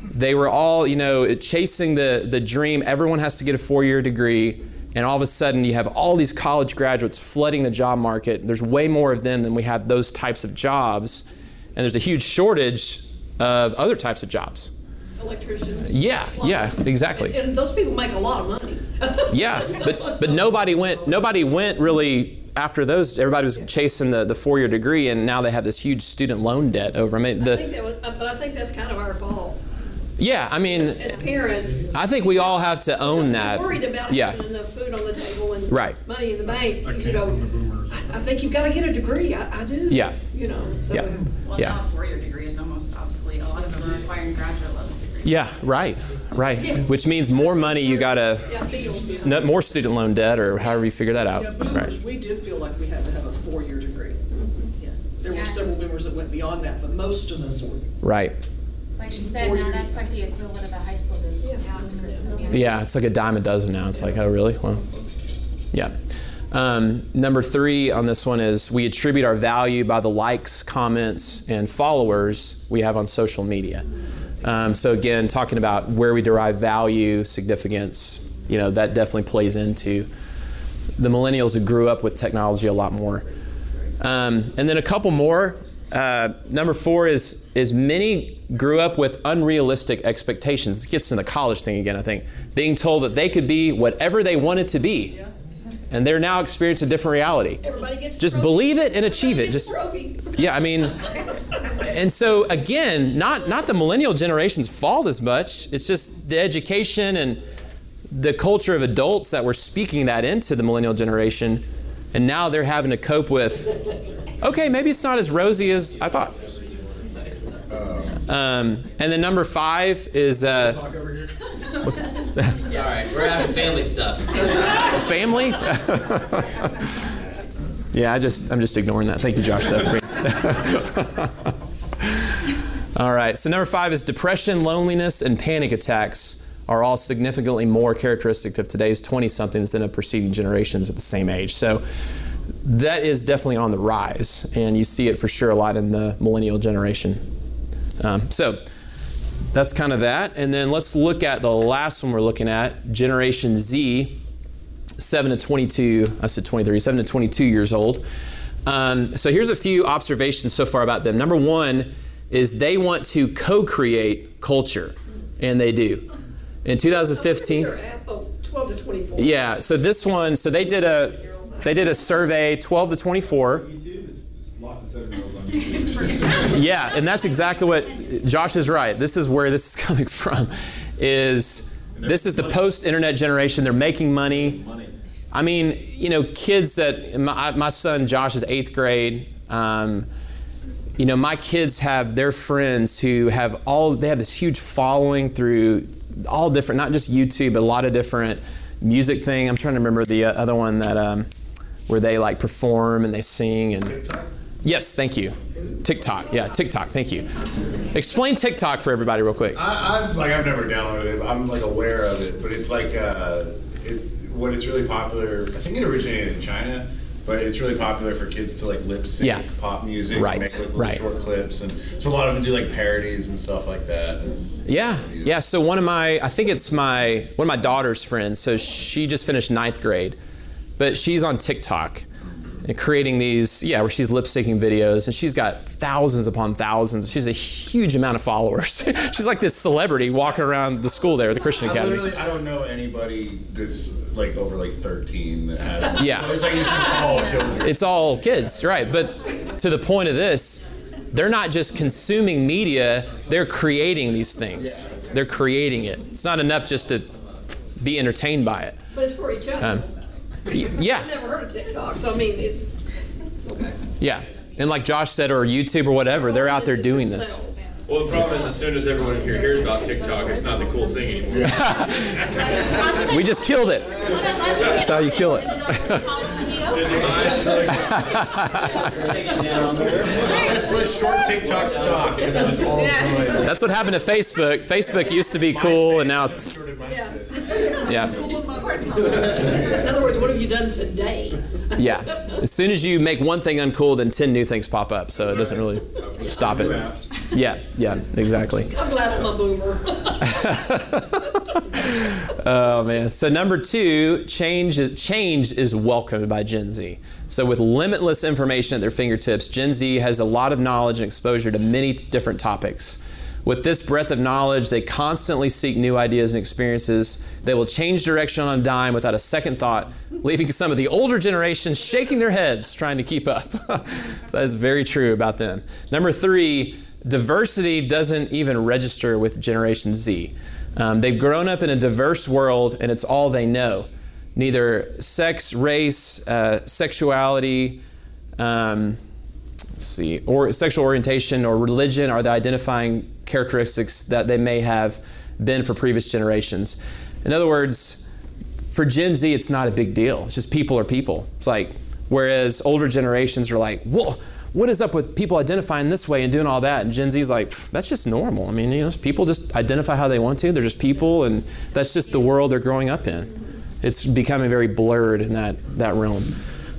they were all, you know, chasing the, the dream. Everyone has to get a four year degree. And all of a sudden, you have all these college graduates flooding the job market. There's way more of them than we have those types of jobs. And there's a huge shortage of other types of jobs. Electricians. Yeah, yeah, exactly. And those people make a lot of money. [laughs] Yeah, but but nobody went nobody went really after those. Everybody was chasing the, the four year degree, and now they have this huge student loan debt over. I mean, I think that was, but I think that's kind of our fault yeah, I mean, as parents. I think we all have to own that. Worried about Yeah. having enough food on the table and Right. money in the bank. You go, I I think you've got to get a degree. I, I do. Yeah. You know. So. Yeah. Well, Yeah. now a four-year degree is almost obsolete. A lot of them are requiring graduate level degrees. Yeah, right, right. Which means more money you gotta, Yeah, fields. more student loan debt or however you figure that out. Yeah, Right. we did feel like we had to have a four-year degree. Mm-hmm. Yeah. There were several boomers that went beyond that, but most of us were. Right. Like she said, now that's like the equivalent of a high school degree. Yeah. Yeah, it's like a dime a dozen now. It's like, oh, really? Well, yeah. Um, number three on this one is we attribute our value by the likes, comments, and followers we have on social media. Um, so again, talking about where we derive value, significance, you know, that definitely plays into the millennials who grew up with technology a lot more. Um, and then a couple more. Uh, number four is is many grew up with unrealistic expectations. This gets into the college thing again, I think. Being told that they could be whatever they wanted to be, and they're now experiencing a different reality. Just trophy. believe it and achieve it. Just Trophy. yeah, I mean, and so again, not not the millennial generation's fault as much. It's just the education and the culture of adults that were speaking that into the millennial generation, and now they're having to cope with. Okay, maybe it's not as rosy as I thought. Um, and then number five is uh, what's All right, we're having family stuff. family. [laughs] yeah, I just I'm just ignoring that. Thank you, Josh. [laughs] All right. So number five is depression, loneliness, and panic attacks are all significantly more characteristic of today's 20 somethings than of preceding generations at the same age. So that is definitely on the rise, and you see it for sure a lot in the millennial generation. Um, so that's kind of that. And then let's look at the last one we're looking at Generation Z, 7 to 22. I said 23, 7 to 22 years old. Um, so here's a few observations so far about them. Number one is they want to co create culture, and they do. In 2015, [laughs] They're at, oh, 12 to 24. yeah, so this one, so they did a they did a survey 12 to 24. [laughs] Yeah, and that's exactly what Josh is right. This is where this is [laughs] coming from. Is this is the post-internet generation? They're making money. I mean, you know, kids that my, my son Josh is eighth grade. Um, you know, my kids have their friends who have all they have this huge following through all different, not just YouTube, but a lot of different music thing. I'm trying to remember the uh, other one that um, where they like perform and they sing and. Yes, thank you. TikTok, yeah, TikTok. Thank you. Explain TikTok for everybody real quick. I, I've like I've never downloaded it. But I'm like aware of it, but it's like uh, it, what it's really popular. I think it originated in China, but it's really popular for kids to like lip sync Yeah. pop music, Right, and make like little right. short clips, and so a lot of them do like parodies and stuff like that. It's- Yeah, yeah. So one of my, I think it's my one of my daughter's friends. So she just finished ninth grade, but she's on TikTok and creating these, yeah, where she's lip syncing videos, and she's got thousands upon thousands. She's a huge amount of followers. [laughs] she's like this celebrity walking around the school there, the Christian I Academy. literally I don't know anybody that's like over like 13 that has. [laughs] Yeah. so it's like it's all children. It's all kids, right? But to the point of this, they're not just consuming media, they're creating these things. They're creating it. It's not enough just to be entertained by it. But it's for each other. Um, y- yeah, I've never heard of TikTok, so I mean, it, okay. yeah. And like Josh said, or YouTube or whatever, they're out there doing this. Well, the problem is, as soon as everyone here hears about TikTok, it's not the cool thing anymore. [laughs] We just killed it. That's how you kill it. This was short TikTok stock, and it was all related. That's what happened to Facebook. Facebook used to be cool, and now, yeah, In other words, what have you done today? Yeah. As soon as you make one thing uncool, then ten new things pop up. So it doesn't really stop it. Yeah, yeah, exactly. I'm glad I'm a boomer. [laughs] Oh man. So number two, change is change is welcomed by Gen Z. So with limitless information at their fingertips, Gen Z has a lot of knowledge and exposure to many different topics. With this breadth of knowledge, they constantly seek new ideas and experiences. They will change direction on a dime without a second thought, leaving some of the older generation shaking their heads trying to keep up. [laughs] that is very true about them. Number three, diversity doesn't even register with Generation Z. Um, they've grown up in a diverse world, and it's all they know. Neither sex, race, uh, sexuality, Um, see, or sexual orientation or religion are the identifying characteristics that they may have been for previous generations. In other words, for Gen Z, it's not a big deal. It's just people are people. It's like, whereas older generations are like, whoa, what is up with people identifying this way and doing all that? And Gen Z's like, that's just normal. I mean, you know, people just identify how they want to. They're just people, and that's just the world they're growing up in. It's becoming very blurred in that, that realm.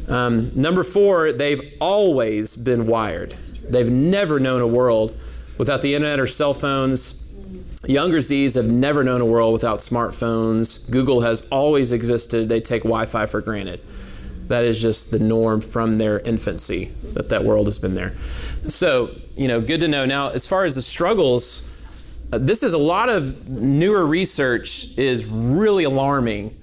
Um, number four, they've always been wired. They've never known a world without the internet or cell phones. Younger Z's have never known a world without smartphones. Google has always existed. They take Wi Fi for granted. That is just the norm from their infancy, that that world has been there. So, you know, good to know. Now, as far as the struggles, uh, this is a lot of newer research is really alarming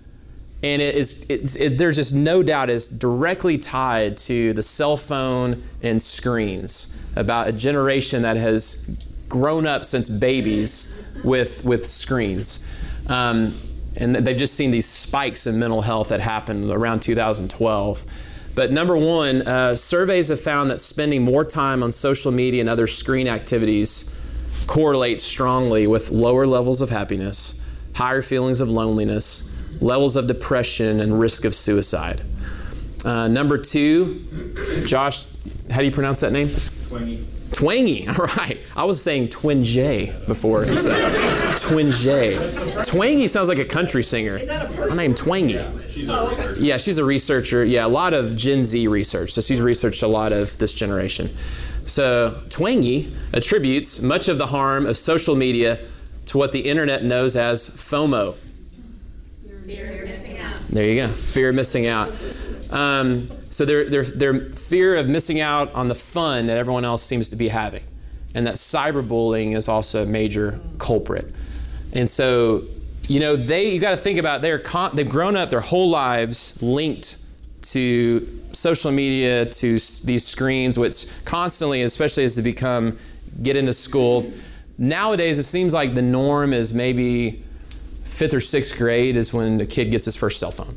and it is it, there's just no doubt is directly tied to the cell phone and screens about a generation that has grown up since babies with with screens. Um, and they've just seen these spikes in mental health that happened around 2012 but number one uh, surveys have found that spending more time on social media and other screen activities correlates strongly with lower levels of happiness higher feelings of loneliness levels of depression, and risk of suicide. Uh, number two, Josh, how do you pronounce that name? Twangy. Twangy, [laughs] all right. I was saying Twin J before. So. Twin J. Twangy sounds like a country singer. Is that a person? Her name Twangy. Yeah, she's a researcher. Yeah, she's a researcher. Yeah, a lot of Gen Z research. So she's researched a lot of this generation. So Twangy attributes much of the harm of social media to what the internet knows as FOMO, Missing out. there you go. Fear of missing out. Um, so their, their fear of missing out on the fun that everyone else seems to be having. And that cyberbullying is also a major culprit. And so, you know, they, you got to think about, they're con- they've grown up their whole lives linked to social media, to s- these screens, which constantly, especially as they become, get into school. Nowadays, it seems like the norm is maybe fifth or sixth grade is when the kid gets his first cell phone.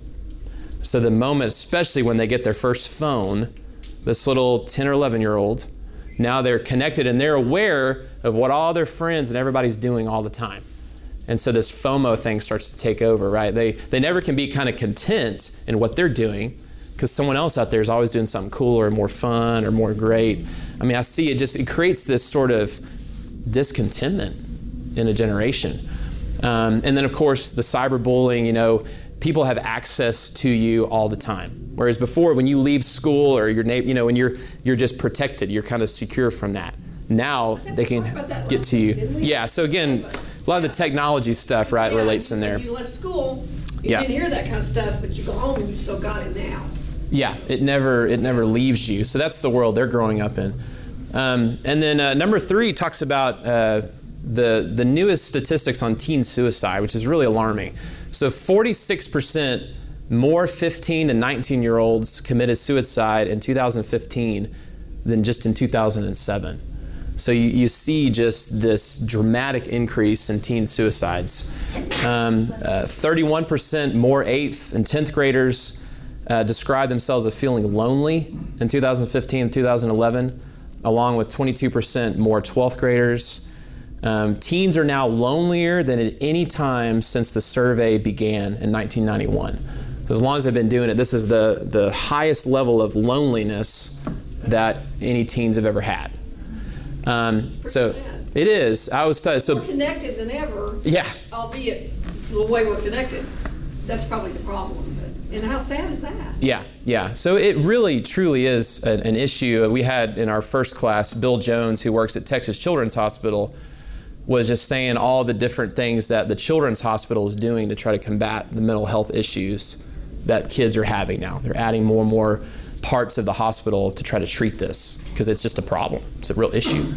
So the moment, especially when they get their first phone, this little 10 or 11 year old, now they're connected and they're aware of what all their friends and everybody's doing all the time. And so this FOMO thing starts to take over, right? They, they never can be kind of content in what they're doing because someone else out there is always doing something cooler or more fun or more great. I mean, I see it just, it creates this sort of discontentment in a generation. Um, and then, of course, the cyberbullying, you know, people have access to you all the time. Whereas before, when you leave school or your neighbor, you know, when you're you're just protected, you're kind of secure from that. Now they can get to you. Yeah. So again, a lot of the technology stuff, right, relates in there. You left school, you Yeah. didn't hear that kind of stuff, but you go home and you still got it now. Yeah, it never it never leaves you. So that's the world they're growing up in. Um, and then uh, number three talks about uh, the the newest statistics on teen suicide, which is really alarming. So 46% more 15 to 19 year olds committed suicide in 2015 than just in 2007. So you, you see just this dramatic increase in teen suicides. Um, uh, 31% more 8th and 10th graders uh, themselves as feeling lonely in 2015 and 2011, along with 22% more 12th graders. Um, teens are now lonelier than at any time since the survey began in 1991. So As long as they've been doing it, this is the, the highest level of loneliness that any teens have ever had. Um, so it is. I was t- so More connected than ever. Yeah. Albeit the way we're connected. That's probably the problem. And how sad is that? Yeah, yeah. So it really, truly is an, an issue. We had in our first class, Bill Jones, who works at Texas Children's Hospital, was just saying all the different things that the Children's Hospital is doing to try to combat the mental health issues that kids are having now. They're adding more and more parts of the hospital to try to treat this because it's just a problem. It's a real issue.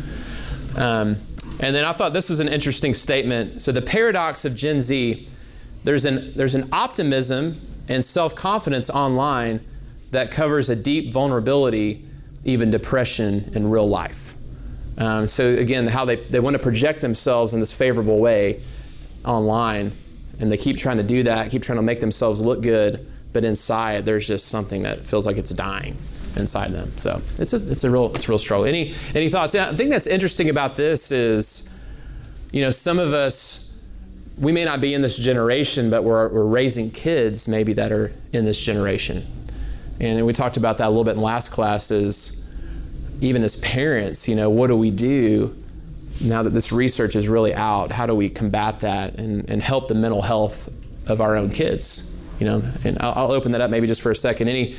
Um, and then I thought this was an interesting statement. So the paradox of Gen Z, there's an there's an optimism and self-confidence online that covers a deep vulnerability, even depression in real life. Um, so again, how they, they want to project themselves in this favorable way online, and they keep trying to do that, keep trying to make themselves look good, but inside there's just something that feels like it's dying. inside them. So it's a it's a real it's a real struggle. Any any thoughts? Yeah, I think that's interesting about this is, you know, some of us we may not be in this generation, but we're, we're raising kids maybe that are in this generation. And we talked about that a little bit in last class is even as parents, you know, what do we do now that this research is really out? How do we combat that and, and help the mental health of our own kids? You know, and I'll, I'll open that up maybe just for a second. Any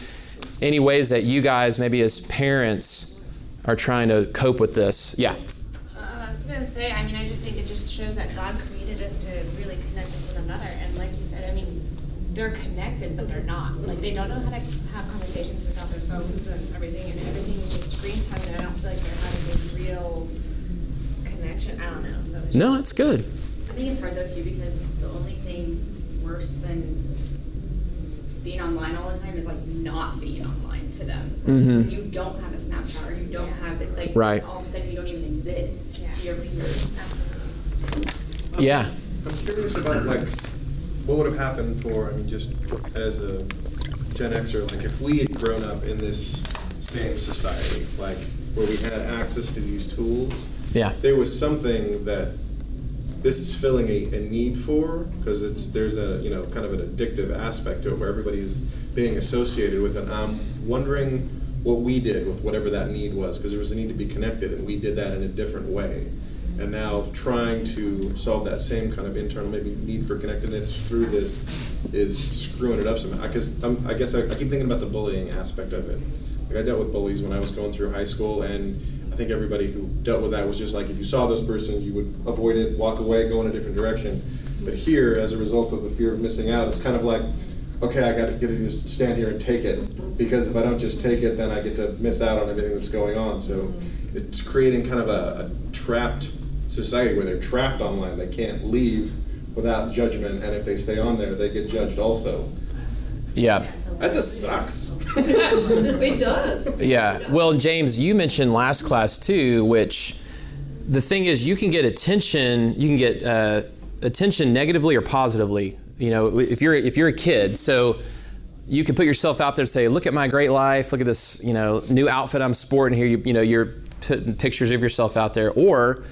any ways that you guys maybe as parents are trying to cope with this? Yeah. Uh, I was gonna say, I mean, I just think it just shows that God created us to really connect with one another, and like you said, I mean, they're connected, but they're not. Like they don't know how to conversations without their phones and everything, and everything is just screen time, and I don't feel like they're having this real connection. I don't know. So it's No, it's good. I think it's hard though too because the only thing worse than being online all the time is like not being online to them. Mm-hmm. You don't have a Snapchat or you don't have it, like Right. all of a sudden you don't even exist to your peers. Yeah. I'm curious about like what would have happened for I mean just as a Gen Xer, like if we had grown up in this same society, like where we had access to these tools, Yeah. there was something that this is filling a, a need for because it's there's a you know kind of an addictive aspect to it where everybody's being associated with it. I'm wondering what we did with whatever that need was because there was a need to be connected and we did that in a different way. And now trying to solve that same kind of internal maybe need for connectedness through this is screwing it up somehow. Because I'm, um, I guess I, I keep thinking about the bullying aspect of it. Like I dealt with bullies when I was going through high school, and I think everybody who dealt with that was just like if you saw this person, you would avoid it, walk away, go in a different direction. But here, as a result of the fear of missing out, it's kind of like, okay, I got to get to just stand here and take it because if I don't just take it, then I get to miss out on everything that's going on. So it's creating kind of a, a trapped society where they're trapped online. They can't leave without judgment, and if they stay on there, they get judged also. Yeah. That just sucks. [laughs] It does. Yeah. Well, James, you mentioned last class too, which the thing is, you can get attention. You can get uh, attention negatively or positively. You know, if you're if you're a kid, so you can put yourself out there and say, "Look at my great life. Look at this, you know, new outfit I'm sporting here." You, you know, you're putting pictures of yourself out there. Or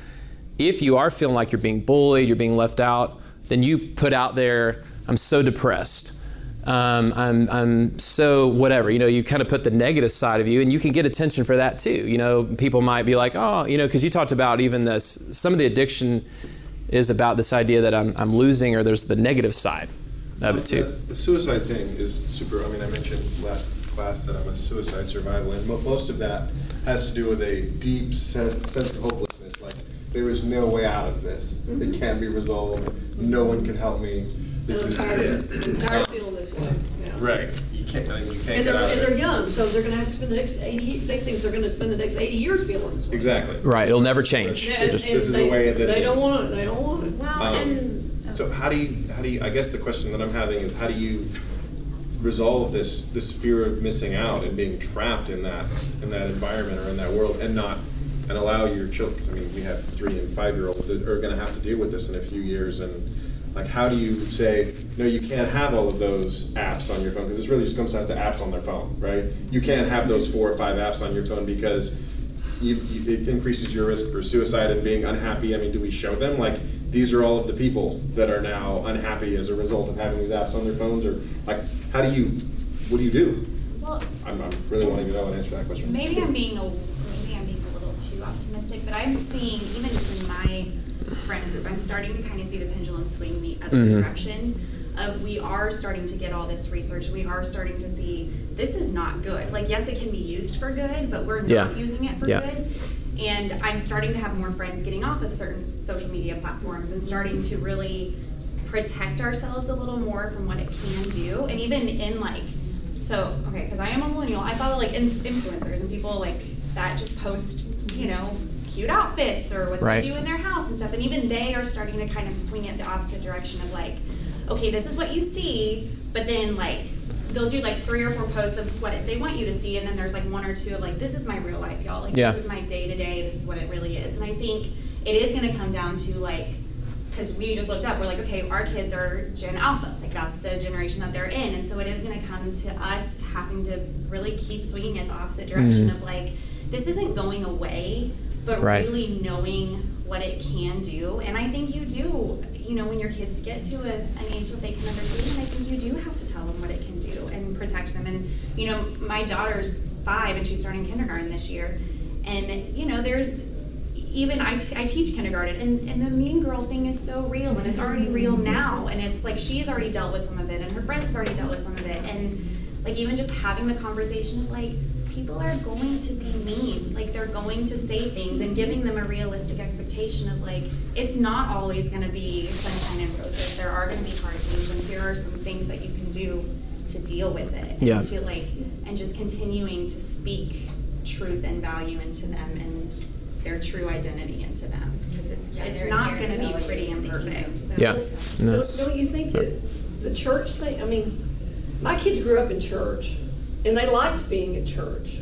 if you are feeling like you're being bullied, you're being left out, then you put out there, "I'm so depressed." um, I'm, I'm so whatever. You know, you kind of put the negative side of you, and you can get attention for that too. You know, people might be like, oh, you know, because you talked about even this. Some of the addiction is about this idea that I'm, I'm losing, or there's the negative side of it too. The, the suicide thing is super. I mean, I mentioned last class that I'm a suicide survivor, and most of that has to do with a deep sense, sense of hopelessness. Like there is no way out of this. It can't be resolved. No one can help me. This is I'm tired, it. Tired of feeling this way. yeah. Right. You can't. I mean, you can't And get they're, out and of they're it. young, so they're gonna have to spend the next eighty, they think they're gonna spend the next eighty years feeling this way. Exactly. Right. It'll never change. And- This is- and this is the they- way that it They don't is. want it, they don't want it. Well, Um, and So how do you how do you I guess the question that I'm having is how do you resolve this this fear of missing out and being trapped in that in that environment or in that world and not and allow your children because I mean we have three and five year olds that are going to have to deal with this in a few years and like how do you say no you can't have all of those apps on your phone because this really just comes down to apps on their phone right you can't have those four or five apps on your phone because you, you, it increases your risk for suicide and being unhappy. I mean, do we show them like these are all of the people that are now unhappy as a result of having these apps on their phones, or like how do you, what do you do? Well, I'm, I'm really wanting to know and answer that question. maybe I'm being a maybe I'm being a little too optimistic, but I'm seeing even just in my friend group, I'm starting to kind of see the pendulum swing the other Mhm. direction. Of we are starting to get all this research, we are starting to see this is not good. Like yes, it can be used for good, but we're not Yeah. using it for Yeah. good. And I'm starting to have more friends getting off of certain social media platforms and starting to really protect ourselves a little more from what it can do. And even in like, so, okay, because I am a millennial, I follow like in- influencers and people like that just post, you know, cute outfits or what Right. they do in their house and stuff. And even they are starting to kind of swing it the opposite direction of like, okay, this is what you see, but then like, they'll do like three or four posts of what they want you to see, and then there's like one or two of like, this is my real life, y'all. Like, Yeah. this is my day to day. This is what it really is. And I think it is going to come down to like, because we just looked up, we're like, okay, our kids are Gen Alpha. Like, that's the generation that they're in. And so it is going to come to us having to really keep swinging it the opposite direction Mhm. of like, this isn't going away, but Right. really knowing what it can do. And I think you do, you know, when your kids get to a, an age that they can understand, I think you do have to tell them what it can do and protect them. And, you know, my daughter's five and she's starting kindergarten this year. And, you know, there's even I, t- I teach kindergarten and, and the mean girl thing is so real and it's already real now and it's like she's already dealt with some of it and her friends have already dealt with some of it and like even just having the conversation of like people are going to be mean like they're going to say things and giving them a realistic expectation of like it's not always going to be sunshine and roses there are going to be hard things and here are some things that you can do to deal with it and Yeah. to like and just continuing to speak truth and value into them and their true identity into them because it's Yeah, it's not going to be pretty and perfect. So. Yeah. And Don't, don't you think that the church thing? I mean, my kids grew up in church, and they liked being in church,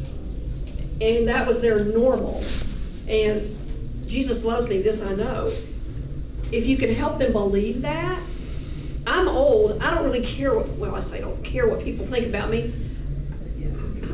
and that was their normal. And Jesus loves me. This I know. If you can help them believe that, I'm old. I don't really care what. Well, I say I don't care what people think about me.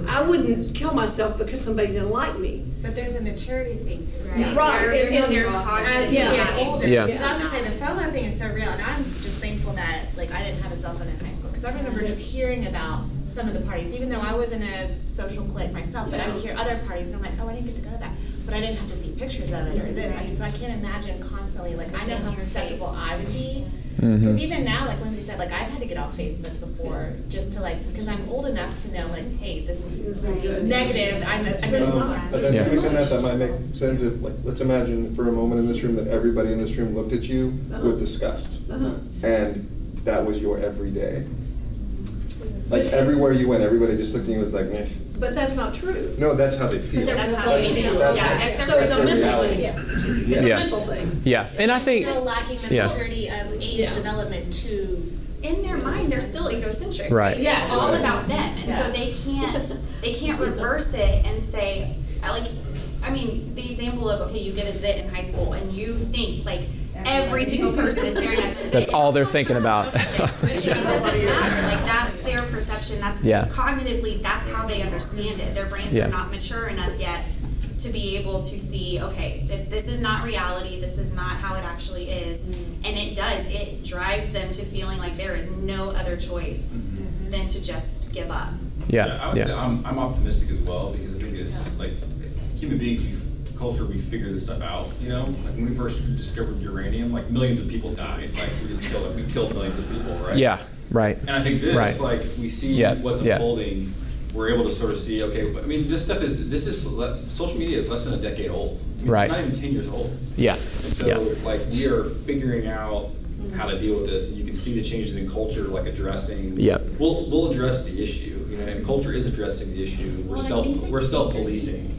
I wouldn't kill myself because somebody didn't like me. But there's a maturity thing to it. Right. Right, They're- they're and they're processing. processing. As you Yeah. get older. Yeah. yeah. So I was gonna say, the FOMO thing is so real, and I'm just thankful that, like, I didn't have a cell phone in high school. Because I remember just hearing about some of the parties, even though I was in a social clique myself, but I would hear other parties, and I'm like, oh, I didn't get to go to that. But I didn't have to see pictures of it or this. I mean, so I can't imagine constantly, like, I know how susceptible face. I would be. Because even now, like Lindsay said, like I've had to get off Facebook before just to like because I'm old enough to know like, hey, this is negative. I'm a, I'm a Um, But then Yeah. tweaking that, that might make sense if, like, let's imagine for a moment in this room that everybody in this room looked at you with disgust. Uh-huh. And that was your everyday. Like, everywhere you went, everybody just looked at you and was like, meh. But that's not true. No, that's how they feel. That's how they feel. That's- Yeah, it's So it's a mental reality. thing. Yeah. It's a Yeah. mental thing. Yeah. And I think. still lacking the Yeah. maturity of age Yeah. development to in their mind they're still egocentric Right. yeah it's all about them and Yeah. so they can't they can't reverse it and say I like i mean the example of okay you get a zit in high school and you think like every single person is staring at you That's all they're thinking about. [laughs] it doesn't matter like that's their perception that's Yeah. cognitively that's how they understand it their brains Yeah. are not mature enough yet to be able to see okay that this is not reality this is not how it actually is mm-hmm. and it does it drives them to feeling like there is no other choice mm-hmm. than to just give up Yeah. I would say Yeah. I'm, I'm optimistic as well because I think it's like human beings, we culture, we figure this stuff out. You know, like when we first discovered uranium, like millions of people died. Like we just killed, we killed millions of people, right? Yeah. Right. And I think this, Right. like we see Yeah, what's yeah. unfolding, we're able to sort of see. Okay, I mean, this stuff is this is social media is less than a decade old. I mean, Right. It's not even ten years old. Yeah. And so, Yeah. like, we are figuring out how to deal with this, and you can see the changes in culture, like addressing. Yep. We'll we'll address the issue, you know, and culture is addressing the issue. We're Well, self think that we're kids self are policing.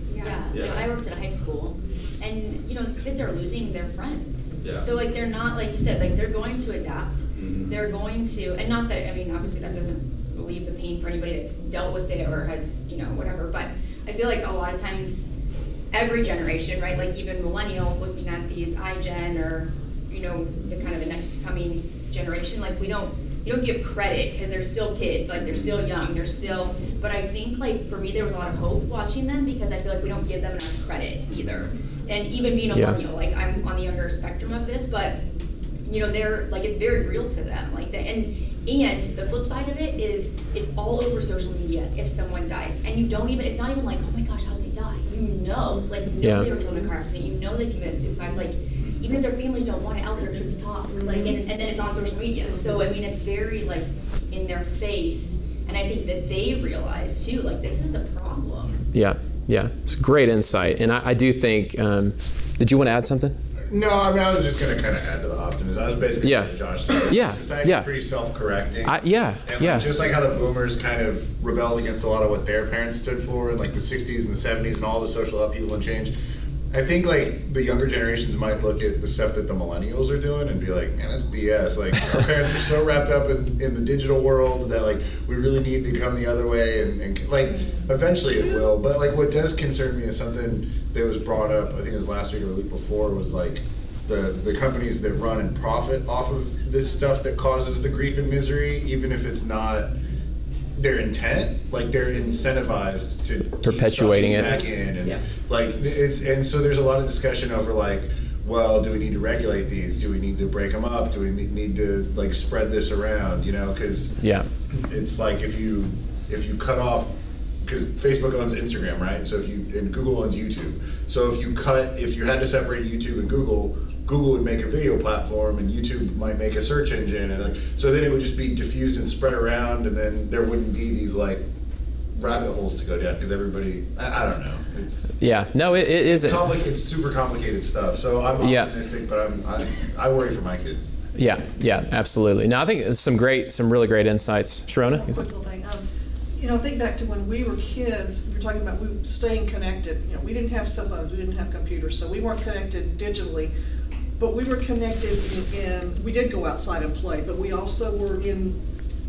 Yeah, I worked at a high school, and you know, the kids are losing their friends. Yeah. So like they're not like you said, like they're going to adapt. Mhm. They're going to, and not that I mean, obviously that doesn't relieve the pain for anybody that's dealt with it or has you know whatever. But I feel like a lot of times, every generation, right? Like even millennials looking at these iGen or you know the kind of the next coming generation, like we don't you don't give credit because they're still kids, like they're still young, they're still. But I think like for me, there was a lot of hope watching them because I feel like we don't give them enough credit either. And even being a Yeah. millennial, like I'm on the younger spectrum of this, but you know they're like it's very real to them, like that. And and the flip side of it is it's all over social media if someone dies, and you don't even. It's not even like oh my gosh, how did they die? You know, like you know Yeah. they were killed in a car accident. You know they committed suicide. Like even if their families don't want it out, their kids talk. Like and, and then it's on social media. So I mean, it's very like in their face, and I think that they realize too, like this is a problem. Yeah. Yeah. It's great insight. And I, I do think. Um, did you want to add something? No, I mean, I was just gonna kind of add to the optimism. I was basically Yeah. what Josh said. Yeah, Society's yeah. pretty self-correcting. I, yeah. And yeah. like, just like how the boomers kind of rebelled against a lot of what their parents stood for in like the 60s and the 70s and all the social upheaval and change, I think like the younger generations might look at the stuff that the millennials are doing and be like, man, that's BS. Like our [laughs] parents are so wrapped up in, in the digital world that like we really need to come the other way and, and like eventually it will. But like what does concern me is something that was brought up, I think it was last week or the week before, was like the, the companies that run and profit off of this stuff that causes the grief and misery, even if it's not their intent, like they're incentivized to Perpetuating sucking it. back in, and Yeah. like it's and so there's a lot of discussion over like, well, do we need to regulate these? Do we need to break them up? Do we need need to like spread this around? You know, because Yeah. it's like if you if you cut off because Facebook owns Instagram, right? So if you and Google owns YouTube. So if you cut if you had to separate YouTube and Google, Google would make a video platform and YouTube might make a search engine and like, so then it would just be diffused and spread around and then there wouldn't be these like rabbit holes to go down because everybody I, I don't know. It's Yeah. No, it, it is. it's, compli- it's super complicated stuff. So I'm Yeah. optimistic, but I'm I, I worry for my kids. Yeah. Yeah. Absolutely. now I think it's some great, some really great insights. Sharona. Quick little thing. Um, you know, think back to when we were kids, we were talking about we were staying connected. You know, we didn't have cell phones, we didn't have computers, so we weren't connected digitally. But we were connected in, in we did go outside and play, but we also were in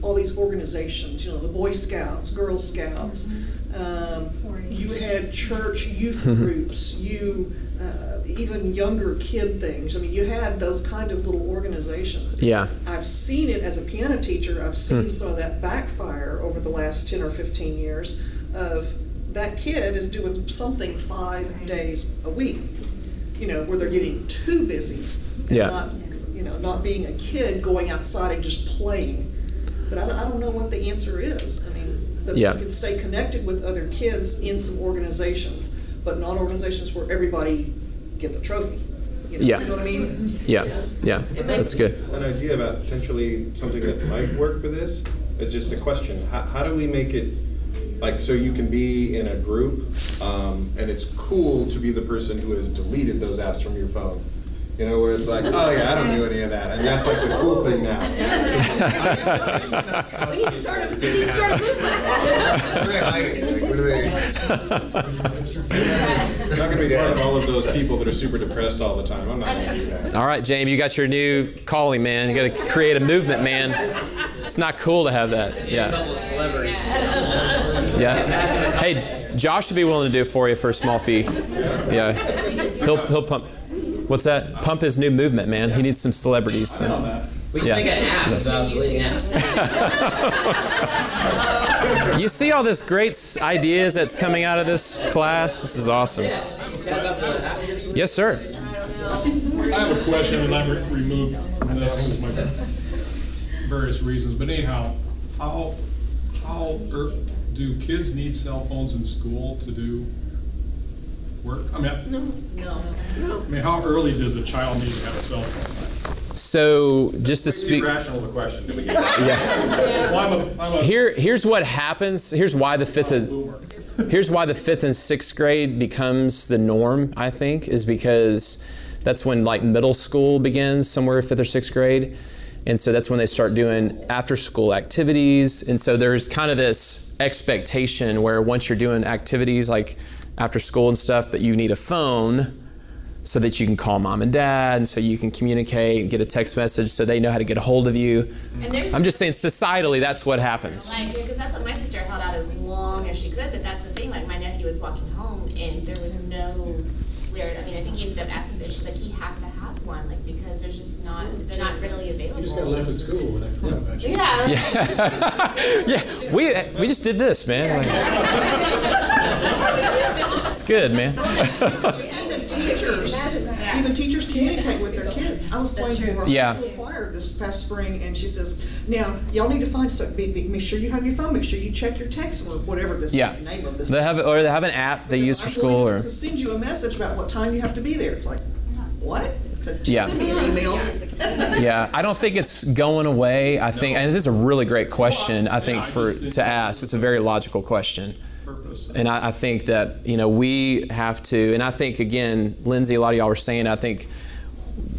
all these organizations, you know, the Boy Scouts, Girl Scouts. Um, you had church youth groups, you, uh, even younger kid things. I mean, you had those kind of little organizations. Yeah. I've seen it as a piano teacher. I've seen Hmm. some of that backfire over the last 10 or 15 years of that kid is doing something five days a week, you know, where they're getting too busy and Yeah. not, you know, not being a kid going outside and just playing. But I, don't- I don't know what the answer is. I mean, but Yeah. you can stay connected with other kids in some organizations, but not organizations where everybody gets a trophy. You know, Yeah. You know what I mean? Yeah. Yeah. That's good. An idea about potentially something that might work for this is just a question. How, how do we make it, like, so you can be in a group, um, and it's cool to be the person who has deleted those apps from your phone? You know, where it's like, oh yeah, I don't do any of that, and that's like the cool thing now. We need to start a, we need to start a I'm [laughs] not gonna be part of all of those people that are super depressed all the time. I'm not gonna do that. All right, James, you got your new calling, man. You got to create a movement, man. It's not cool to have that. Yeah. [laughs] Yeah. Hey, Josh would be willing to do it for you for a small fee. Yeah. He'll he'll pump. What's that? Pump his new movement, man. He needs some celebrities. so. We should Yeah. make an app about deleting apps. You see all this great ideas that's coming out of this class. This is awesome. Chat about the app. Yes, sir. I have a question, and I'm re- removed from this because my various reasons, but anyhow, how, how er, do kids need cell phones in school to do work? I mean, No. No. I mean, how early does a child need to have a cell phone? So, just to speak. irrational the question. [laughs] Yeah. Well, I'm a, I'm a. Here, here's what happens. Here's why the fifth is. Here's why the fifth and sixth grade becomes the norm. I think is because that's when like middle school begins, somewhere fifth or sixth grade, and so that's when they start doing after school activities. And so there's kind of this expectation where once you're doing activities like after school and stuff, that you need a phone so that you can call mom and dad, and so you can communicate get a text message so they know how to get a hold of you. And I'm just saying, societally, that's what happens. Like, because that's what my sister held out as long as she could, but that's the thing. Like, my nephew was walking home, and there was no weird. I mean, I think he ended up asking, so she's like, he has to have one, like, because there's just not, they're not readily available. You just got left at school when I forgot about you. [laughs] Yeah. yeah, we we just did this, man. Like, it's good, man. Even teachers, even teachers communicate with their kids. I was playing for a Yeah. school choir this past spring, and she says, "Now, y'all need to find so be, be, make sure you have your phone. Make sure you check your text or whatever this yeah, name of this." they have or they have an app they use for school going or to send you a message about what time you have to be there. It's like, what? I said, just Yeah. send me an email. [laughs] yeah. I don't think it's going away. I think, and it is a really great question. I think for to ask. It's a very logical question. Purpose. And I, I think that you know we have to, and I think again, Lindsay, a lot of y'all were saying. I think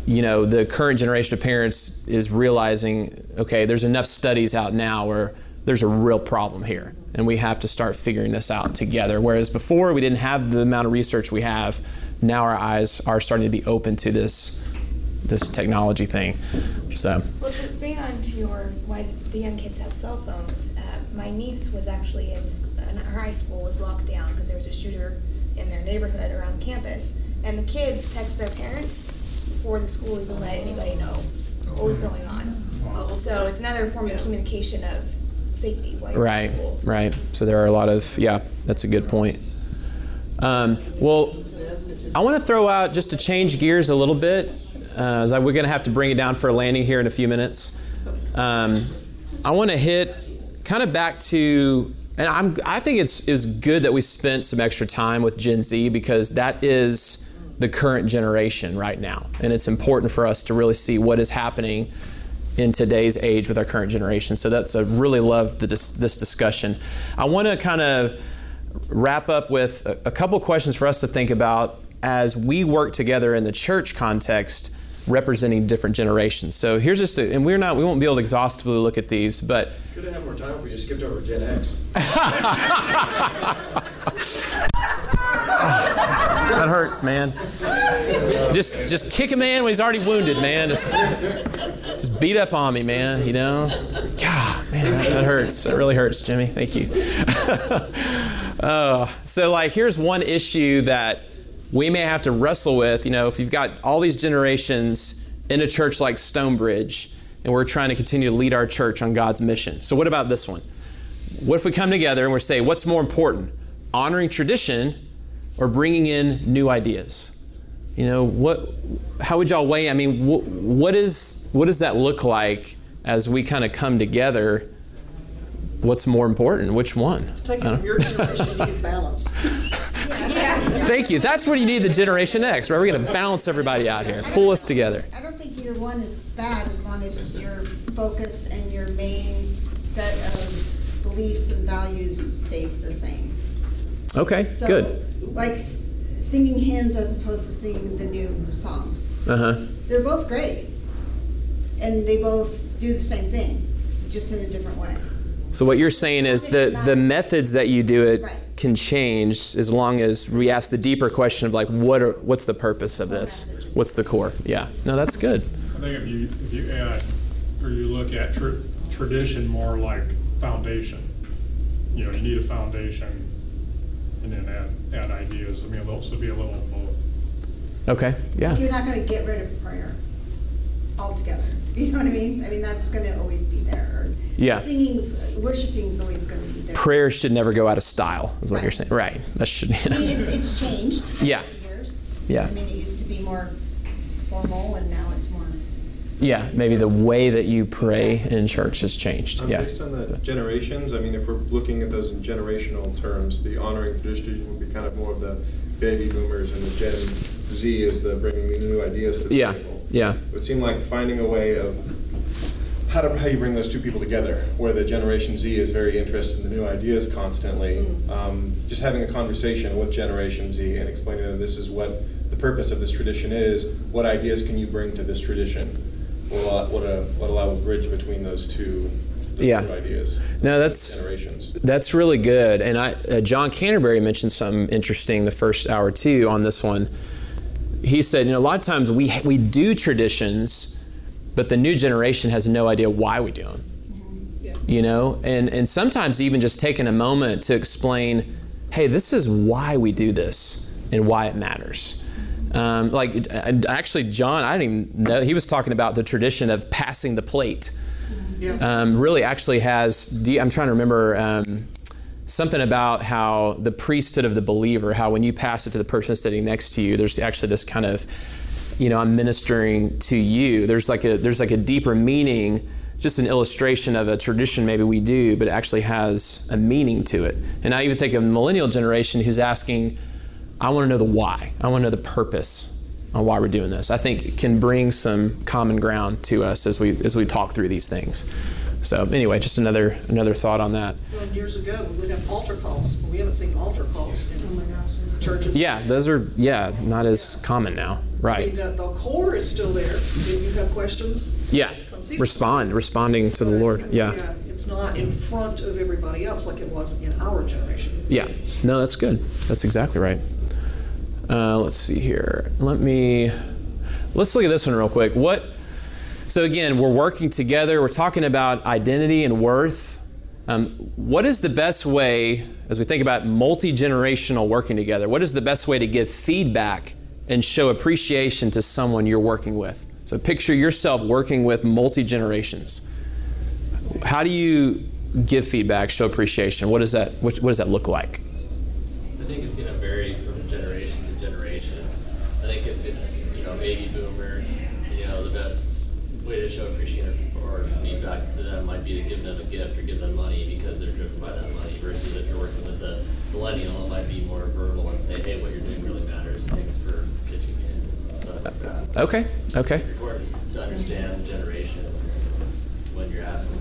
you know the current generation of parents is realizing, okay, there's enough studies out now where there's a real problem here, and we have to start figuring this out together. Whereas before we didn't have the amount of research we have, now our eyes are starting to be open to this this technology thing. So Well, to bring on to your why the young kids have cell phones? Uh, my niece was actually in, sc- in her high school was locked down because there was a shooter in their neighborhood around campus, and the kids text their parents before the school even let anybody know what was going on. So it's another form of communication of safety while you're Right, in school. right. So there are a lot of, yeah, that's a good point. Um, well, I want to throw out just to change gears a little bit. Uh, we're going to have to bring it down for a landing here in a few minutes. Um, I want to hit kind of back to, and I'm, I think it's is good that we spent some extra time with Gen Z because that is the current generation right now, and it's important for us to really see what is happening in today's age with our current generation. So that's I really love the, dis- this discussion. I want to kind of wrap up with a, a couple questions for us to think about as we work together in the church context representing different generations. So here's just a, and we're not we won't be able to exhaustively look at these, but Could have had more time if you just skipped over Gen X. [laughs] that hurts, man. Just just kick a man when he's already wounded, man. Just, just beat up on me, man, you know? God, man, that, that hurts. That really hurts, Jimmy. Thank you. [laughs] Uh, so, like, here's one issue that we may have to wrestle with. You know, if you've got all these generations in a church like Stonebridge, and we're trying to continue to lead our church on God's mission. So, what about this one? What if we come together and we say, what's more important, honoring tradition or bringing in new ideas? You know, what? How would y'all weigh? I mean, wh- what is what does that look like as we kind of come together? What's more important? Which one? Take it from your generation, you balance. [laughs] Thank you. That's what you need the Generation X, right? We're going to balance everybody out here, pull us together. I don't think either one is bad as long as your focus and your main set of beliefs and values stays the same. Okay, So, good. Like singing hymns as opposed to singing the new songs. Uh huh. They're both great. And they both do the same thing, just in a different way. So what you're saying is the the methods that you do it can change as long as we ask the deeper question of like what are what's the purpose of this? What's the core? Yeah. No, that's good. I think if you, if you add, or you look at tr- tradition more like foundation, you know, you need a foundation and then add, add ideas. I mean, there'll also be a little of both. Okay. Yeah. You're not gonna get rid of prayer altogether. You know what I mean? I mean, that's gonna always be there. Or Yeah. Singing's, worshiping's always gonna be there. Prayer should never go out of style, is what you're saying. Right. That should. I mean, it's, it's changed. Yeah. years. Yeah. I mean, it used to be more formal and now it's more. Yeah. Maybe the way that you pray in church has changed. Um, Yeah. Based on the generations, I mean, if we're looking at those in generational terms, the honoring tradition would be kind of more of the baby boomers and the Gen Z is the bringing the new ideas to the Yeah. table. Yeah. It would seem like finding a way of how to how you bring those two people together, where the Generation Z is very interested in the new ideas constantly. Um, just having a conversation with Generation Z and explaining that this is what the purpose of this tradition is. What ideas can you bring to this tradition? What allow, what, a, what allow a bridge between those two, Yeah. ideas? No, that's generations. That's really good. And I, uh, John Canterbury mentioned something interesting the first hour too on this one. He said, you know, a lot of times we we do traditions, but the new generation has no idea why we do them. You know, and and sometimes even just taking a moment to explain, hey, this is why we do this and why it matters. Um, like actually, John, I didn't even know he was talking about the tradition of passing the plate um, really actually has. I'm trying to remember um, something about how the priesthood of the believer, how when you pass it to the person sitting next to you, there's actually this kind of, you know, I'm ministering to you. There's like a there's like a deeper meaning. Just an illustration of a tradition maybe we do, but it actually has a meaning to it. And I even think of millennial generation who's asking, I want to know the why. I want to know the purpose on why we're doing this. I think it can bring some common ground to us as we as we talk through these things. So anyway, just another another thought on that. Well, years ago, we would have altar calls. We haven't seen altar calls in churches. Yeah, those are yeah not as common now. I mean, Right. the, the core is still there. If you have questions, Yeah. come see Respond, responding to the Lord. Yeah. Yeah, it's not in front of everybody else like it was in our generation. Yeah. No, that's good. That's exactly right. Uh, let's see here. Let me let's look at this one real quick. What so again, we're working together. We're talking about identity and worth. Um, what is the best way, as we think about multi generational working together, what is the best way to give feedback and show appreciation to someone you're working with? So picture yourself working with multi generations. How do you give feedback, show appreciation? What does that what, what does that look like? I think it's going to vary from generation to generation. I think if it's you know baby boomer, you know the best way to show appreciation or feedback to them might be to give them a gift or give them money because they're driven by that money. Versus if you're working with a millennial, it might be more verbal and say, hey, what you're doing really matters. Thanks for pitching in. Okay. Okay. It's important to understand generations when you're asking.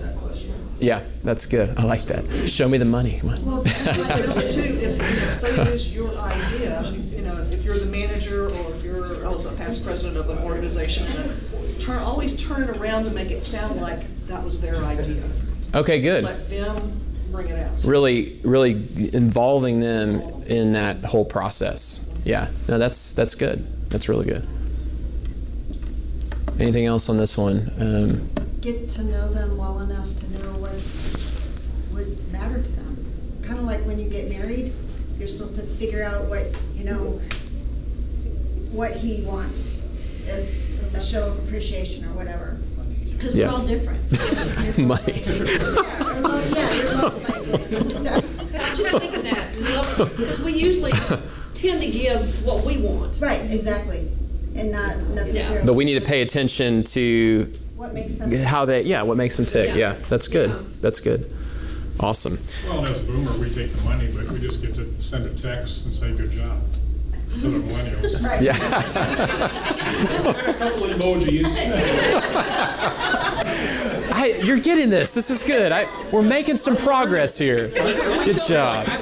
Yeah, that's good. I like that. Show me the money. Come on. Well, it's too, if, you know, say it is your idea, you know, if you're the manager or if you're, I was a past president of an organization, turn, always turn it around to make it sound like that was their idea. Okay, good. Let them bring it out. Really, really involving them in that whole process. Yeah. No, that's that's good. That's really good. Anything else on this one? Um, Get to know them well enough to know what would matter to them. Kind of like when you get married, you're supposed to figure out what, you know, what he wants as a show of appreciation or whatever. Because we're Yeah. all different. [laughs] money. Yeah, love- yeah, your love and stuff. Just thinking that, because we usually tend to give what we want. Right, exactly. And not necessarily. but we need to pay attention to What makes them. how they. Yeah, what makes them tick. Yeah. Yeah, that's good. That's good. Awesome. Well, and as a boomer, we take the money, but we just get to send a text and say, good job, to the millennials. [laughs] Right. Yeah. And a couple emojis. I, you're getting this. This is good. I, we're making some progress here. Good job. [laughs]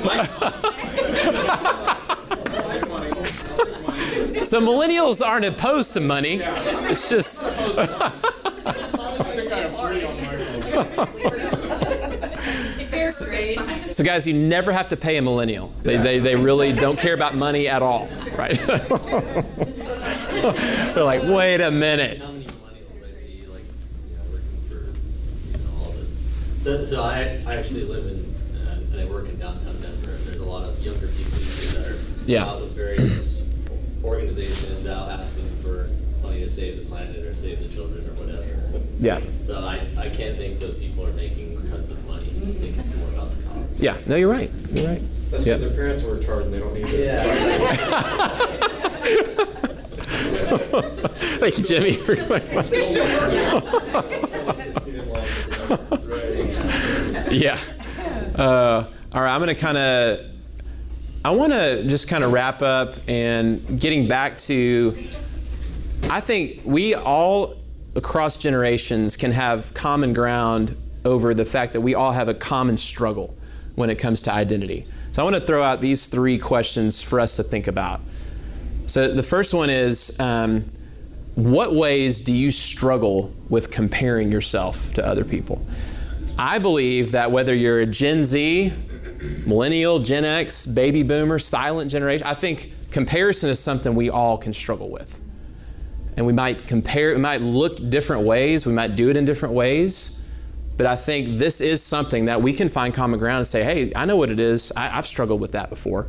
so millennials aren't opposed to money. It's just. [laughs] So, guys, you never have to pay a millennial. They, they, they really don't care about money at all, right? [laughs] They're like, wait a minute. How many millennials I see like you know working for you know all. So, so I, I actually live in uh, and I work in downtown Denver. and There's a lot of younger people here that are Yeah. out with various organizations out asking for money to save the planet or save the children or whatever. Yeah. So I, I can't think those people are making tons of money. I think it's more about the cause. Yeah, no, you're right. You're right. That's Yep. because their parents were retarded and they don't need it. [laughs] Thank you, Jimmy. [laughs] yeah. Uh, all right, I'm going to kind of. I want to just kind of wrap up and getting back to. I think we all across generations can have common ground over the fact that we all have a common struggle when it comes to identity. So I want to throw out these three questions for us to think about. So the first one is um, what ways do you struggle with comparing yourself to other people? I believe that whether you're a Gen Z, millennial, Gen X, baby boomer, silent generation, I think comparison is something we all can struggle with. And we might compare, it might look different ways, we might do it in different ways. But I think this is something that we can find common ground and say, hey, I know what it is. I, have struggled with that before.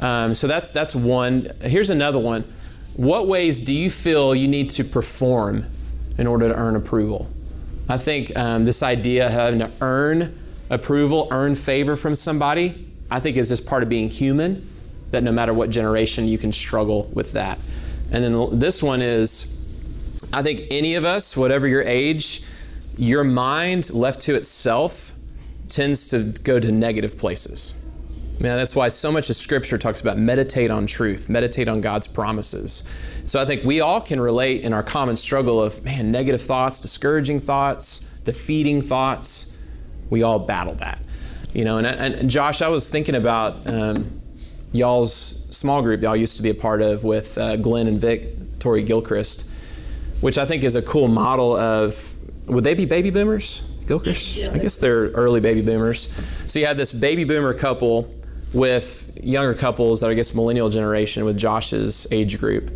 Um, so that's that's one. Here's another one. What ways do you feel you need to perform in order to earn approval? I think um, this idea of having to earn approval, earn favor from somebody, I think is just part of being human. That no matter what generation, you can struggle with that. And then this one is, I think any of us, whatever your age, your mind left to itself tends to go to negative places. Man, that's why so much of Scripture talks about meditate on truth, meditate on God's promises. So I think we all can relate in our common struggle of, man, negative thoughts, discouraging thoughts, defeating thoughts. We all battle that. You know, and, and Josh, I was thinking about um, y'all's small group y'all used to be a part of with uh, Glenn and Vic, Tori Gilchrist, which I think is a cool model of, would they be baby boomers? Gilchrist? I guess they're early baby boomers. So you had this baby boomer couple with younger couples that I guess millennial generation with Josh's age group.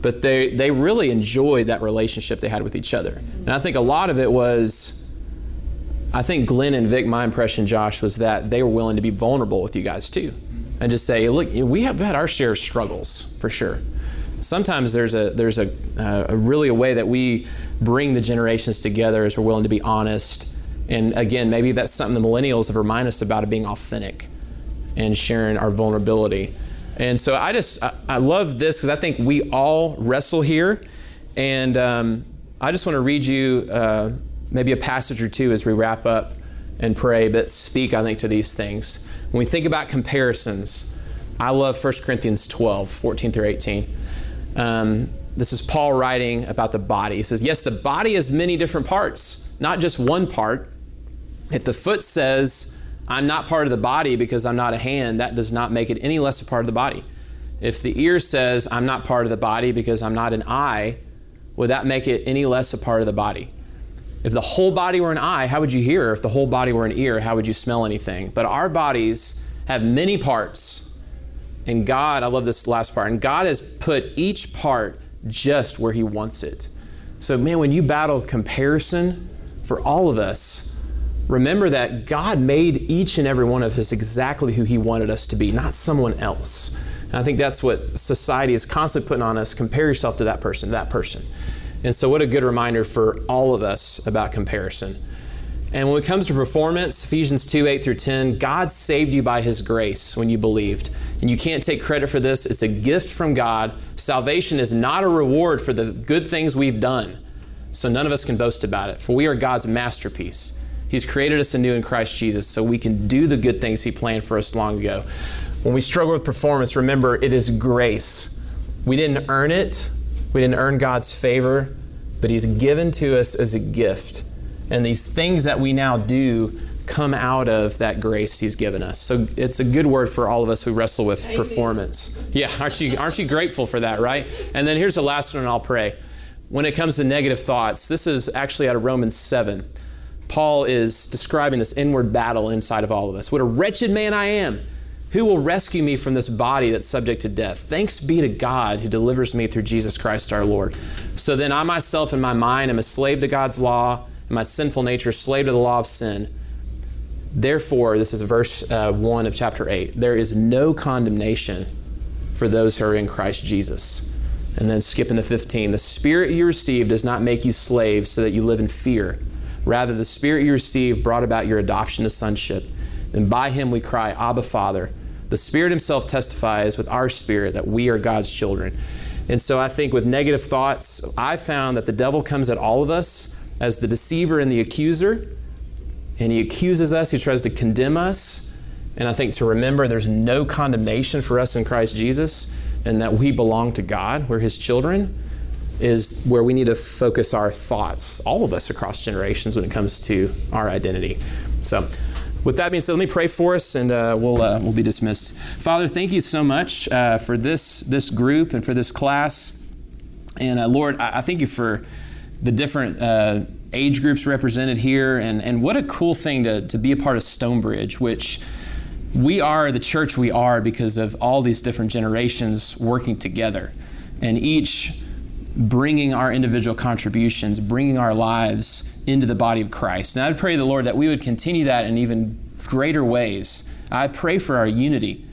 But they, they really enjoyed that relationship they had with each other. And I think a lot of it was, I think Glenn and Vic, my impression, Josh, was that they were willing to be vulnerable with you guys too. And just say, look, we have had our share of struggles for sure. Sometimes there's a there's a, uh, a really a way that we bring the generations together is we're willing to be honest And again, maybe that's something the millennials have reminded us about of being authentic and sharing our vulnerability. And so I just, I, I love this because I think we all wrestle here. And um, I just want to read you uh, maybe a passage or two as we wrap up and pray but speak, I think, to these things. When we think about comparisons, I love 1 Corinthians 12, 14 through 18. Um, this is Paul writing about the body. He says, Yes, the body has many different parts, not just one part. If the foot says, I'm not part of the body because I'm not a hand, that does not make it any less a part of the body. If the ear says, I'm not part of the body because I'm not an eye, would that make it any less a part of the body? If the whole body were an eye, how would you hear? If the whole body were an ear, how would you smell anything? But our bodies have many parts. And God, I love this last part, and God has put each part just where He wants it. So, man, when you battle comparison for all of us, remember that God made each and every one of us exactly who He wanted us to be, not someone else. And I think that's what society is constantly putting on us compare yourself to that person, that person. And so, what a good reminder for all of us about comparison. And when it comes to performance, Ephesians 2 8 through 10, God saved you by His grace when you believed. And you can't take credit for this, it's a gift from God. Salvation is not a reward for the good things we've done. So none of us can boast about it, for we are God's masterpiece. He's created us anew in Christ Jesus so we can do the good things He planned for us long ago. When we struggle with performance, remember it is grace. We didn't earn it, we didn't earn God's favor, but He's given to us as a gift. And these things that we now do come out of that grace He's given us. So it's a good word for all of us who wrestle with Amen. performance. Yeah, [laughs] aren't you, aren't you grateful for that, right? And then here's the last one, and I'll pray. When it comes to negative thoughts, this is actually out of Romans 7. Paul is describing this inward battle inside of all of us. What a wretched man I am! Who will rescue me from this body that's subject to death? Thanks be to God who delivers me through Jesus Christ our Lord. So then I myself in my mind am a slave to God's law, and my sinful nature a slave to the law of sin. Therefore, this is verse uh, 1 of chapter 8 there is no condemnation for those who are in Christ Jesus. And then skipping to 15 the spirit you received does not make you slaves so that you live in fear. Rather, the Spirit you received brought about your adoption to sonship. And by him we cry, Abba, Father. The Spirit Himself testifies with our spirit that we are God's children. And so I think with negative thoughts, I found that the devil comes at all of us as the deceiver and the accuser. And he accuses us, he tries to condemn us. And I think to remember there's no condemnation for us in Christ Jesus and that we belong to God, we're His children is where we need to focus our thoughts, all of us across generations, when it comes to our identity. So, with that being said, let me pray for us, and uh, we'll uh, we'll be dismissed. Father, thank you so much uh, for this this group and for this class, and uh, Lord, I, I, thank you for the different uh, age groups represented here, and and what a cool thing to to be a part of Stonebridge, which we are the church we are because of all these different generations working together, and each bringing our individual contributions, bringing our lives into the body of Christ. And I'd pray the Lord that we would continue that in even greater ways. I pray for our unity.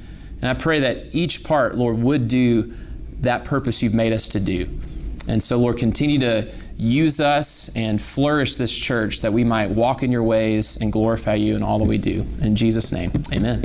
And I pray that each part, Lord, would do that purpose you've made us to do. And so, Lord, continue to use us and flourish this church that we might walk in your ways and glorify you in all that we do. In Jesus' name, amen.